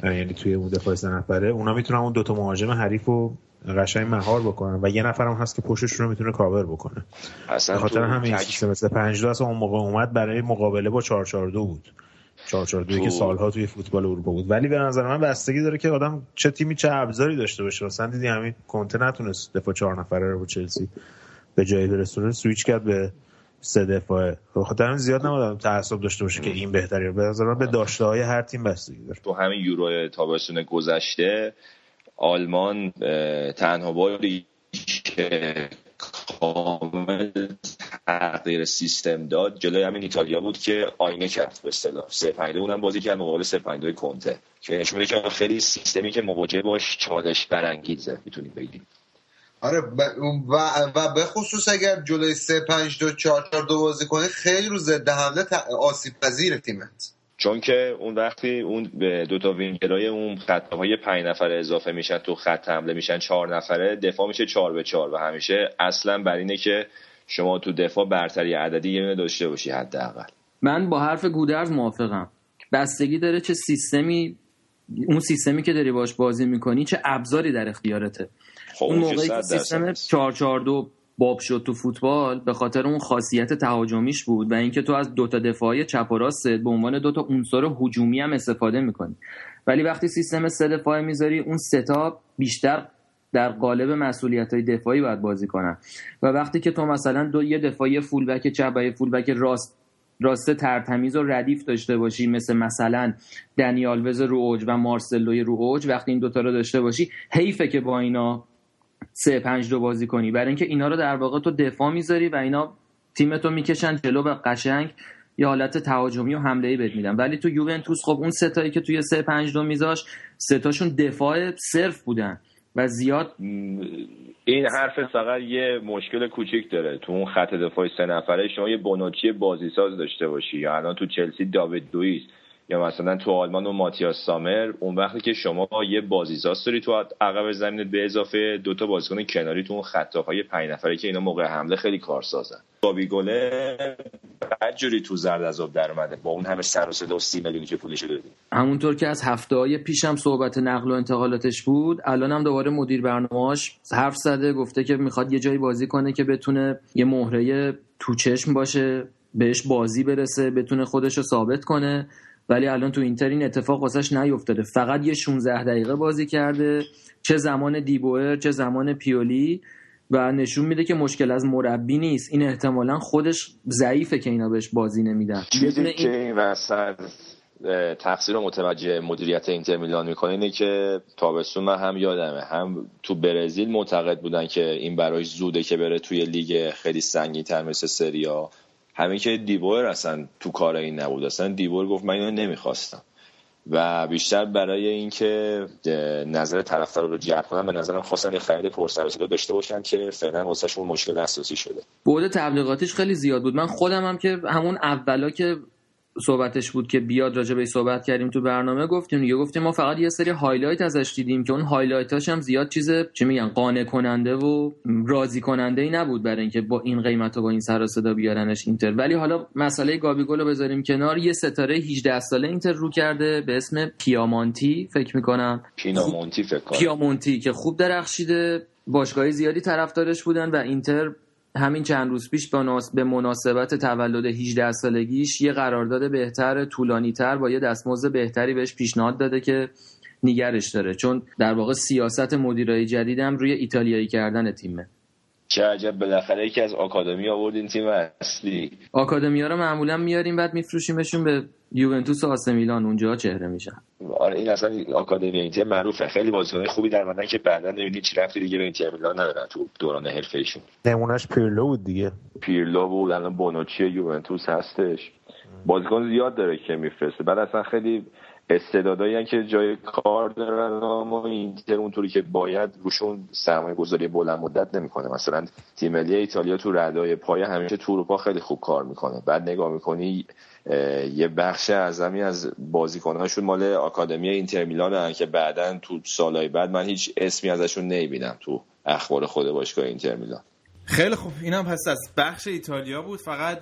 یعنی توی اون دفاع سه نفره اونا می‌تونن اون دو تا مهاجم حریف رو قشنگ مهار بکنن و یه نفر هم هست که پشتشون رو می‌تونه کاور بکنه. اصلا خاطر همین. سیستم مثل 5 اصلا اون موقع اومد برای مقابله با 442 بود. 442 که سالها توی فوتبال اروپا بود. ولی به نظر من بستگی داره که آدم چه تیمی چه ابزاری داشته باشه. مثلا دیدی همین کنته نتونست دفاع چهار نفره رو با چلسی به جای برسونه سویچ کرد به سه دفاعه خاطر زیاد نمی‌دونم تعصب داشته باشه که این بهتری به نظر من به داشته های هر تیم بستگی داره. تو همین یورو تابستون گذشته آلمان تنها باری که کامل تغییر سیستم داد جلوی همین ایتالیا بود که آینه کرد به اصطلاح. 3 5 اونم بازی کرد مقابل 3 5 کنته. که نشون که خیلی سیستمی که مواجه باش چالش برانگیزه می‌تونید بگید آره ب... و, و به خصوص اگر جلوی 3 5 2 4 4 2 بازی کنی خیلی رو ضد حمله ت... آسیب پذیر تیمت چون که اون وقتی اون به دو تا وینگرای اون خط های پنج نفر اضافه میشن تو خط حمله میشن چهار نفره دفاع میشه چهار به چهار و همیشه اصلا بر اینه که شما تو دفاع برتری عددی یه داشته باشی حداقل. من با حرف گودرز موافقم. بستگی داره چه سیستمی اون سیستمی که داری باش بازی می‌کنی چه ابزاری در اختیارته. خب اون موقعی که سیستم 442 باب شد تو فوتبال به خاطر اون خاصیت تهاجمیش بود و اینکه تو از دوتا دفاعی چپ و راست به عنوان دوتا عنصر هجومی هم استفاده می‌کنی. ولی وقتی سیستم سه دفاعی می‌ذاری اون ستا بیشتر در قالب مسئولیت های دفاعی باید بازی کنن. و وقتی که تو مثلا دو یه دفاعی فولبک چپ و یه فولبک راست راسته ترتمیز و ردیف داشته باشی مثل مثلا دنیال وز رو اوج و مارسلوی رو اوج وقتی این دوتا رو داشته باشی حیفه که با اینا سه پنج دو بازی کنی. برای اینکه اینا رو در واقع تو دفاع می‌ذاری و اینا تیمتو می‌کشن جلو و قشنگ یه حالت تهاجمی و حمله ای بهت میدن. ولی تو یوونتوس خب اون ستایی که توی سه پنج دو میذاش ستاشون دفاع صرف بودن و زیاد این حرف فقط یه مشکل کوچیک داره. تو اون خط دفاع سه نفره شما یه بونوچی بازیساز داشته باشی. یا الان تو چلسی داوید دویس یا مثلا تو آلمان و ماتیاس سامر اون وقتی که شما یه بازیساز داری تو عقب زمین به اضافه دو تا بازیکن کناری تو اون خط های پنج نفره که اینا موقع حمله خیلی کارسازن. بابی گله بعد جوری تو زرد عذاب در اومده. با اون همه سر و صدا و 30 میلیونی که پولش دادی. همونطور که از هفته های پیشم صحبت نقل و انتقالاتش بود الان هم دوباره مدیر برنامه‌اش حرف زده گفته که می‌خواد یه جایی بازی کنه که بتونه یه مهره تو چشم باشه بهش بازی برسه بتونه خودش رو ثابت کنه. ولی الان تو اینتر این اتفاق واسش نیفتاده. فقط یه 16 دقیقه بازی کرده. چه زمان دیبوئر چه زمان پیولی و نشون میده که مشکل از مربی نیست. این احتمالا خودش ضعیفه که اینا بهش بازی نمیدن. چیزی این... که این وسط تقصیر رو متوجه مدیریت اینتر میلان می‌کنه اینه که تابستون من هم یادمه. هم تو برزیل معتقد بودن که این برای زوده که بره توی لیگ خیلی سنگین تر مثل سریا. همین که دیبور اصلا تو کار این نبود. اصلا دیبور گفت من اینو نمی‌خواستم. و بیشتر برای اینکه نظر طرفدار رو جلب کنن به نظرم خواستن یه خرید پرسر داشته باشن که فعلا واسهشون مشکل اساسی شده. بود تبلیغاتیش خیلی زیاد بود. من خودم هم که همون اولا که صحبتش بود که بیاد راجع به صحبت کردیم تو برنامه گفتیم دیگه گفتیم ما فقط یه سری highlight ازش دیدیم که اون highlight اش هم زیاد چیز چه میگن قانع کننده و راضی کننده ای نبود برای اینکه با این قیمت و با این سر و صدا بیارنش اینتر. ولی حالا مسئله گابیگول رو بذاریم کنار. یه ستاره 18 ساله اینتر رو کرده به اسم پینامونتی فکر می‌کنم. پیامونتی فکر کنم. پیامونتی که خوب درخشیده. باشگاهی زیادی طرفدارش بودن و اینتر همین چند روز پیش به مناسبت تولد 18 سالگیش یه قرارداد بهتر طولانی تر با یه دستمزد بهتری بهش پیشنهاد داده که نیگرش داره. چون در واقع سیاست مدیرای جدیدم روی ایتالیایی کردن تیمه. چه عجب بالاخره یکی از آکادمی آوردین تیم اصلی. آکادمی ها رو معمولا میاریم بعد میفروشیمشون به یوونتوس و آسه میلان. اونجا چهره میشن آره این اصلا آکادمی این تیم معروفه. خیلی بازیکن خوبی در مدن که بعدا نمی‌دونی چی رفتی دیگه به این تیم میلان ندارن تو دوران حرفه‌ایشون. نمونهش پیرلو بود دیگه. پیرلو بود الان بونوچی یوونتوس هستش. بازیکن زیاد داره که میفرسته. بعد اصلا خیلی استعدادایی که جای کار دارن اما اینتر اونطوری که باید روشون سرمایه گذاری بلند مدت نمی‌کنه. مثلا تیم ملی ایتالیا تو ردای پای همیشه تو اروپا خیلی خوب کار می‌کنه. بعد نگاه می‌کنی یه بخش اعظمی از بازیکناشون مال آکادمی اینتر میلان که بعدا تو سالهای بعد من هیچ اسمی ازشون نمی‌بینم تو اخبار خود باشگاه اینتر میلان. خیلی خوب. اینم پس از بخش ایتالیا بود. فقط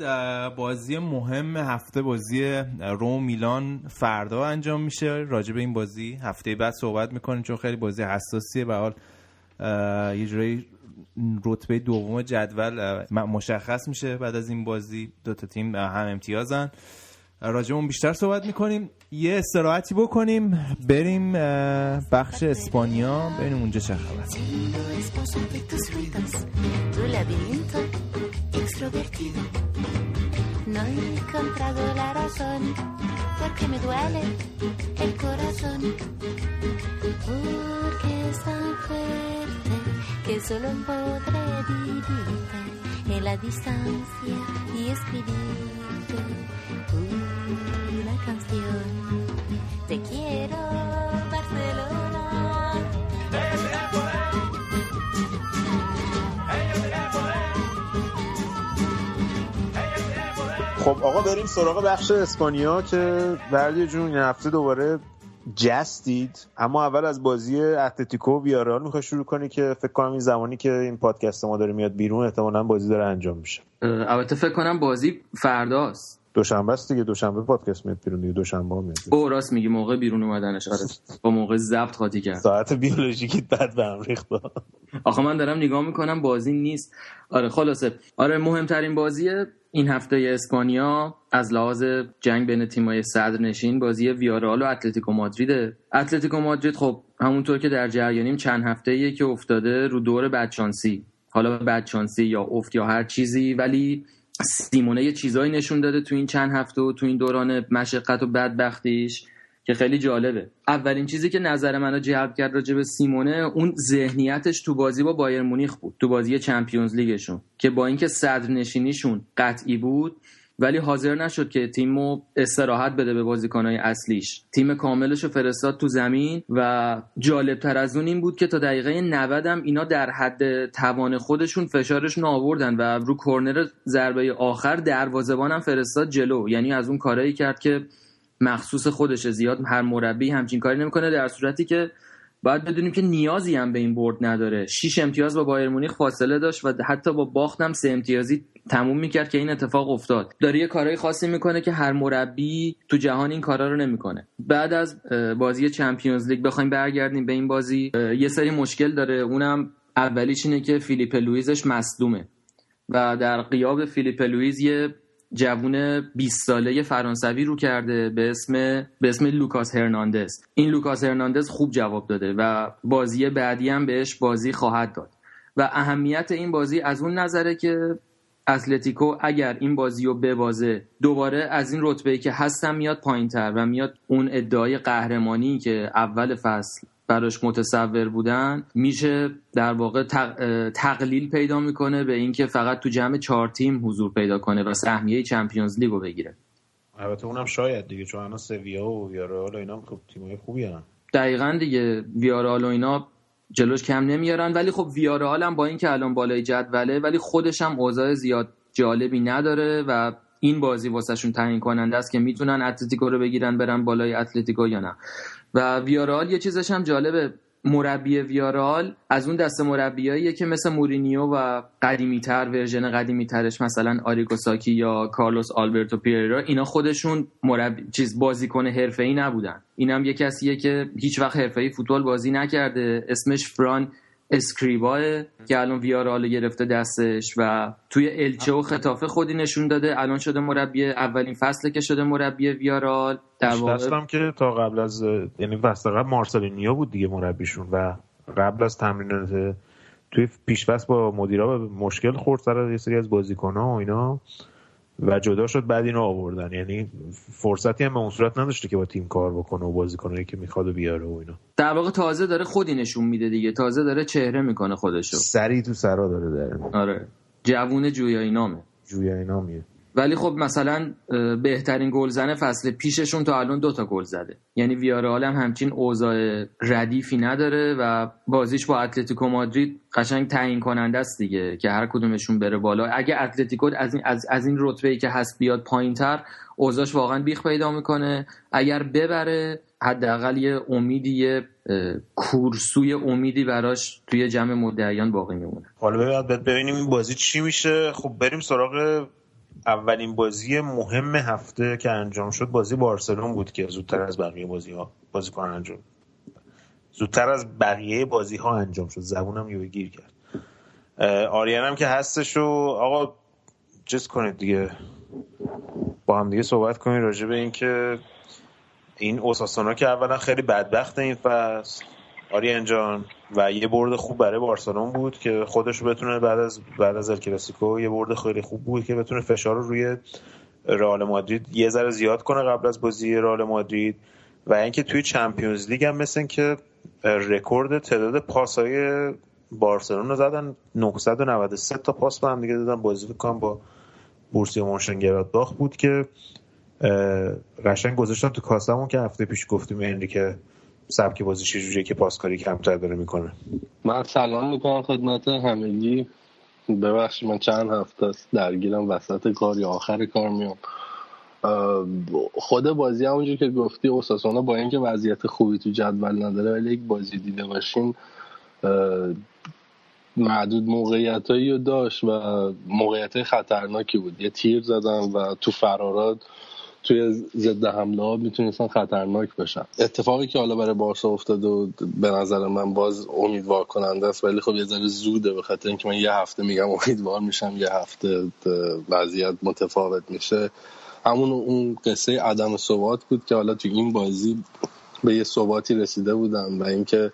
بازی مهم هفته بازی روم میلان فردا انجام میشه. راجع به این بازی هفته بعد صحبت می‌کنیم چون خیلی بازی حساسیه. به حال یه جوری رتبه دوم جدول مشخص میشه بعد از این بازی. دو تا تیم هم امتیازن. راجبون بیشتر صحبت می‌کنیم یه استراحتی بکنیم بریم بخش اسپانیا ببینیم اونجا چه خبر solo podré vivirte en la distancia y escribirte خب آقا بریم سراغ بخش اسپانیا که بردی جون این هفته دوباره جستید. اما اول از بازی اتلتیکو و ویارال می‌خوای شروع کنی که فکر کنم این زمانی که این پادکست ما داره میاد بیرون احتمالا بازی داره انجام میشه. البته فکر کنم بازی فرداست. دوشنبه است دیگه دوشنبه پادکست میاد بیرون دیگه دوشنبه میاد او راست میگی موقع بیرون اومدنش آره. با موقع ضبط قاطی کرد. ساعت بیولوژیکی بعد به هم ریخت. آخه من دارم نگاه می‌کنم بازی نیست. آره خلاصه. آره مهمترین بازی این هفته اسپانیا از لحاظ جنگ بین تیمای صدر نشین بازی ویارال و اتلتیکو مادرید. اتلتیکو مادرید خب همونطور که در جریانیم چند هفته که افتاده رو دور بدشانسی. حالا بدشانسی یا افت یا هر چیزی ولی سیمونه یه چیزایی نشون داده تو این چند هفته و تو این دوران مشقت و بدبختیش. که خیلی جالبه. اولین چیزی که نظر منو جلب کرد راجع به سیمونه اون ذهنیتش تو بازی با بایر مونیخ بود تو بازی چمپیونز لیگشون که با اینکه صدر نشینیشون قطعی بود ولی حاضر نشد که تیمو استراحت بده به بازیکنهای اصلیش. تیم کاملش رو فرستاد تو زمین و جالب تر از اون این بود که تا دقیقه 90 هم اینا در حد توان خودشون فشارشون آوردن و رو کرنر ضربه آخر دروازه‌بان هم فرستاد جلو. یعنی از اون کارایی کرد که مخصوص خودشه زیاد هر مربی همچین کاری نمی‌کنه در صورتی که باید بدونیم که نیازی هم به این برد نداره. شیش امتیاز با بایر مونیخ فاصله داشت و حتی با باختم سه امتیازی تموم می‌کرد که این اتفاق افتاد. داره یه کارهای خاصی می‌کنه که هر مربی تو جهان این کارا رو نمی‌کنه. بعد از بازی Champions League بخوایم برگردیم به این بازی یه سری مشکل داره. اونم اولیش اینه که فیلیپ لویزش مصدومه و در غیاب فیلیپ لویز یه جوون 20 ساله فرانسوی رو کرده به اسم به اسم لوکاس هرناندز. این لوکاس هرناندز خوب جواب داده و بازی بعدی هم بهش بازی خواهد داد. و اهمیت این بازی از اون نظره که اتلتیکو اگر این بازی رو ببازه دوباره از این رتبه که هستم میاد پایین تر و میاد اون ادعای قهرمانی که اول فصل براش متصور بودن میشه در واقع تقلیل پیدا می‌کنه به اینکه فقط تو جمع چهار تیم حضور پیدا کنه و سهمیه چمپیونز لیگو بگیره. البته اونم شاید دیگه چون الان سویا و ویارال و اینا خب تیمای خوبی هستن. دقیقا دیگه ویارال و اینا جلوش کم نمیارن ولی خب ویارال هم با اینکه الان بالای جدوله ولی خودش هم اوضاع زیاد جالبی نداره و این بازی واسهشون تعیین کننده است که می‌تونن اتلتیکو رو بگیرن برن بالای اتلتیکو یا نه. و ویارال یه چیزش هم جالبه. مربی ویارال از اون دست مربیاییه که مثل مورینیو و قدیمی تر version قدیمی ترش مثلا آریگوساکی یا کارلوس آلبرتو پریرا اینا خودشون مربی چیز بازیکن حرفه‌ای نبودن. اینم یه کسیه که هیچ وقت حرفه‌ای فوتبال بازی نکرده. اسمش فران اسکریباه که الان ویارال گرفته دستش و توی الچه و ختافه خودی نشون داده. الان شده مربی اولین فصل که شده مربی ویارال. در واقع که تا قبل از یعنی فصل قبل مارسلینیو بود دیگه مربیشون و قبل از تمرینات توی پیشفصل با مدیرا مشکل خورد سر یه سری از بازیکن‌ها و اینا. و جدا شد بعد اینو آوردن. یعنی فرصتی هم به اون صورت نداشته که با تیم کار بکنه و بازیکنایی که می‌خواد و بیاره و اینا. در واقع تازه داره خودی نشون میده دیگه. تازه داره چهره می‌کنه خودشو. سری تو سرا داره داره آره. جوون جویایی نامه. جویایی نامیه. ولی خب مثلا بهترین گلزن فصل پیششون تا الان دوتا گل زده. یعنی ویارال هم همچین اوضاع ردیفی نداره و بازیش با اتلتیکو مادرید قشنگ تعیین کننده است دیگه که هر کدومشون بره بالا. اگه اتلتیکو از این از, از این رتبه ای که هست بیاد پایینتر اوضاعش واقعا بیخ پیدا می‌کنه. اگر ببره حداقل یه امیدی یه کورسوی امیدی براش توی جمع مدعیان باقی میمونه. حالا ببینیم این بازی چی میشه. خب بریم سراغ اولین بازی مهم هفته که انجام شد بازی بارسلون بود که زودتر از بقیه بازی ها بازی کن انجام زودتر از بقیه بازی ها انجام شد. زبونم یه گیر کرد. آریان هم که هستش و آقا جس کنید دیگه. با هم دیگه صحبت کنید راجع به اینکه این اوساسونا که اولا خیلی بدبخت این فصل. آریان جان. و یه برد خوب برای بارسلون بود که خودش بتونه بعد از بعد از الکلاسیکو یه برد خیلی خوب بود که بتونه فشار رو روی رئال مادرید یه ذره زیاد کنه قبل از بازی رئال مادرید. و اینکه توی Champions League هم مثل که رکورد تعداد پاسای بارسلون رو زدن 993 تا پاس با هم دیگه دادن. بازی کنم با بورسیا مونشنگلادباخ بود که قشنگ گذاشتم تو کاسمون که هفته پیش گفتیم که سبک بازی چجوریه که پاسکاری کمتر داره می‌کنه. من سلام می‌کنم خدمت همگی. ببخشید من چند هفته است درگیرم وسط کار یا آخر کار میام. خود بازی همونجور که گفتی اوساسونا با اینکه وضعیت خوبی تو جدول نداره ولی یک بازی دیده باشین معدود موقعیت رو داشت و موقعیت خطرناکی بود. یه تیر زدن و تو فرارات توی ضد حمله ها می‌تونستن خطرناک بشن. اتفاقی که حالا برای بارسا افتاده و به نظر من باز امیدوار کننده است ولی خب یه ذره زوده به خاطر اینکه من یه هفته میگم امیدوار میشم یه هفته وضعیت متفاوت میشه. همون اون قصه عدم ثبات بود که حالا تو این بازی به یه ثباتی رسیده بودن و اینکه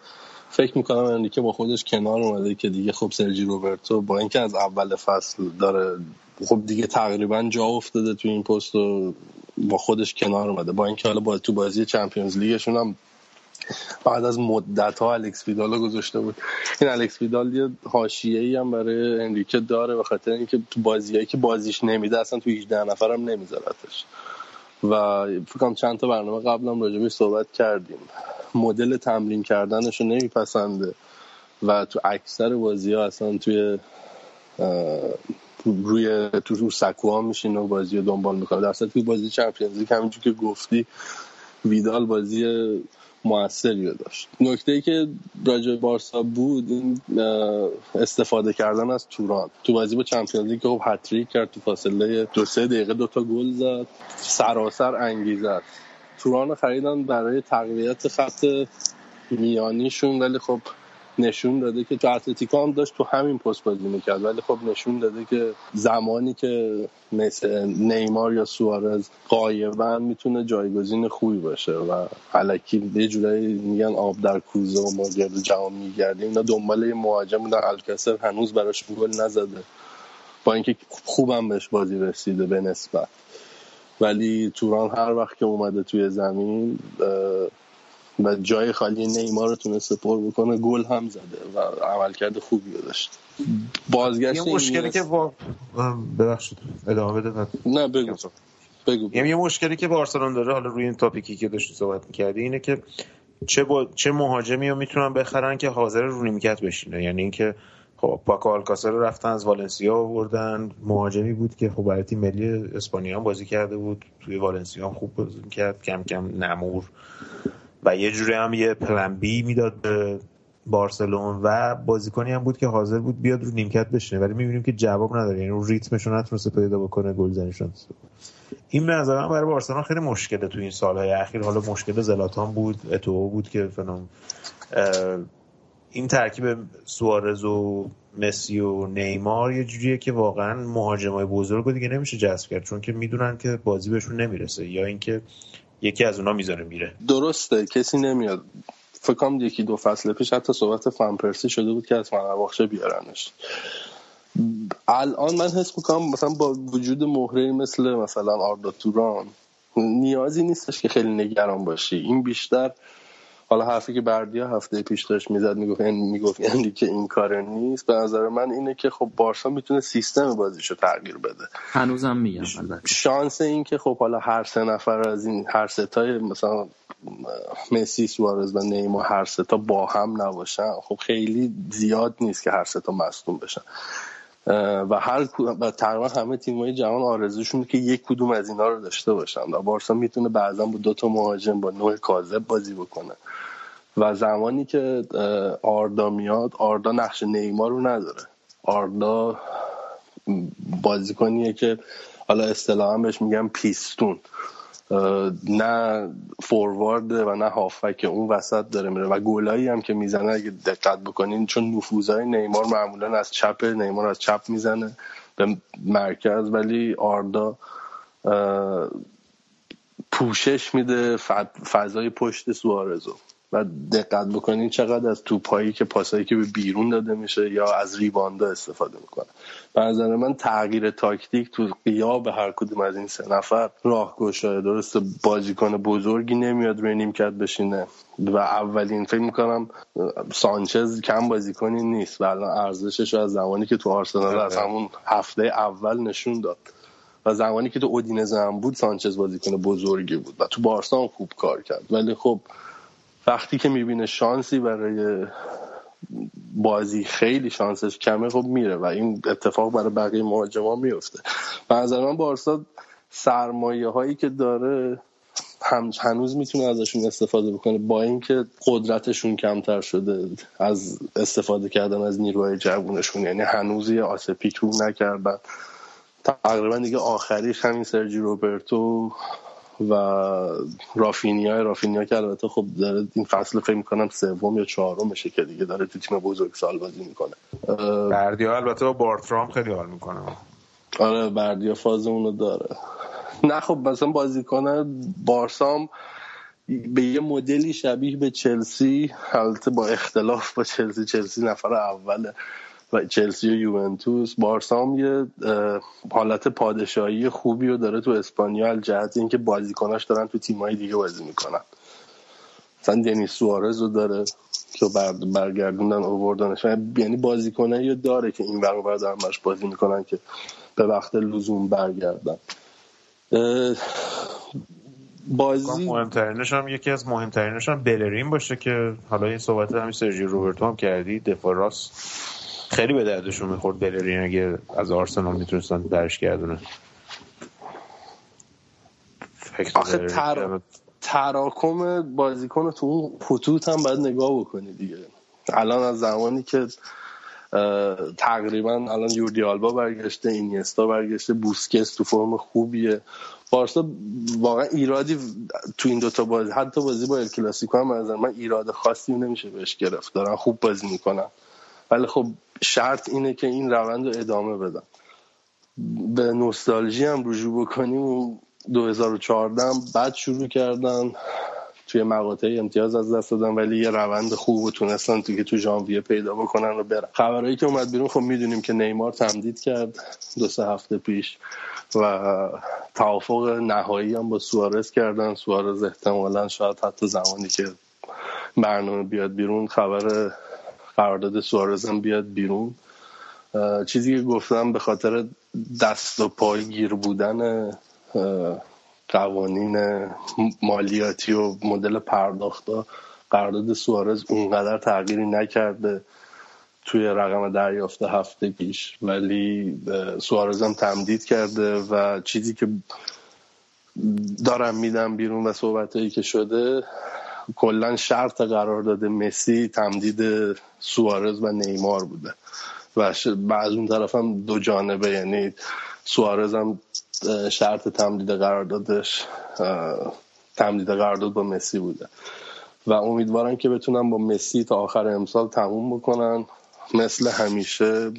فکر می‌کنم که با خودش کنار اومده که دیگه خب سرجی روبرتو با اینکه از اول فصل داره خب دیگه تقریبا جا افتاده تو این پست و با خودش کنار اومده. با اینکه حالا با تو بازی چمپیونز لیگشون هم بعد از مدت ها الکس ویدال گذاشته بود. این الکس ویدال یه حاشیه‌ای هم برای انریکه داره به خاطر اینکه تو بازیایی که بازیش نمیده اصلا تو 18 نفرم نمیذارتش. و فکرم چند تا برنامه قبلم راجبش صحبت کردیم. مدل تمرین کردنش رو نمیپسنده و تو اکثر بازی ها اصلا توی روی تو رو سکوها میشین و بازی رو دنبال می‌کنه در توی بازی چمپیونز لیگ همینجور که گفتی ویدال بازی موثری رو داشت. نکته ای که راجع بارسا بود این استفاده کردن از توران. تو بازی با چمپیونز لیگ خب هتریک کرد تو فاصله دو سه دقیقه دوتا گل زد. سراسر انگیزه توران خریدن برای تقویت خط میانیشون ولی خب نشون داده که تو اتلتیکو هم داشت تو همین پست بازی می‌کرد ولی خب نشون داده که زمانی که مثل نیمار یا سوارز قایبا می‌تونه جایگزین خوبی باشه و علکی یه جورایی میگن آب در کوزه و ما گرد جهان میگردیم اینا دنبال یه مهاجم در الکسر هنوز براش گل نزده. با اینکه خوبم بهش بازی رسیده به نسبت. ولی توران هر وقت که اومده توی زمین و جای خالی نیمار رو تونسته پر بکنه گل هم زده و عملکرد خوبی رو داشت. بازگشت یه مشکلی که با ببخشید. ادامه بده نه بگو. بگو یه مشکلی که بارسلون داره حالا روی این تاپیکی که داشتی صحبت می‌کردی اینه که چه با... چه مهاجمی رو می‌تونن بخرن که حاضر رو نیمکت بشینه. یعنی اینکه خب پاکو آلکاسر رفتن از والنسیا آوردن. مهاجمی بود که خب برای تیم ملی اسپانیا بازی کرده بود توی والنسیا هم خوب بازی کرد کم کم نمور. و یه جوری هم یه پلن بی می‌داد به بارسلون و بازیکنی هم بود که حاضر بود بیاد رو نیمکت بشینه. ولی می‌بینیم که جواب نداره. یعنی رو ریتمش رو نتونسته پیدا بکنه گلزنیشون این به نظر برای بارسلون خیلی مشکله تو این سالهای اخیر. حالا مشکل زلاتان بود اتو بود که فنوم این ترکیب سوارز و مسی و نیمار یه جوریه که واقعا مهاجمای بزرگ دیگه نمیشه جذب کرد. چون که می‌دونن که بازی بهشون نمی‌رسه. یا اینکه یکی از اونا می‌ذاره میره. درسته کسی نمیاد. فکرم یکی دو فصل پیش حتی صحبت فنپرسی شده بود که از فنرباخچه بیارنش. الان من حس می‌کنم مثلا با وجود مهره مثل مثلا آردا توران نیازی نیستش که خیلی نگران باشی. این بیشتر حالا حرفی که بردیا هفته پیش داشت می‌زد می‌گفت می‌گفت یعنی که این کار نیست. به نظر من اینه که خب بارسا می‌تونه سیستم بازیشو تغییر بده. هنوزم میگم شانس این که خب حالا هر سه نفر از این هر ستای مثلا مسی سوارز و نیما هر ستا با هم نباشن خب خیلی زیاد نیست که هر ستا مصدوم بشن. و هر و تقریبا همه تیم‌های جهان آرزوشون که یک کدوم از اینا رو داشته باشن. و بارسا می‌تونه بعضا با دو تا مهاجم با نوع کاذب بازی بکنه. و زمانی که آردا میاد آردا نقش نیمار رو نداره. آردا بازیکنیه که حالا اصطلاحا بهش میگم پیستون. نه فوروارد و نه هافک اون وسط داره میره. و گلایی هم که می‌زنه اگه دقت بکنین چون نفوذهای نیمار معمولا از چپ نیمار از چپ می‌زنه به مرکز. ولی آردا پوشش میده فضای پشت سوارزو. و دقت بکنین چقدر از توپایی که پاسایی که به بیرون داده میشه یا از ریباندا استفاده می‌کنه. به نظر من تغییر تاکتیک تو قیاب هر کدوم از این سه نفر راهگشای درست بازیکن بزرگی نمیاد روی نیمکت بشینه. و اولین فکر می‌کنم سانچز کم بازیکنی نیست و الان ارزشش از زمانی که تو آرسنال از همون هفته اول نشون داد و زمانی که تو اودینزه هم بود سانچز بازیکن بزرگی بود و تو بارسا هم خوب کار کرد. ولی خب وقتی که می‌بینه شانسی برای بازی خیلی شانسش کمه خب میره و این اتفاق برای بقیه مهاجما میفته به نظر من بارسا سرمایه هایی که داره هم هنوز می‌تونه ازشون استفاده بکنه با اینکه قدرتشون کمتر شده از استفاده کردن از نیروهای جوونشون. یعنی هنوز یه آسپیک رو نکردن. تقریبا دیگه آخریش همین سرجی روبرتو و رافینیا رافینیا که البته خب داره این فصل فکر می‌کنم سوم یا چهارمشه که دیگه داره تو تیم بزرگ سال بازی می‌کنه بردیا البته با بارترام خیلی حال می‌کنه. آره بردیا فاز اونو داره. نه خب مثلا بازیکن بارسام به یه مدلی شبیه به چلسی البته با اختلاف با چلسی چلسی نفر اوله. و چلسی و یوونتوس بارسا هم یه حالت پادشاهی خوبی رو داره تو اسپانیا جهت اینکه بازیکناش دارن تو تیمای دیگه بازی می‌کنن. مثلا دنیس سوارز رو داره که برگردوندن اووردنش یعنی بازیکنایی داره که این ور دارن بازی می‌کنن که به وقت لزوم برگردن. بازی مهمترینش هم یکی از مهمترینش هم بلرین باشه که حالا این صحبت همین سرژی روبرتو هم کردی دفاع راست. خیلی به دردشون می‌خورد بلرین اگه از آرسنال می‌تونستن درش گردونه آخه تر... تراکم بازیکن تو اون خطوط هم باید نگاه بکنی دیگه. الان از زمانی که تقریبا الان یوردی آلبا برگشته اینیستا برگشته بوسکس تو فرم خوبیه. بارسا واقعا ایرادی تو این دوتا بازی حتی بازی با کلاسیکو هم از من ایراد خاصی نمیشه بهش گرفت. دارن خوب بازی می‌کنن. ولی خب شرط اینه که این روند رو ادامه بدن به نوستالژی هم رجوع بکنیم. و 2014 هم بعد شروع کردن. توی مقاطع امتیاز از دست دادن ولی یه روند خوب و تونستن تو که تو ژانویه پیدا بکنن و برن. خبرهایی که اومد بیرون خب می‌دونیم که نیمار تمدید کرد دو سه هفته پیش و توافق نهایی هم با سوارز کردن. سوارز احتمالا شاید حتی زمانی که برنامه بیاد بیرون خبر قرارداد سوارزم بیاد بیرون. چیزی که گفتم به خاطر دست و پای گیر بودن قوانین مالیاتی و مدل پرداختا قرارداد سوارز اونقدر تغییری نکرده توی رقم دریافت هفته پیش. ولی سوارز هم تمدید کرده و چیزی که دارم میدم بیرون و صحبت که شده کلا شرط قرار داده مسی تمدید سوارز و نیمار بوده. و از اون طرف هم دو جانبه یعنی سوارز هم شرط تمدید قراردادش تمدید قرارداد با مسی بوده. و امیدوارن که بتونن با مسی تا آخر امسال تموم بکنن. مثل همیشه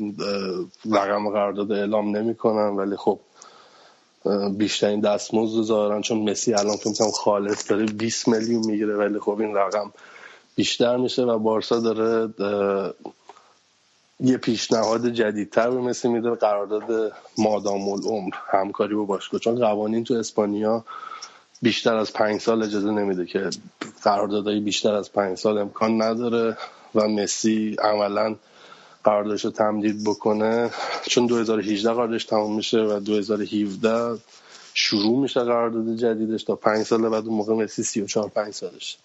رقم قرارداد اعلام نمی‌کنن ولی خب بیشترین دستمزد ظاهرا چون مسی الان فکر خالص داره 20 میلیون می‌گیره ولی خب این رقم بیشتر میشه و بارسا داره یه پیشنهاد جدیدتر به مسی میده قرارداد مادام العمر همکاری با باشگاه. چون قوانین تو اسپانیا بیشتر از پنج سال اجازه نمیده که قراردادهای بیشتر از پنج سال امکان نداره و مسی عملا قراردادش رو تمدید بکنه. چون 2018 قراردادش تموم میشه و 2017 شروع میشه قرارداد جدیدش تا پنج سال بعد اون موقع مسی 34 5 سالش.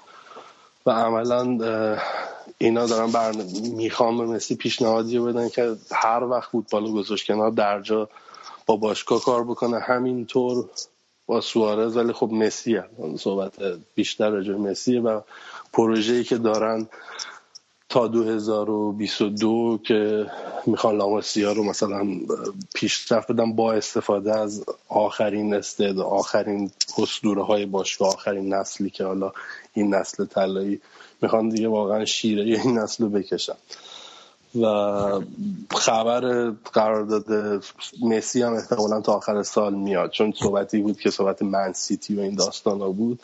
و عملا اینا دارن برن... می‌خوام به مسی پیشنهادی بدن که هر وقت فوتبال گذاشت کنار درجا با باشگاه کار بکنه. همینطور با سوارز ولی خب مسی صحبت بیشتر راجع مسیه و پروژه‌ای که دارن تا 2022 که می‌خوان لاماسیا رو مثلا پیشرفت بدن با استفاده از آخرین استعداد آخرین اسطوره های باشگاه آخرین نسلی که حالا این نسل طلایی می‌خوان دیگه واقعا شیره این نسل رو بکشن. و خبر قرارداد مسی هم احتمالا تا آخر سال میاد چون صحبتی بود که صحبت من سیتی و این داستان ها بود.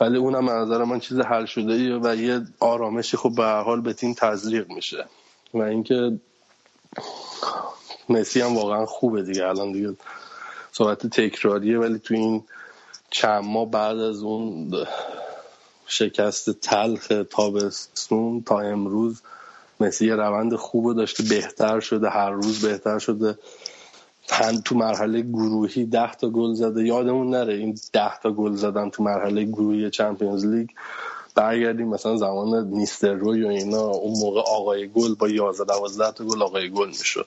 ولی اونم از نظر من چیز حل شده ایه و یه آرامشی خب به حال به تیم تزریق میشه. و اینکه مسی هم واقعا خوبه دیگه. الان دیگه صحبت تکراریه ولی تو این چند ماه بعد از اون شکست تلخ تابستون تا امروز مسی روند خوب داشته. بهتر شده هر روز بهتر شده. هم تو مرحله گروهی ده تا گل زده. یادمون نره این ده تا گل زدن تو مرحله گروهی چمپیونز لیگ. برگردیم مثلا زمان نیستر روی و اینا. اون موقع آقای گل با 11 12 تا گل آقای گل می‌شد.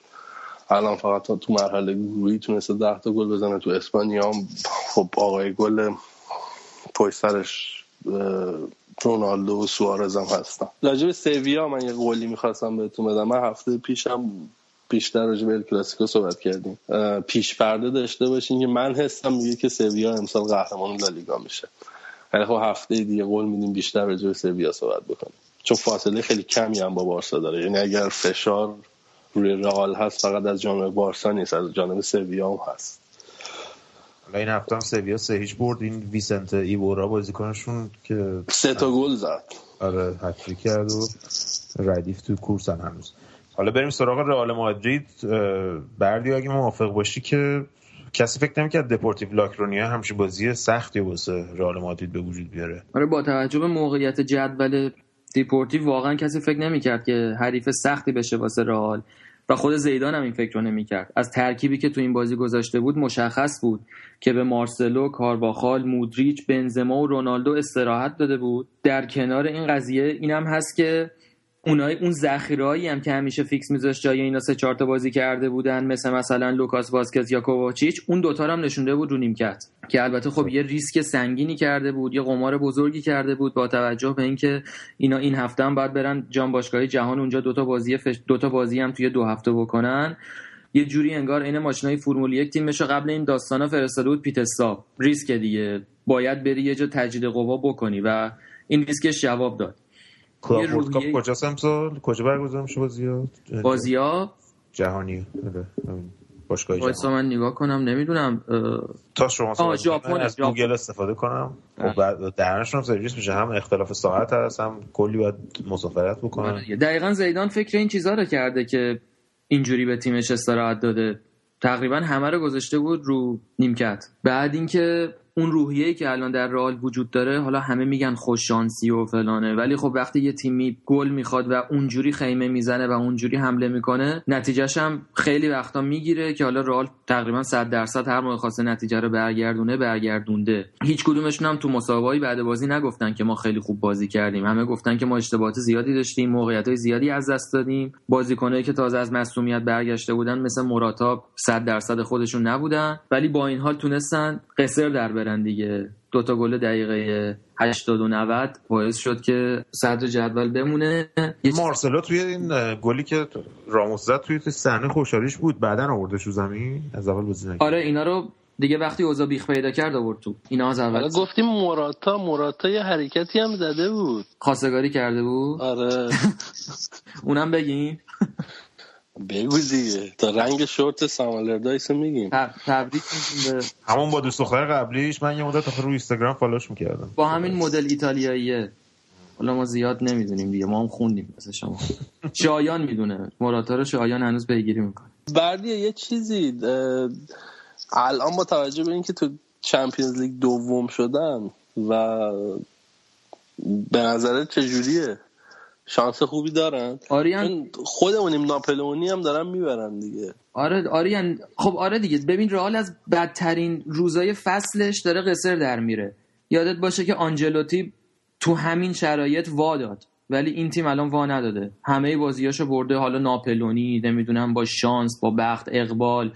الان فقط تو مرحله گروهی تونسته 10 تا گل بزنه. تو اسپانیا خب آقای گل پشت سرش رونالدو و سوارز هم هستم راجب من یه قولی می‌خواستم بهتون بدم. من هفته پیشم بیشتر راجع به کلاسیکو صحبت کردیم. پیش پرده داشته باشین که من حسم میگه که سویا امسال قهرمان لالیگا میشه. ولی خب هفته دیگه قول میدیم بیشتر راجع به سویا صحبت بکنیم. چون فاصله خیلی کمی هم با بارسا داره. یعنی اگر فشار روی رئال هست فقط از جانب بارسا نیست از جانب سویا هم هست. این هفته هم سویا سه هیچ برد. این ویسنت ایبورا بازیکنشون که سه تا گل زد. آره هتریک کرد و ردیف تو کورسن هنوز. حالا بریم سراغ رئال مادرید. بردی اگه موافق باشی که کسی فکر نمی‌کرد دپورتیو لاکرونیا همش بازی سختی واسه رئال مادرید به وجود بیاره. آره با توجه به موقعیت جدول دیپورتیو واقعا کسی فکر نمی‌کرد که حریف سختی بشه واسه رئال. و خود زیدان هم این فکر رو نمی‌کرد. از ترکیبی که تو این بازی گذاشته بود مشخص بود که به مارسلو، کارواخال، مودریچ، بنزما و رونالدو استراحت داده بود. در کنار این قضیه اینم هست که اونای اون ذخیرهایی هم که همیشه فیکس میذاشت جای اینا سه چهار تا بازی کرده بودن مثل مثلا لوکاس واسکز یا کوواچیچ اون دوتا هم نشونده بود رو نیمکت. که البته خب یه ریسک سنگینی کرده بود یه قمار بزرگی کرده بود با توجه به اینکه اینا این هفته هم باید برن جام باشگاهی جهان اونجا دوتا بازی فش... دوتا بازی هم توی دو هفته بکنن. یه جوری انگار این ماشینای فرمول یک تیمش قبل این داستانا فرستاده بود pit stop ریسک دیگه. باید بری یه جا تجدید قوا بکنی و این ریسکش جواب داد. World Cup کجاست امسال؟ کجا برگزار میشه بازی‌ها بازی‌ها؟ جهانی. باشگاه جهانی. من نگاه کنم نمی‌دونم تا شما ژاپن از گوگل استفاده کنم. و بعد درنشون سرویس میشه. هم اختلاف ساعت هست هم کلی باید مسافرت بکنن دقیقا زیدان فکر این چیزها رو کرده که اینجوری به تیمش استراحت داده. تقریبا همه رو گذاشته بود رو نیمکت. بعد اینکه اون روحیه که الان در رئال وجود داره حالا همه میگن خوششانسی و فلانه ولی خب وقتی یه تیمی گل می‌خواد و اونجوری خیمه می‌زنه و اونجوری حمله می‌کنه نتیجهش هم خیلی وقتا می‌گیره که حالا رئال تقریبا 100 درصد هر موقع خواسته نتیجه رو برگردونه برگردونده. هیچ کدومشون هم تو مسابقه‌ای بعد بازی نگفتن که ما خیلی خوب بازی کردیم. همه گفتن که ما اشتباهات زیادی داشتیم موقعیت زیادی از دست دادیم. بازیکنایی که تازه از مصونیت برگشته بودن مثل مراتا 100 درصد خودشون نبودن ولی با این حال تونستن قصر در برن دیگه. دو تا گل دقیقه 80 و 90 باعث شد که صدر جدول بمونه. مارسلو توی این گلی که راموس زد توی صحنه خوشحالیش بود. بعدا آورده شو زمین. از اول بازی آره اینا رو دیگه وقتی اوضاع بیخ پیدا کرد آورد تو. اینا از اول. گفتیم موراتا موراتا یه حرکتی هم زده بود. خواستگاری کرده بود؟ آره. *laughs* اونم بگیم. بگو دیگه. تا رنگ شورت سامالر دایس میگیم. تبریک به همون با دوست دختر قبلیش من یه مدت آخر روی اینستاگرام فالوش می‌کردم. با همین مدل ایتالیاییه. حالا ما زیاد نمی‌دونیم دیگه. ما هم خوندیم مثل شما. شایان می‌دونه. مراتا رو شایان هنوز پیگیری می‌کنه. بردیه یه چیزی الان با توجه به اینکه تو چمپیونز لیگ دوم شدن و به نظرت چجوریه؟ شانس خوبی دارن. آریان خودمونیم ناپلونی هم دارن می‌برن دیگه. آره آریان خب آره دیگه. ببین رئال از بدترین روزای فصلش داره قصر در میره. یادت باشه که آنجلوتی تو همین شرایط وا داد. ولی این تیم الان وا نداده. همه بازیاشو برده. حالا ناپلونی نمی‌دونم با شانس با بخت اقبال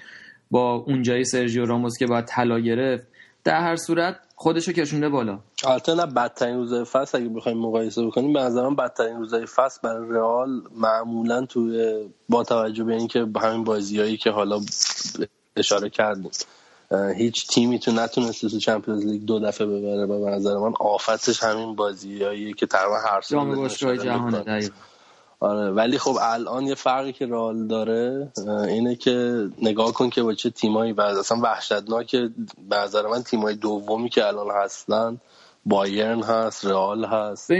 با اونجای سرژیو راموس که باید طلا گرفت. در هر صورت خودشو کشونده بالا. البته نه بدترین روزای فصل اگه بخوایم مقایسه بکنیم به نظرم بدترین روزای فصل برای رئال معمولا توی با توجه به اینکه همین بازیایی که حالا اشاره کردیم هیچ تیمی تو نتونسته تو چمپیونز لیگ دو دفعه ببره و به نظر من آفتش همین بازیایی که تقریبا هر سال باشگاه جهانه آره ولی خب الان یه فرقی که رال داره اینه که نگاه کن که با چه تیمایی و اصلا وحشتناک به نظر من تیمای دومی که الان هستن بایرن هست رئال هست.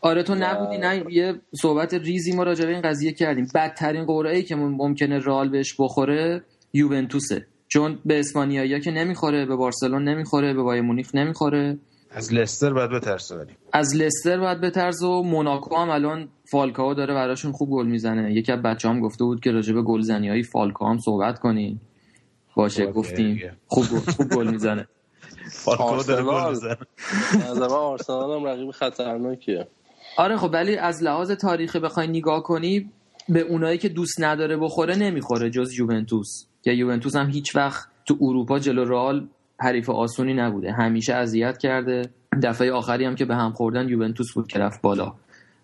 آره تو نبودی نه یه صحبت ریزی ما راجع به این قضیه کردیم. بدترین قرعه که ممکنه رئال بهش بخوره یوونتوسه. چون به اسپانیایی که نمی‌خوره به بارسلون نمی‌خوره به بایر مونیخ نمی‌خوره. از لستر باید بترسه ولی. از لستر باید بترسه و موناکو هم الان فالکاو داره براشون خوب گل می‌زنه. یکی از بچه‌هام گفته بود که راجع به گلزنی های فالکاو هم صحبت کنین باشه گفتیم. خوب خوب گل می‌زنه. *laughs* فالکاو داره گل می‌زنه. از آرسنال هم رقیب خطرناکیه. آره خب ولی از لحاظ تاریخی بخوای نگاه کنی به اونایی که دوست نداره بخوره نمی‌خوره جز یوونتوس. که یوونتوس هم هیچ وقت تو اروپا جلو رئال حریف آسونی نبوده. همیشه اذیت کرده. دفعه آخری هم که به هم خوردن یوونتوس بود که رفت بالا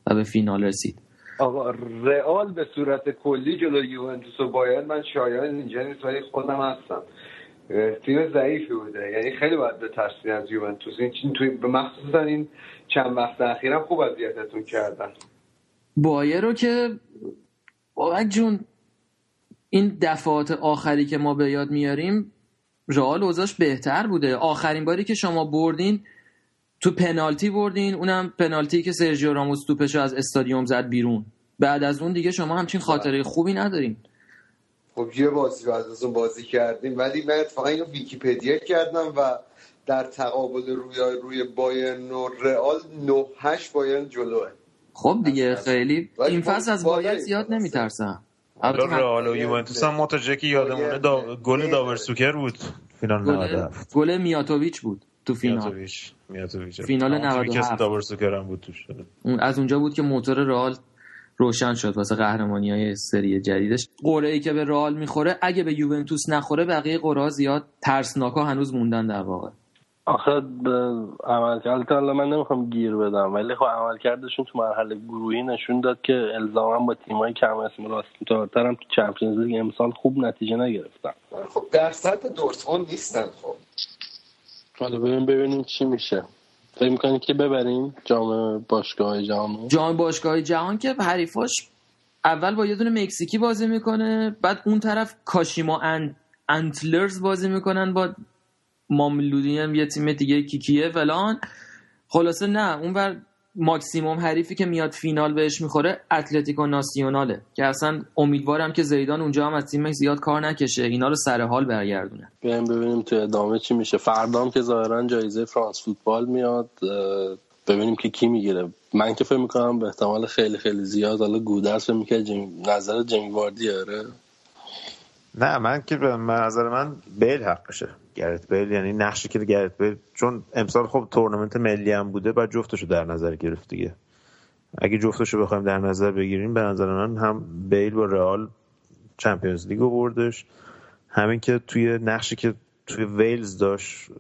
و به فینال رسید. آقا رئال به صورت کلی جلو یوونتوس و باید من شایان اینجا نیست ولی خودم هستم. تیم ضعیفی بوده. یعنی خیلی باید بترسین از یوونتوس. این توی به مخصوصا این چند وقت اخیرم خوب اذیتتون کردن. بایر رو که بابک جون این دفعات آخری که ما به یاد میاریم رئال اوضاش بهتر بوده. آخرین باری که شما بردین تو پنالتی بردین اونم پنالتی که سرژیو راموس توپشو از استادیوم زد بیرون. بعد از اون دیگه شما همچین خاطره خوبی ندارین. خب یه بازی بعد از اون بازی کردیم ولی من اتفاقا اینو ویکیپدیا کردم و در تقابل روی روی بایرن و رئال 9 8 بایرن جلوه. خب دیگه خیلی این فصل از بایرن زیاد نمیترسم. حالا رئال و یوونتوس هم متوجه که یادمونه. دا... گل داورسوکر بود فینال 97 گل میاتوویچ بود تو فینال. میاتوویچ میاتوویچ فینال 97 داورسوکر هم بود توش. از اونجا بود که موتور رئال روشن شد واسه قهرمانی های سری جدیدش. قرعه ای که به رئال می‌خوره اگه به یوونتوس نخوره بقیه قرعه زیاد ترسناکا هنوز موندن در واقع. آخه عملکرد حالا من نمی‌خوام گیر بدم ولی خب عملکردشون تو مرحله گروهی نشون داد که الزاما با تیمایی کم اسم راستارتر هم تو چمپیونز لیگ امسال خوب نتیجه نگرفتن. خب در سطح دورتموند نیستن خب. حالا ببین ببینیم چی میشه. فکر می‌کنید که ببریم جام باشگاه جهان؟ جام باشگاه جهان که حریفاش اول با یه دونه مکزیکی بازی می‌کنه بعد اون طرف کاشیما انتلرز بازی می‌کنن با ماملودی هم یه تیم دیگه کیکیه فلان. خلاصه نه اون بر ماکسیموم حریفی که میاد فینال بهش می‌خوره اتلتیکو ناسیوناله. که اصلا امیدوارم که زیدان اونجا هم از تیمش زیاد کار نکشه. اینا رو سر حال برگردونه. بیایم ببینیم تو ادامه چی میشه. فردام که ظاهرا جایزه فرانس فوتبال میاد ببینیم که کی می‌گیره. من که فکر می‌کنم به احتمال خیلی خیلی زیاد حالا گودرس فکر می‌کنه جیم... نظر جیمی واردی آره نه من که به نظر من بیل حقشه. گرت بیل یعنی نقشی که گرت بیل چون امسال خب تورنمنت ملی هم بوده بعد جفتشو در نظر گرفت دیگه. اگه جفتشو بخوایم در نظر بگیریم به نظر من هم بیل با رئال چمپیونز لیگ بردش. همین که توی نقشی که توی ویلز داشت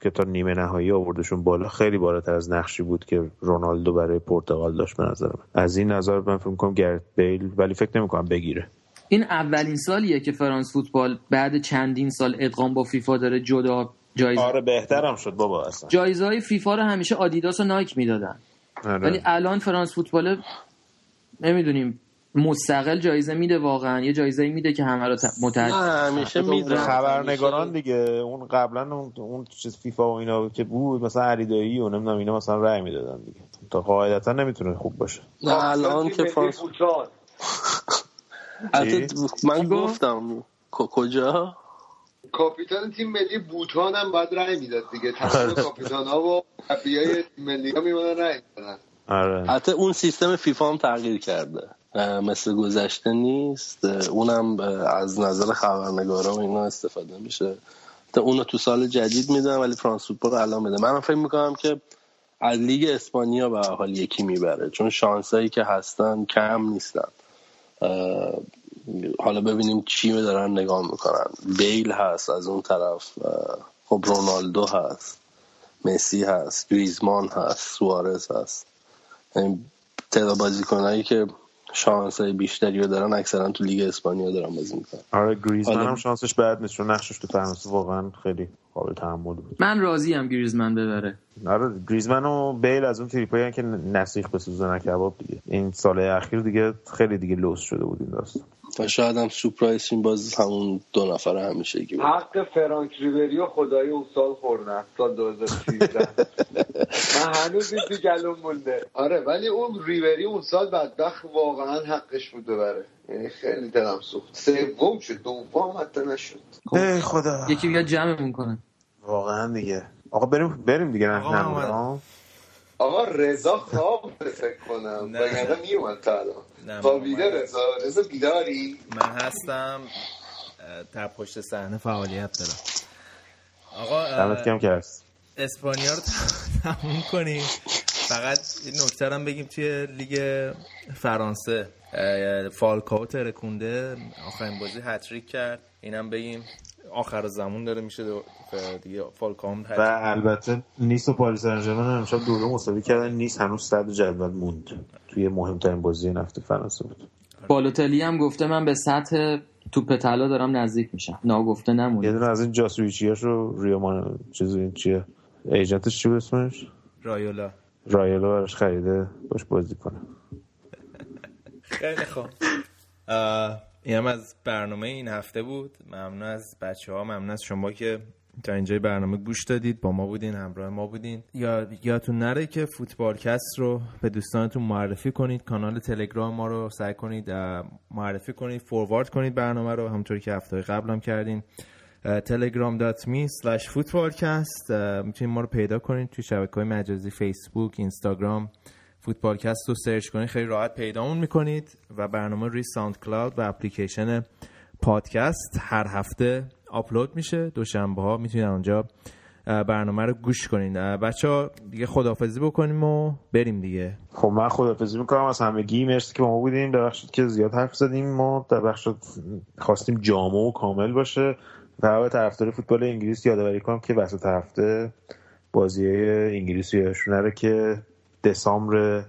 که تا نیمه نهایی آوردشون بالا خیلی بالاتر از نقشی بود که رونالدو برای پرتغال داشت به نظر من. از این نظر من فکر می‌کنم گرت بیل ولی فکر نمی‌کنم بگیره. این اولین سالیه که فرانس فوتبال بعد چندین سال ادغام با فیفا داره جدا جایزه آره بهترم شد بابا اصلا. جایزه های فیفا رو همیشه آدیداس و نایک می‌دادن. آره. ولی الان فرانس فوتبال نمی‌دونیم مستقل جایزه میده واقعا یه جایزه میده که همه رو متحد همیشه میده خبرنگاران دیگه اون قبلا اون, اون چیز فیفا و اینا که بود مثلا علیدایی و نمی‌دونم اینا مثلا رأی می‌دادن دیگه. تا قاعدتا نمی‌تونه خوب باشه. نه الان که فرانس *laughs* من گفتم کجا؟ کاپیتان تیم ملی بوتان هم باید رای می‌داد دیگه. تمام کاپیتان ها و های ملی ها میمونن رای می‌دادن. آره. حتی اون سیستم فیفا هم تغییر کرده. مثل گذشته نیست. اونم از نظر خبرنگارا و اینا استفاده میشه. تا اونو تو سال جدید میدن ولی فرانس فوتبال الان میده من فکر می‌کنم که از لیگ اسپانیا به حال یکی می‌بره. چون شانسایی که هستن کم نیستن. حالا ببینیم چی دارن نگاه می‌کنن. بیل هست از اون طرف خب رونالدو هست مسی هست گریزمان هست سوارز هست. تعداد بازیکنایی که شانس بیشتری رو دارن اکثرا تو لیگ اسپانیا دارن بازی می‌کنن. آره گریزمان هم شانسش بد نیست چون نقشش تو فرانسه واقعا خیلی قابل تحمل بود. من راضی ام گریزمان ببره. آره گریزمان و بیل از اون تریپایی که نسیخ به سوزن کباب دیگه. این سال اخیر دیگه خیلی دیگه لوس شده بود این داستان. و شاید هم سورپرایز این باز همون دو نفر همیشه حق فرانک ریبری خدایی اون سال خوردن سال 2013 من هنوز این تو گلوم مونده. آره ولی اون ریبری اون سال بدبخت واقعا حقش بود ببره. یعنی خیلی دلم سوخت. سوم شد دوم حتی نشد. ای خدا. یکی بیاد جمعمون کنه واقعا دیگه. آقا بریم بریم دیگه نه آقا رضا خواب فکر کنم. وگرنه میومد تا الان. خوابیده رضا. رضا بیداری؟ من هستم. تا پشت صحنه فعالیت دارم. آقا دمت گرم که هست. اسپانیا رو تموم کنیم. فقط این نکته هم بگیم توی لیگ فرانسه. فالکاو ترکونده آخرین بازی هتریک کرد. اینم بگیم آخر زمان داره میشه دیگه فالکام و البته نیس و پاریس سن امشب دو دو مساوی کردن. نیس هنوز صدر جدول موند. توی مهمترین بازی هفته فرانسه بود. بالوتلی هم گفته من به سطح توپ طلا دارم نزدیک میشم. گفته نمون یه دونه از این جاسویچیاشو ریومان چیز این چیه؟ ایجنتش چی بود اسمش؟ رایولا. رایولا براش خریده. باش بازی کنه. خیلی خوب. این هم از برنامه این هفته بود. ممنون از بچه ها ممنون از شما که تا اینجای برنامه گوش دادید. با ما بودین همراه ما بودین. یا یادتون نره که فوتبالکست رو به دوستانتون معرفی کنید. کانال تلگرام ما رو سعی کنید معرفی کنید فوروارد کنید برنامه رو. همونطوری که هفته قبلم کردین. telegram.me slash footballcast. می‌تونید ما رو پیدا کنید توی شبکه های مجازی فیسبوک اینستاگرام فوتبالکست رو سرچ کنید خیلی راحت پیدامون می‌کنید و برنامه روی SoundCloud و اپلیکیشن پادکست هر هفته آپلود میشه. دوشنبه ها می‌تونید اونجا برنامه رو گوش کنید. بچه ها دیگه خدافزی بکنیم و بریم دیگه. خب من خدافزی می‌کنم. از همگی مرسی که ما بودیم ببخشید که زیاد حرف زدیم. ما در بخش خواستیم جامع و کامل باشه. و طرفدار فوتبال انگلیس یادآوری کنم که وسط هفته بازی انگلیس یادشون که دسامبر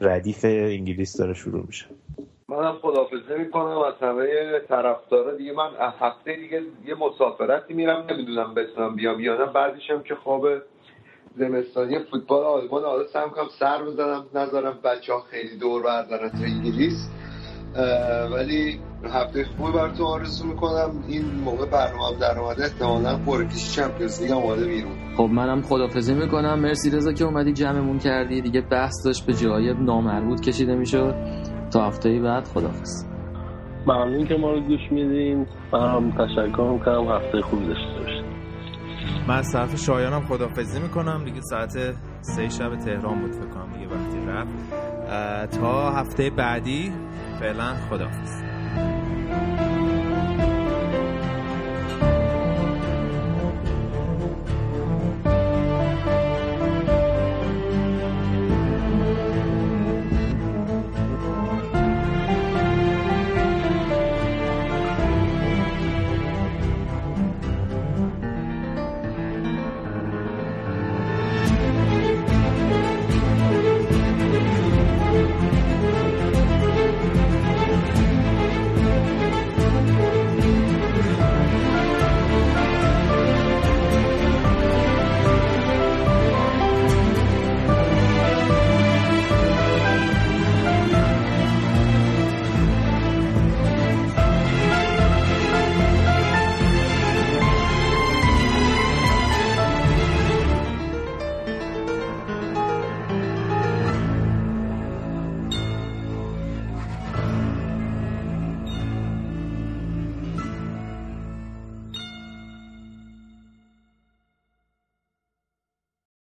ردیف انگلیس داره شروع میشه. منم خدافزه می‌کنم از همه طرفدارا. دیگه من هفته دیگه یه مسافرتی میرم نمی‌دونم بتونم بیام یا نه. بعدش هم که خواب زمستانی فوتبال آلمان حالا سعی سر بزنم نذارم بچه ها خیلی دور بردارن تو انگلیس. ولی هفته خوبی براتون آرزو می‌کنم. این موقع برنامه در اومده. احتمالا پرکیش چمپیونز لیگ اومده بیرون. خب منم خدافزی می‌کنم. مرسی رضا که اومدی جمعمون کردی. دیگه بحث داشت به جای نامربوط کشیده می‌شد. تا هفته بعد خدافز ممنون که ما رو گوش میدین. من هم تشکر می‌کنم. هفته خوبی داشته باشید من ساعت شایانم خدافزی می‌کنم. دیگه ساعت سه شب تهران بود فکر کنم دیگه وقتی رفت. تا هفته بعدی. فعلا خداحافظ.